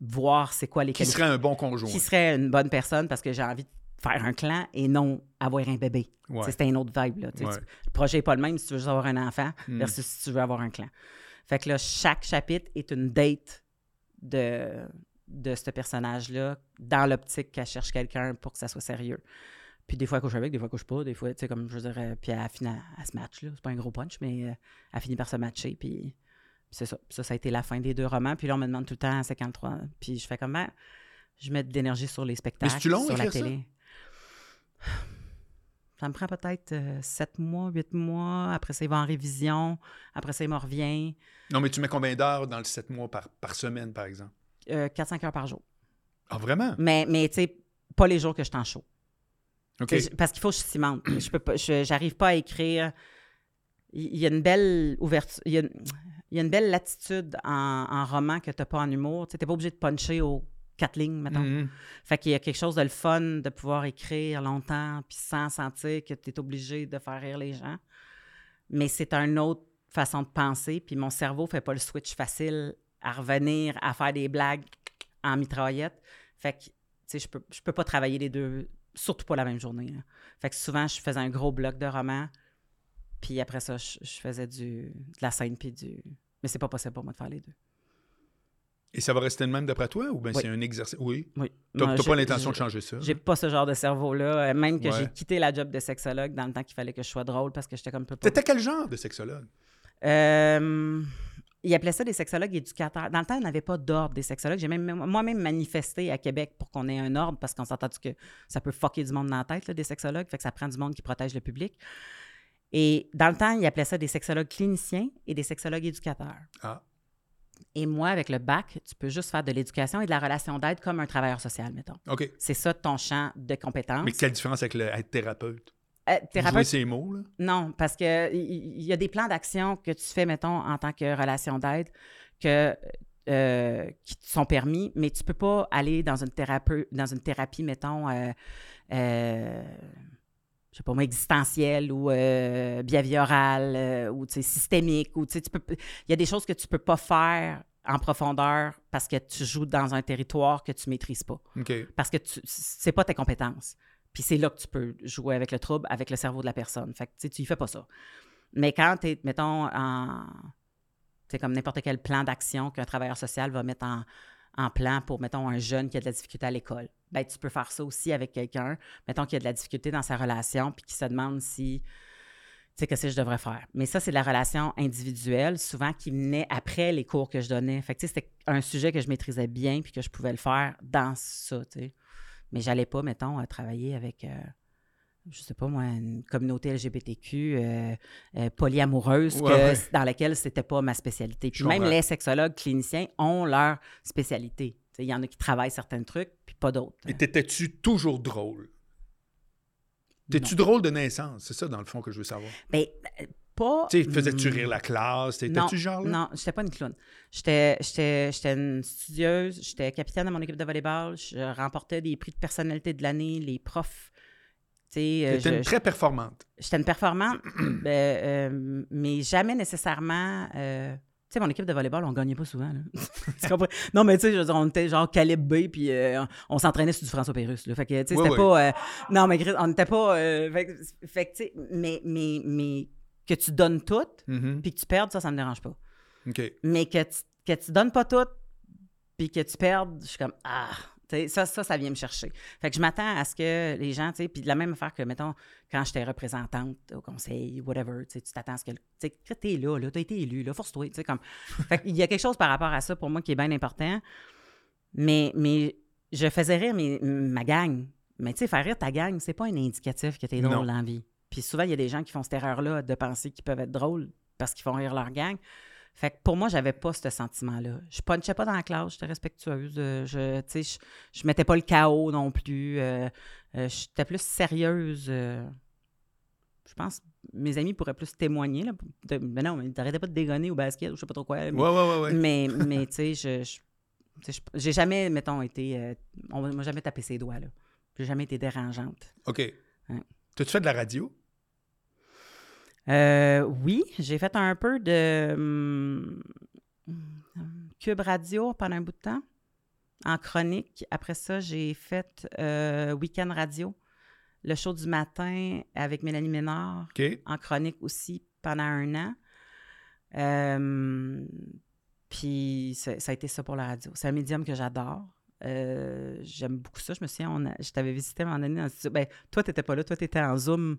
voir c'est quoi les Qui qualités- serait un bon conjoint? qui serait une bonne personne parce que j'ai envie de faire un clan et non avoir un bébé. Ouais. C'était une autre vibe. Là. Ouais. Tu- le projet n'est pas le même si tu veux juste avoir un enfant Hmm. versus si tu veux avoir un clan. Fait que là, chaque chapitre est une date de, de ce personnage-là dans l'optique qu'elle cherche quelqu'un pour que ça soit sérieux. Puis des fois, elle couche avec, des fois, elle couche pas. Des fois, tu sais, comme je veux dire, euh, puis elle finit à, se match, là. C'est pas un gros punch, mais euh, elle finit par se matcher. Puis, puis c'est ça. Puis ça, ça a été la fin des deux romans. Puis là, on me demande tout le temps, c'est quand. Puis je fais comme, ben, je mets de l'énergie sur les spectacles, c'est-tu long, sur la ça? Ça me prend peut-être euh, sept mois, huit mois. Après ça, il va en révision. Après ça, il me revient. Non, mais tu mets combien d'heures dans le 7 mois par, par semaine, par exemple? Euh, 4-5 heures par jour. Ah, vraiment? Mais, mais tu sais, pas les jours que je suis en show. OK. Tu sais, je- Parce qu'il faut que je cimente. (clears throat) Je peux pas, j'arrive pas à écrire. Il y a une belle ouverture. Il y a, une- il y a une belle latitude en, en roman que tu n'as pas en humour. Tu n'es pas obligé de puncher aux quatre lignes, mettons. Mhm. Fait qu'il y a quelque chose de le fun de pouvoir écrire longtemps puis sans sentir que tu es obligé de faire rire les gens. Mais c'est une autre façon de penser. Puis mon cerveau fait pas le switch facile à revenir à faire des blagues en mitraillette. Fait que, tu sais, je peux, je peux pas travailler les deux, surtout pas la même journée. là. Fait que souvent, je faisais un gros bloc de roman. Puis après ça, je, je faisais du, de la scène puis du... Mais c'est pas possible pour moi de faire les deux. Et ça va rester le même d'après toi ou bien Oui. c'est un exercice? Oui. Oui. T'as j'ai- pas l'intention de changer ça? J'ai pas ce genre de cerveau-là. euh, Même que Ouais. j'ai quitté la job de sexologue dans le temps qu'il fallait que je sois drôle parce que j'étais comme peu. T'étais quel genre de sexologue? Euh, ils appelaient ça des sexologues éducateurs. Dans le temps, il n'y avait pas d'ordre des sexologues. J'ai même moi-même manifesté à Québec pour qu'on ait un ordre parce qu'on s'entend que ça peut fucker du monde dans la tête, là, des sexologues? Fait que ça prend du monde qui protège le public. Et dans le temps, ils appelaient ça des sexologues cliniciens et des sexologues éducateurs. Ah. Et moi, avec le bac, tu peux juste faire de l'éducation et de la relation d'aide comme un travailleur social, mettons. OK. C'est ça ton champ de compétences. Mais quelle différence avec le être thérapeute? Euh, thérapeute, ces mots, là? non, parce que il il y, a des plans d'action que tu fais, mettons, en tant que relation d'aide, que, euh, qui te sont permis, mais tu peux pas aller dans une, thérapeute, dans une thérapie, mettons, euh, euh, je sais pas moi, existentielle ou euh, behaviorale euh, ou tu sais, systémique. Ou, tu peux- il y a des choses que tu peux pas faire en profondeur parce que tu joues dans un territoire que tu maîtrises pas parce que tu c'est pas tes compétences. Puis c'est là que tu peux jouer avec le trouble, avec le cerveau de la personne. Fait que tu y fais pas ça. Mais quand tu es, mettons, en. C'est comme n'importe quel plan d'action qu'un travailleur social va mettre en, en plan pour, mettons, un jeune qui a de la difficulté à l'école. Ben, tu peux faire ça aussi avec quelqu'un, mettons, qui a de la difficulté dans sa relation, puis qui se demande si. Tu sais, qu'est-ce que je devrais faire. Mais ça, c'est de la relation individuelle, souvent qui venait après les cours que je donnais. Fait que, tu sais, c'était un sujet que je maîtrisais bien, puis que je pouvais le faire dans ça, tu sais. Mais j'allais pas, mettons, travailler avec, euh, je sais pas moi, une communauté LGBTQ euh, euh, polyamoureuse Ouais, que- ouais. dans laquelle c'était pas ma spécialité. Puis Je même comprends. les sexologues cliniciens ont leur spécialité. Il y en a qui travaillent certains trucs, puis pas d'autres. Et t'étais-tu toujours drôle? T'es-tu drôle de naissance? C'est ça, dans le fond, que je veux savoir. Ben, euh, pas. Tu sais, faisais-tu rire la classe? T'étais-tu genre là? Non, j'étais pas une clown. J'étais, j'étais, j'étais une studieuse, j'étais capitaine de mon équipe de volleyball, je remportais des prix de personnalité de l'année, les profs. Euh, T'étais je- une très performante. J'étais une performante, (clears throat) ben, euh, mais jamais nécessairement. euh, sais, mon équipe de volleyball, on gagnait pas souvent. là. (laughs) Tu comprends? Non, mais tu sais, je veux dire, on était genre calibre B, puis euh, on, s'entraînait sur du François Pérusse. Là. Fait que, tu sais, c'était pas. euh, non, mais Chris, on n'était pas. euh, fait, que- tu sais, mais, mais, mais que tu donnes tout, Mhm. puis que tu perdes, ça, ça me dérange pas. OK. Mais que tu, que tu donnes pas tout, puis que tu perdes, je suis comme Ah! Ça, ça, ça vient me chercher. Fait que je m'attends à ce que les gens, tu sais, puis de la même affaire que, mettons, quand j'étais représentante au conseil, whatever, tu t'attends à ce que, tu sais, t'es là, là, t'as été élu, là, force-toi, tu sais, comme... (laughs) Fait qu'il y a quelque chose par rapport à ça, pour moi, qui est bien important, mais, mais je faisais rire mes- ma gang. Mais tu sais, faire rire ta gang, c'est pas un indicatif que t'es Non. drôle dans la vie. Puis souvent, il y a des gens qui font cette erreur-là de penser qu'ils peuvent être drôles parce qu'ils font rire leur gang. Fait que pour moi, j'avais pas ce sentiment-là. Je punchais pas dans la classe, j'étais respectueuse. euh, Je, tu je, je mettais pas le chaos non plus. euh, euh, j'étais plus sérieuse. euh. je pense mes amis pourraient plus témoigner. Là, de- mais non, mais t'arrêtais pas de dégonner au basket ou je sais pas trop quoi. mais- Ouais, ouais, ouais, ouais. mais, mais tu sais, je, tu j'ai jamais, mettons, été. euh, on m'a jamais tapé ses doigts, là. J'ai jamais été dérangeante. OK. T'as-tu fait de la radio? Euh, oui, j'ai fait un peu de hum, hum, Cube Radio pendant un bout de temps, en chronique. Après ça, j'ai fait euh, Weekend Radio, le show du matin avec Mélanie Ménard, en chronique aussi pendant un an. Euh, puis ça, ça a été ça pour la radio. C'est un médium que j'adore. Euh, J'aime beaucoup ça. Je me souviens, on a- je t'avais visité à un moment donné dans le studio. Ben, toi, tu n'étais pas là. Toi, tu étais en Zoom.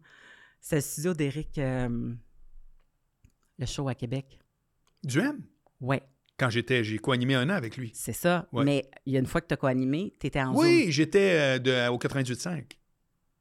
C'est le studio d'Éric, euh, le show à Québec. Du M? Ouais. Quand j'étais, j'ai co-animé un an avec lui. C'est ça. Ouais. Mais il y a une fois que tu as co-animé, tu étais en. Oui, j'étais euh, de- au 98.5.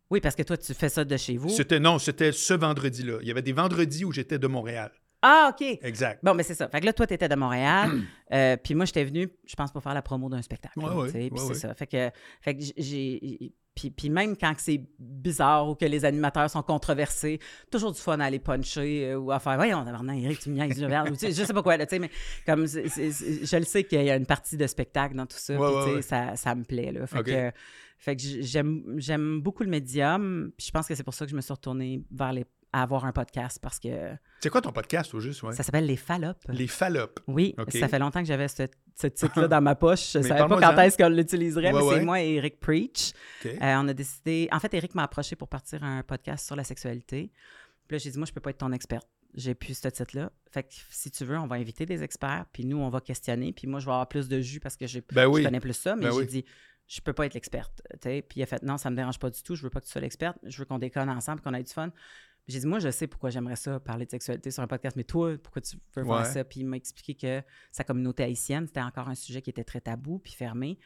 Oui, parce que toi, tu fais ça de chez vous. C'était non, c'était ce vendredi-là. Il y avait des vendredis où j'étais de Montréal. Ah, OK. Exact. Bon, mais c'est ça. Fait que là, toi, tu étais de Montréal. (clears throat) euh, puis moi, j'étais venu, je pense, pour faire la promo d'un spectacle. Ouais, ouais, puis ouais, c'est ça. Fait que, fait que j'ai. Puis, puis même quand que c'est bizarre ou que les animateurs sont controversés, toujours du fun à aller puncher euh, ou à faire Voyons, tabarnak, Eric, tu me niaises, là, regarde, ou tu sais, je sais pas quoi, là, tu sais, mais comme je le sais qu'il y a une partie de spectacle dans tout ça, Ouais, puis ouais, tu sais, ouais. ça, ça me plaît. Là. Fait OK. que, fait que j'aime j'aime beaucoup le médium, puis je pense que c'est pour ça que je me suis retournée vers les, à avoir un podcast parce que C'est quoi ton podcast au juste? Ouais? ça s'appelle Les Fallopes. Les Fallopes. Oui, ça fait longtemps que j'avais ce, ce titre-là (laughs) dans ma poche. Je ne savais pas quand est-ce qu'on l'utiliserait, mais Ouais, c'est moi et Eric Preach. Euh, on a décidé. En fait, Eric m'a approché pour partir un podcast sur la sexualité. Puis là, j'ai dit, moi, je peux pas être ton experte. J'ai plus ce titre-là. Fait que si tu veux, on va inviter des experts, puis nous, on va questionner. Puis moi, je vais avoir plus de jus parce que Ben oui. je connais plus ça. Mais Ben j'ai oui. dit, je peux pas être l'experte. Puis il a fait, non, ça me dérange pas du tout. Je veux pas que tu sois l'experte. Je veux qu'on déconne ensemble, qu'on ait du fun. J'ai dit, moi, je sais pourquoi j'aimerais ça, parler de sexualité sur un podcast, mais toi, pourquoi tu veux voir Ouais. ça? Puis il m'a expliqué que sa communauté haïtienne, c'était encore un sujet qui était très tabou, puis fermé,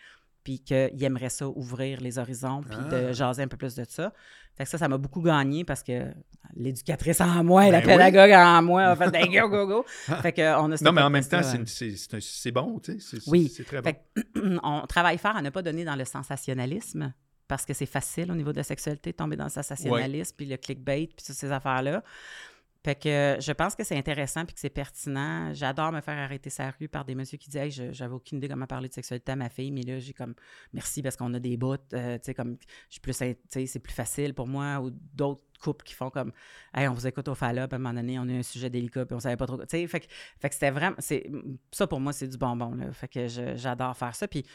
puis qu'il aimerait ça ouvrir les horizons, puis Ah. de jaser un peu plus de ça. Fait que ça, ça m'a beaucoup gagné parce que l'éducatrice en moi et la Ben oui. pédagogue en moi a fait ben, go, go, go. (laughs) Fait que on a Non, mais en même temps, c'est bon, tu sais. c'est- Oui. C'est très bon. Fait (clears throat) on travaille fort à ne pas donner dans le sensationnalisme parce que c'est facile au niveau de la sexualité de tomber dans le sensationnalisme, puis le clickbait, puis toutes ces affaires-là. Fait que euh, je pense que c'est intéressant puis que c'est pertinent. J'adore me faire arrêter sa rue par des messieurs qui disent hey, j'avais aucune idée comment parler de sexualité à ma fille, mais là, j'ai comme merci parce qu'on a des bouts, euh, tu sais, comme je suis plus, c'est plus facile pour moi ou d'autres couples qui font comme hey, on vous écoute au fallop, à un moment donné, on a eu un sujet délicat puis on savait pas trop. Tu sais, fait que, fait que c'était vraiment, ça pour moi, c'est du bonbon, là. Fait que j'adore faire ça. Puis,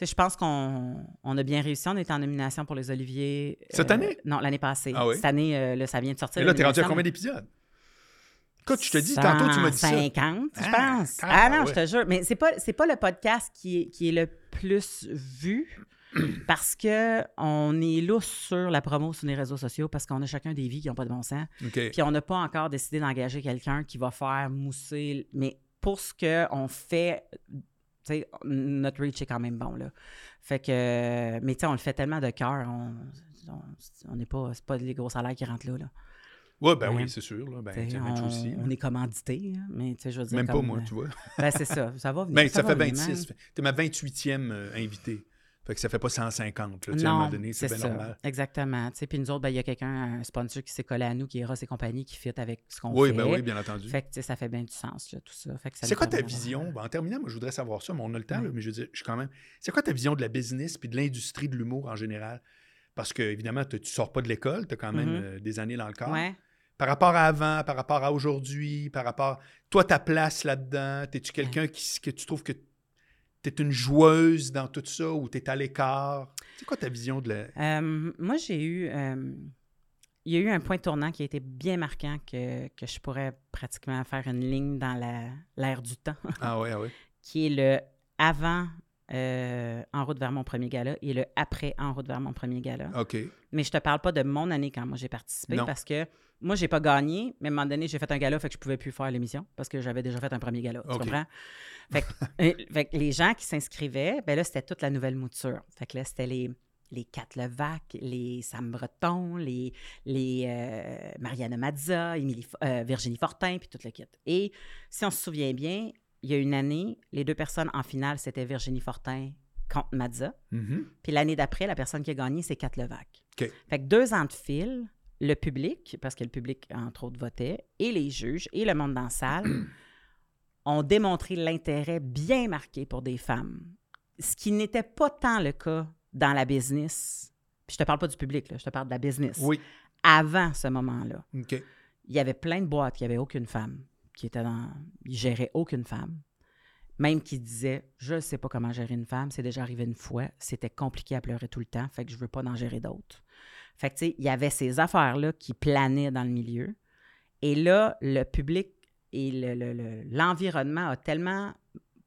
je pense qu'on on a bien réussi. On était en nomination pour les Oliviers. Cette euh, année? Non, l'année passée. Ah oui? Cette année, euh, là, ça vient de sortir. Et là, t'es rendu à combien d'épisodes? Écoute, je te dis, tantôt, tu m'as dit ça. 150, je Ah, pense. ah, Ah non, ouais. je te jure. Mais c'est pas, c'est pas le podcast qui est, qui est le plus vu (clears throat) parce que on est lousse sur la promo sur les réseaux sociaux parce qu'on a chacun des vies qui n'ont pas de bon sens. OK. Puis on n'a pas encore décidé d'engager quelqu'un qui va faire mousser. Mais pour ce qu'on fait, tu sais, notre reach est quand même bon, là. Fait que. Mais tu sais, on le fait tellement de cœur. On n'est pas. C'est pas les gros salaires qui rentrent là. là. Ouais, ben Ouais. oui, c'est sûr. Là. Ben, Tu on, aussi. on est commandité, hein, mais tu sais, je veux dire. Même pas moi, euh, tu vois. Ben, c'est ça. Ça va venir. Ben, ça, fait venir, 26. man. T'es ma 28e euh, invitée. Fait que ça fait pas 150. Là, sais, à un Non, moment donné, c'est bien ça. normal. Exactement. Puis nous autres, ben, il y a quelqu'un, un sponsor qui s'est collé à nous, qui est Ross et compagnie, qui fit avec ce qu'on Oui, fait. ben oui, bien entendu. Fait que ça fait bien du sens, là, tout ça. Fait que ça C'est quoi ta vision? Ben, en terminant, moi, je voudrais savoir ça, mais on a le temps, là, mais je veux dire, je suis quand même. C'est quoi ta vision de la business puis de l'industrie de l'humour en général? Parce que, évidemment, tu sors pas de l'école, tu as quand même Mhm. euh, des années dans le corps. Ouais. Par rapport à avant, par rapport à aujourd'hui, par rapport. Toi, ta place là-dedans, es-tu quelqu'un qui, que tu trouves que tu es une joueuse dans tout ça ou tu es à l'écart? C'est quoi ta vision de la. Euh, moi, j'ai eu. euh, il y a eu un point tournant qui a été bien marquant que, que je pourrais pratiquement faire une ligne dans l'air du temps, (laughs) Ah ouais, ah ouais. qui est le avant euh, En route vers mon premier gala et le après En route vers mon premier gala. OK. Mais je te parle pas de mon année quand moi j'ai participé Non. parce que moi, j'ai pas gagné, mais à un moment donné, j'ai fait un gala, fait que je pouvais plus faire l'émission parce que j'avais déjà fait un premier gala. Tu comprends? Fait que, (laughs) euh, fait que les gens qui s'inscrivaient, ben là, c'était toute la nouvelle mouture. Fait que là, c'était les, les Kat Levac, les Sam Breton, les, les euh, Mariana Mazza, Émilie euh, Virginie Fortin, puis tout le kit. Et si on se souvient bien, il y a une année, les deux personnes en finale, c'était Virginie Fortin contre Mazza. Mhm. Puis l'année d'après, la personne qui a gagné, c'est Kat Levac. OK. Fait que deux ans de fil, le public, parce que le public, entre autres, votait, et les juges, et le monde dans la salle, (clears throat) ont démontré l'intérêt bien marqué pour des femmes. Ce qui n'était pas tant le cas dans la business. Puis je te parle pas du public, là, je te parle de la business. Oui. Avant ce moment-là, il y avait plein de boîtes qui n'avaient aucune femme, qui étaient dans. Ils géraient aucune femme. Même qui disaient Je ne sais pas comment gérer une femme, c'est déjà arrivé une fois, c'était compliqué à pleurer tout le temps, fait que je veux pas en gérer d'autres. Fait que, tu sais, il y avait ces affaires-là qui planaient dans le milieu. Et là, le public et le- le- l'environnement a tellement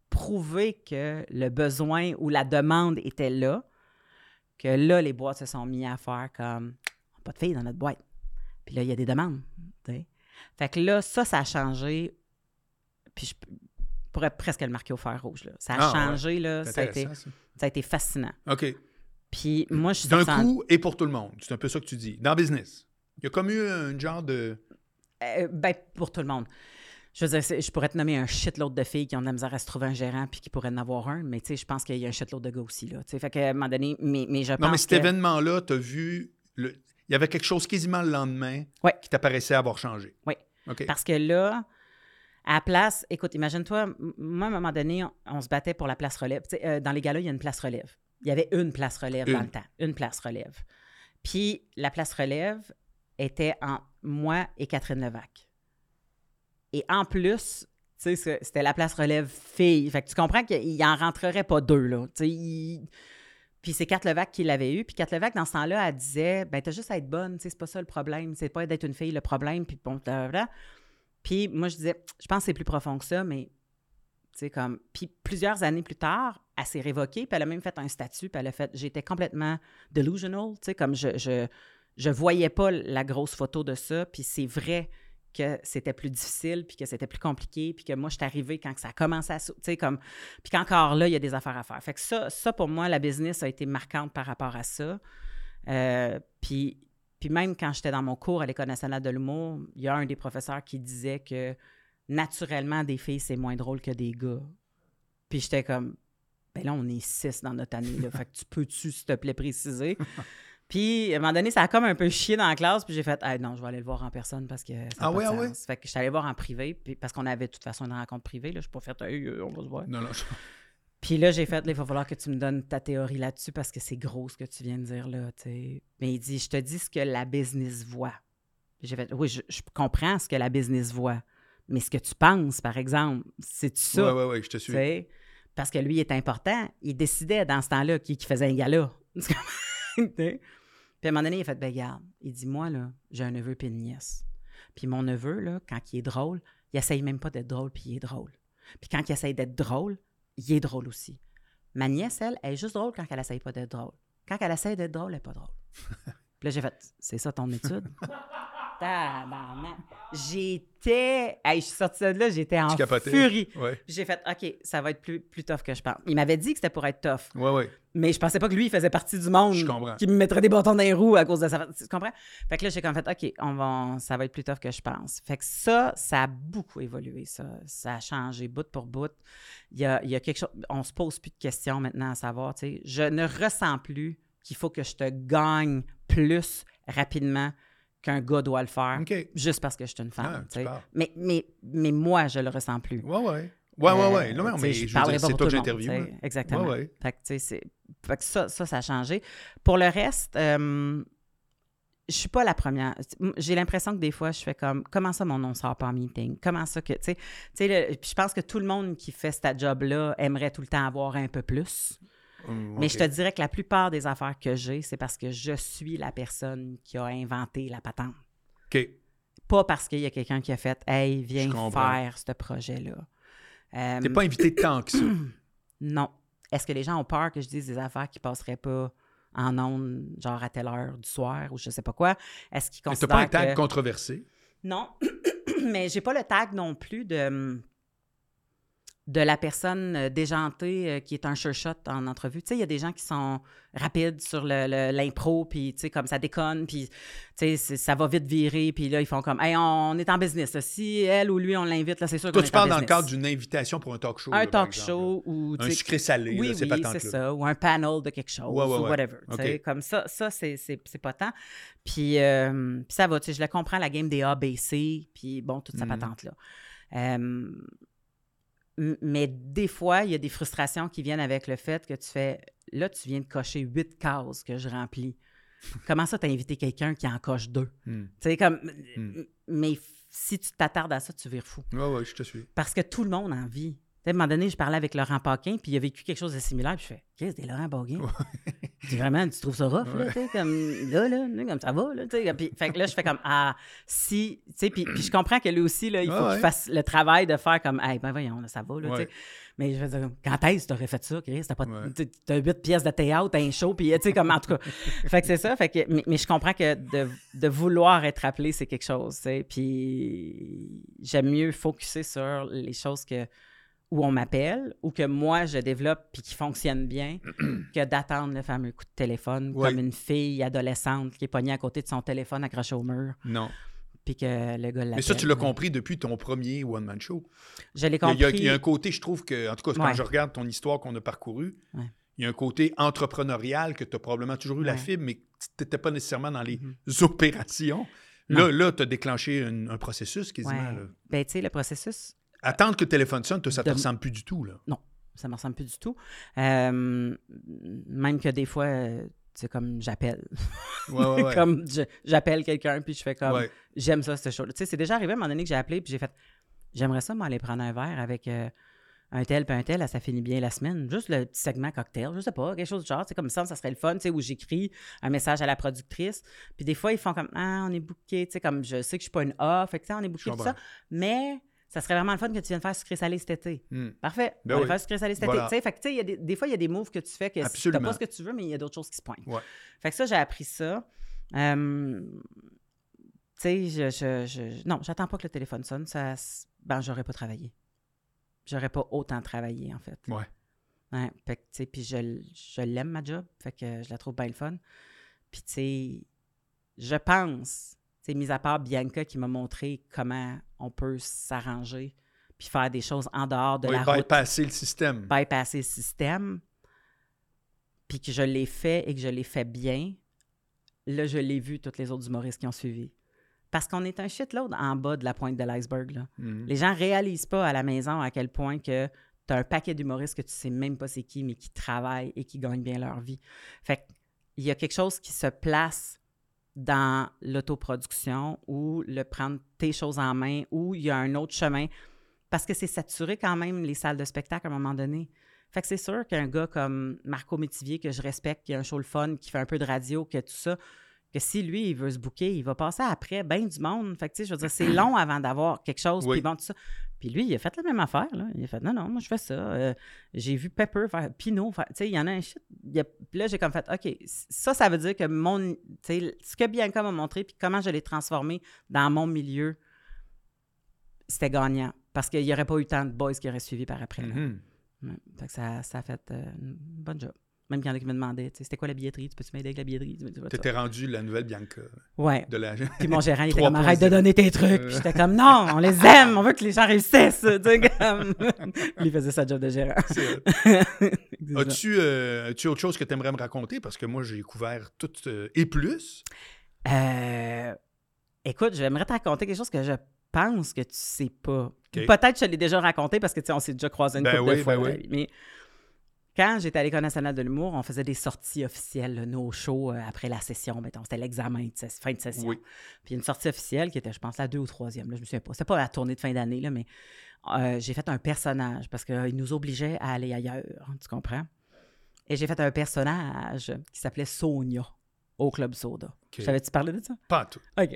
prouvé que le besoin ou la demande était là, que là, les boîtes se sont mis à faire comme pas de filles dans notre boîte. Puis là, il y a des demandes. Fait que là, ça, ça a changé. Puis je- pourrais presque le marquer au fer rouge. Là. Ça a Ah, changé, là. Ça a, été, ça a été fascinant. OK. Puis moi, je suis D'un coup et pour tout le monde. C'est un peu ça que tu dis. Dans le business. Il y a comme eu un genre de. Euh, ben, pour tout le monde. Je veux dire, je pourrais te nommer un shitload de filles qui ont de la misère à se trouver un gérant puis qui pourraient en avoir un, mais tu sais, je pense qu'il y a un shitload de gars aussi, là. Tu sais, fait qu'à un moment donné, mais, mais je Non, mais pense cet que... événement-là, tu as vu. Le... Il y avait quelque chose quasiment le lendemain Ouais. qui t'apparaissait avoir changé. Oui. OK. Parce que là, à la place, écoute, imagine-toi, moi, à un moment donné, on, on se battait pour la place relève. Euh, dans les galas, il y a une place relève. Il y avait une place relève dans le temps. Une place relève. Puis la place relève était en moi et Catherine Levac. Et en plus, tu sais, c'est- c'était la place relève fille. Fait que tu comprends qu'il en rentrerait pas deux, là. Tu sais, il- Puis c'est Kat Levac qui l'avait eu. Puis Kat Levac, dans ce temps-là, elle disait ben t'as juste à être bonne, c'est pas ça le problème. C'est pas d'être une fille le problème. Puis bon, blablabla. Puis moi, je disais, je pense que c'est plus profond que ça, mais tu sais, comme. Puis plusieurs années plus tard, elle s'est révoquée, puis elle a même fait un statut, puis elle a fait. J'étais complètement delusional, tu sais, comme je, je, je voyais pas la grosse photo de ça, puis c'est vrai que c'était plus difficile, puis que c'était plus compliqué, puis que moi, je suis arrivée quand ça a commencé à... Tu sais, comme... Puis qu'encore là, il y a des affaires à faire. Fait que ça, ça, pour moi, la business a été marquante par rapport à ça. Euh, puis, puis même quand j'étais dans mon cours à l'École nationale de l'humour, il y a un des professeurs qui disait que naturellement, des filles, c'est moins drôle que des gars. Puis j'étais comme, ben là, on est six dans notre année, là. (laughs) fait que tu peux-tu, s'il te plaît, préciser? (laughs) Puis, à un moment donné, ça a comme un peu chié dans la classe, puis j'ai fait, ah non, je vais aller le voir en personne parce que ça Ah de ah sens. Fait que je suis allée voir en privé, puis parce qu'on avait de toute façon une rencontre privée, là, je suis pas fait, Hey, euh, on va se voir. Non, non. je- Puis là, j'ai fait, il va falloir que tu me donnes ta théorie là-dessus parce que c'est gros ce que tu viens de dire là. Mais il dit, je te dis ce que la business voit. J'ai fait, oui, je, je comprends ce que la business voit, mais ce que tu penses, par exemple, c'est ça, Ouais, ouais, ouais, je te suis. Parce que lui il est important. Il décidait dans ce temps-là qui, qui faisait un gala. (laughs) Puis à un moment donné, il a fait, ben regarde, il dit, moi, là, j'ai un neveu puis une nièce. Puis mon neveu, là, quand il est drôle, il essaye même pas d'être drôle, puis il est drôle. Puis quand il essaye d'être drôle, il est drôle aussi. Ma nièce, elle, elle est juste drôle quand elle essaye pas d'être drôle. Quand elle essaye d'être drôle, elle est pas drôle. (laughs) puis là, j'ai fait, c'est ça ton étude? (laughs) Tabarnak. J'étais. Hey, je suis sortie de là, j'étais en furie. Ouais, J'ai fait, OK, ça va être plus, plus tough que je pense. Il m'avait dit que c'était pour être tough, ouais, ouais. mais je pensais pas que lui, il faisait partie du monde Je comprends. qui me mettrait des bâtons dans les roues à cause de ça. Tu comprends? Fait que là, j'ai comme fait, OK, on va, ça va être plus tough que je pense. Fait que ça, ça a beaucoup évolué, ça. Ça a changé bout pour bout. Il y a, il y a quelque chose, on se pose plus de questions maintenant à savoir, tu sais. Je ne ressens plus qu'il faut que je te gagne plus rapidement qu'un gars doit le faire juste parce que je suis une femme. Ah, mais, mais, mais moi, je le ressens plus. Ouais, ouais. Ouais, ouais, ouais. Euh, Non, mais, sais, mais je je c'est toi que j'interviewe. Exactement. Ouais, ouais. Fait que, tu sais, c'est- fait que ça, ça, ça a changé. Pour le reste, euh, je suis pas la première. J'ai l'impression que des fois, je fais comme comment ça mon nom sort pas en meeting? Comment ça que. Tu sais, je pense que tout le monde qui fait ce job-là aimerait tout le temps avoir un peu plus. Hum, Mais je te dirais que la plupart des affaires que j'ai, c'est parce que je suis la personne qui a inventé la patente. OK. Pas parce qu'il y a quelqu'un qui a fait Hey, viens faire ce projet-là. Euh, T'es pas invité tant que ça. (clears throat) non. Est-ce que les gens ont peur que je dise des affaires qui passeraient pas en ondes, genre à telle heure du soir ou je sais pas quoi? Est-ce qu'ils T'as considèrent pas un tag que... controversé? Non, (clears throat) mais j'ai pas le tag non plus de de la personne euh, déjantée euh, qui est un sure shot en entrevue. Tu sais, il y a des gens qui sont rapides sur le- le- l'impro, puis tu sais, comme ça déconne, puis tu sais, c'est- ça va vite virer, puis là, ils font comme, hey, on est en business. là. Si elle ou lui, on l'invite, là, c'est sûr qu'on Toi, tu parles dans le cadre d'une invitation pour un talk show. Un là, talk exemple, show ou Un sucré salé, oui, c'est oui, pas tant c'est ça. Ou un panel de quelque chose, Ouais, ouais, ou whatever. Comme ça, ça c'est, tant. Puis, euh, puis ça va, tu sais, je le comprends, la game des ABC, puis bon, toute sa Mhm. patente-là. Euh, mais des fois, il y a des frustrations qui viennent avec le fait que tu fais, là, tu viens de cocher huit cases que je remplis. Comment ça, t'as invité quelqu'un qui en coche deux? Hmm. Tu sais, comme, Hmm. mais si tu t'attardes à ça, tu vires fou. Ouais, ouais, je te suis. Parce que tout le monde en vit. À un moment donné, je parlais avec Laurent Paquin, puis il a vécu quelque chose de similaire, puis je fais Qu'est-ce que c'est Laurent Paquin? (laughs) Tu vraiment, tu trouves ça rough, là, tu sais, comme là, là, comme ça va, là, tu sais. Puis fait que là, je fais comme Ah, si, tu sais, puis, puis je comprends que lui aussi, là, il faut Ouais, ouais. qu'il fasse le travail de faire comme Hey, ben voyons, là, ça va, là, tu sais. Ouais. Mais je veux dire, quand est-ce que tu aurais fait ça, Chris? T'as pas Ouais. huit pièces de théâtre, t'as un show, puis tu sais, comme en tout cas. (laughs) fait que c'est ça. Fait que, mais, mais je comprends que de, de vouloir être appelé, c'est quelque chose, tu sais. Puis j'aime mieux focuser sur les choses que où on m'appelle ou que moi je développe puis qui fonctionne bien (clears throat) que d'attendre le fameux coup de téléphone Oui. comme une fille adolescente qui est pognée à côté de son téléphone accroché au mur Non. puis que le gars l'appelle. Mais ça, tu l'as compris depuis ton premier one-man show. Je l'ai compris. il y a- il y a un côté, je trouve que, en tout cas, quand Ouais. je regarde ton histoire qu'on a parcourue, Ouais. il y a un côté entrepreneurial que tu as probablement toujours eu la fibre, mais tu n'étais pas nécessairement dans les Mhm. (laughs) opérations. Là, là tu as déclenché un, un processus quasiment. Là. Ben, tu sais, le processus, Attendre que le téléphone sonne, toi, ça te De- ressemble plus du tout. Là. ça me ressemble plus du tout. Euh, même que des fois, c'est comme j'appelle. Ouais, ouais, ouais. (laughs) comme j'appelle quelqu'un puis je fais comme Ouais. j'aime ça, ce show. Tu sais, c'est déjà arrivé à un moment donné que j'ai appelé puis j'ai fait j'aimerais ça m'aller prendre un verre avec euh, un tel puis un tel, là, ça finit bien la semaine. Juste le petit segment cocktail, je sais pas, quelque chose du genre. C'est comme ça, ça serait le fun, tu sais, où j'écris un message à la productrice. Puis des fois, ils font comme Ah, on est booké, tu sais, comme je sais que je suis pas une off, fait que, on est booké, tout ça. Mais ça serait vraiment le fun que tu viennes faire sucré salé cet été. Hmm. Parfait. Ben on va oui. faire sucré salé cet Voilà. été. Tu sais, fait que, tu sais, il y a des, des fois, il y a des moves que tu fais que tu Absolument. pas ce que tu veux, mais il y a d'autres choses qui se pointent. Ouais. Fait que ça, j'ai appris ça. Euh, tu sais, je, je, je- non, j'attends pas que le téléphone sonne. Ça, ben, j'aurais pas travaillé. J'aurais pas autant travaillé, en fait. Ouais. Ouais, fait que, tu sais, puis je, je l'aime, ma job. Fait que je la trouve bien le fun. Puis, tu sais, je pense, tu sais, mis à part Bianca qui m'a montré comment on peut s'arranger puis faire des choses en dehors de Oui, la route bypasser le système. bypasser le système, puis que je l'ai fait et que je l'ai fait bien, là, je l'ai vu, toutes les autres humoristes qui ont suivi. Parce qu'on est un shitload en bas de la pointe de l'iceberg. Mhm. Les gens réalisent pas à la maison à quel point que tu as un paquet d'humoristes que tu sais même pas c'est qui, mais qui travaillent et qui gagnent bien leur vie. Fait il y a quelque chose qui se place dans l'autoproduction ou le prendre tes choses en main ou il y a un autre chemin parce que c'est saturé quand même les salles de spectacle à un moment donné. Fait que c'est sûr qu'un gars comme Marco Métivier, que je respecte, qui a un show le fun, qui fait un peu de radio, que tout ça, que si lui, il veut se bouquer, il va passer après ben du monde. Fait que, tu sais, je veux dire, c'est long (clears throat) avant d'avoir quelque chose, Oui. puis bon, tout ça. Puis lui, il a fait la même affaire, là. Il a fait, non, non, moi, je fais ça. Euh, j'ai vu Pepper faire Pinot faire, tu sais, il y en a un shit. Il y a- puis là, j'ai comme fait, OK, ça, ça veut dire que mon, tu sais, ce que Bianca m'a montré, puis comment je l'ai transformé dans mon milieu, c'était gagnant. Parce qu'il n'y aurait pas eu tant de boys qui auraient suivi par après. là. Mhm. Ouais. Fait que ça, ça a fait euh, une bonne job. Même qu'il y en a qui me demandaient, tu sais, c'était quoi la billetterie? Tu peux-tu m'aider avec la billetterie? Tu T'étais rendu la nouvelle Bianca Ouais. de la. Puis mon gérant, il était 3.0. comme, arrête de donner tes trucs. Puis j'étais comme, non, on les aime, on veut que les gens réussissent. Comme... (laughs) Lui, il faisait sa job de gérant. (laughs) As-tu euh, as-tu autre chose que tu aimerais me raconter? Parce que moi, j'ai couvert tout euh, et plus. Euh, écoute, j'aimerais te raconter quelque chose que je pense que tu sais pas. Peut-être que je l'ai déjà raconté parce que, tu sais, on s'est déjà croisé une Ben couple oui, de fois. ben oui. Mais quand j'étais à l'École nationale de l'humour, on faisait des sorties officielles, nos shows euh, après la session. Mettons, c'était l'examen de ses- fin de session. Oui. Puis une sortie officielle qui était, je pense, la deux ou troisième. Là, je me souviens pas. C'était pas la tournée de fin d'année, là, mais euh, j'ai fait un personnage parce qu'il nous obligeait à aller ailleurs. Tu comprends? Et j'ai fait un personnage qui s'appelait Sonia au Club Soda. OK. Je T'avais-tu parlé de ça? Pas tout. OK.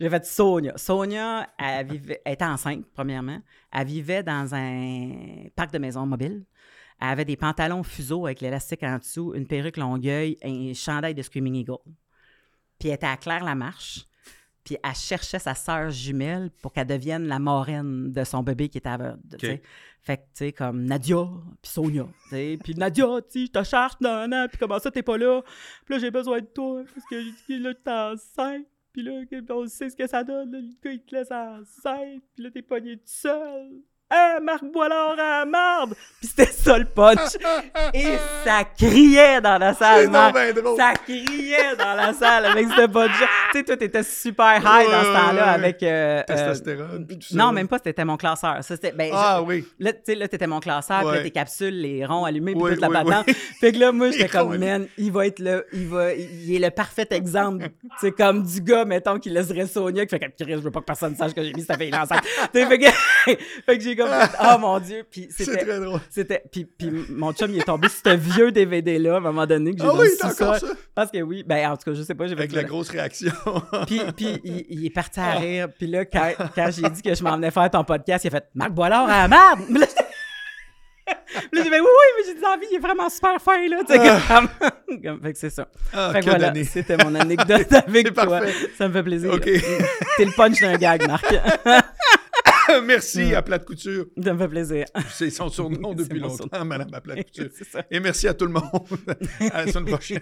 J'ai fait Sonia. Sonia, elle, vivait, elle était enceinte, premièrement. Elle vivait dans un parc de maisons mobiles. Elle avait des pantalons fuseaux avec l'élastique en dessous, une perruque longueuil et un chandail de Screaming Eagle. Puis elle était à Claire-Lamarche. Puis elle cherchait sa sœur jumelle pour qu'elle devienne la marraine de son bébé qui était aveugle. Fait que, tu sais, comme Nadia, puis Sonia. Puis Nadia, tu sais, je te cherche, non, non, puis comment ça, t'es pas là? Puis là, j'ai besoin de toi, parce que là, t'es enceinte. Puis là, on sait ce que ça donne, là, le gars, il te laisse enceinte. Puis là, t'es pogné tout seul. Hein, Marc Boilard à la marde! Puis c'était ça le punch. Et ça criait dans la salle, Marc. ben. Ça criait dans la salle avec ce punch. Tu sais, toi, t'étais super high dans ce temps-là ouais, avec. euh, euh, Testostérone, puis tout ça. non, même pas, c'était mon classeur. Ça, c'était, ben, Ah je- oui. Là, tu sais, là, t'étais mon classeur, puis Ouais. là, tes capsules, les ronds allumés, puis toute la patente. Fait que là, moi, (laughs) j'étais comme, man, il va être là, il va, il est le parfait exemple, tu sais, comme du gars, mettons, qui laisserait Sonia, qui fait Chris, je veux pas que personne sache que j'ai mis cette fille-là enceinte. Tu sais, fait que, (laughs) fait que j'ai comme, oh mon Dieu, puis c'était, très drôle. c'était, puis, puis mon chum, il est tombé sur ce vieux DVD-là, à un moment donné, que j'ai Ah dans oui, sous-sol. ça? Parce que oui, ben, en tout cas, je sais pas, j'ai Avec la grosse réaction. (laughs) puis, puis il, il est parti à rire. Puis là, quand, (laughs) quand j'ai dit que je m'en venais faire ton podcast, il a fait Marc Boilard à la merde. Puis là, (laughs) j'ai fait oui, oui, mais j'ai dit envie, il est vraiment super fin, là. Tu sais, comme, comme- fait que c'est ça. Ah, fait que voilà, c'était mon anecdote avec toi. parfait. Ça me fait plaisir. OK. T'es le punch d'un gag, Marc. (laughs) merci à Plate Couture. Ça me fait plaisir. C'est son surnom (laughs) depuis longtemps, surnom. Madame à Plate (laughs) Couture. Et merci à tout le monde. à la semaine prochaine.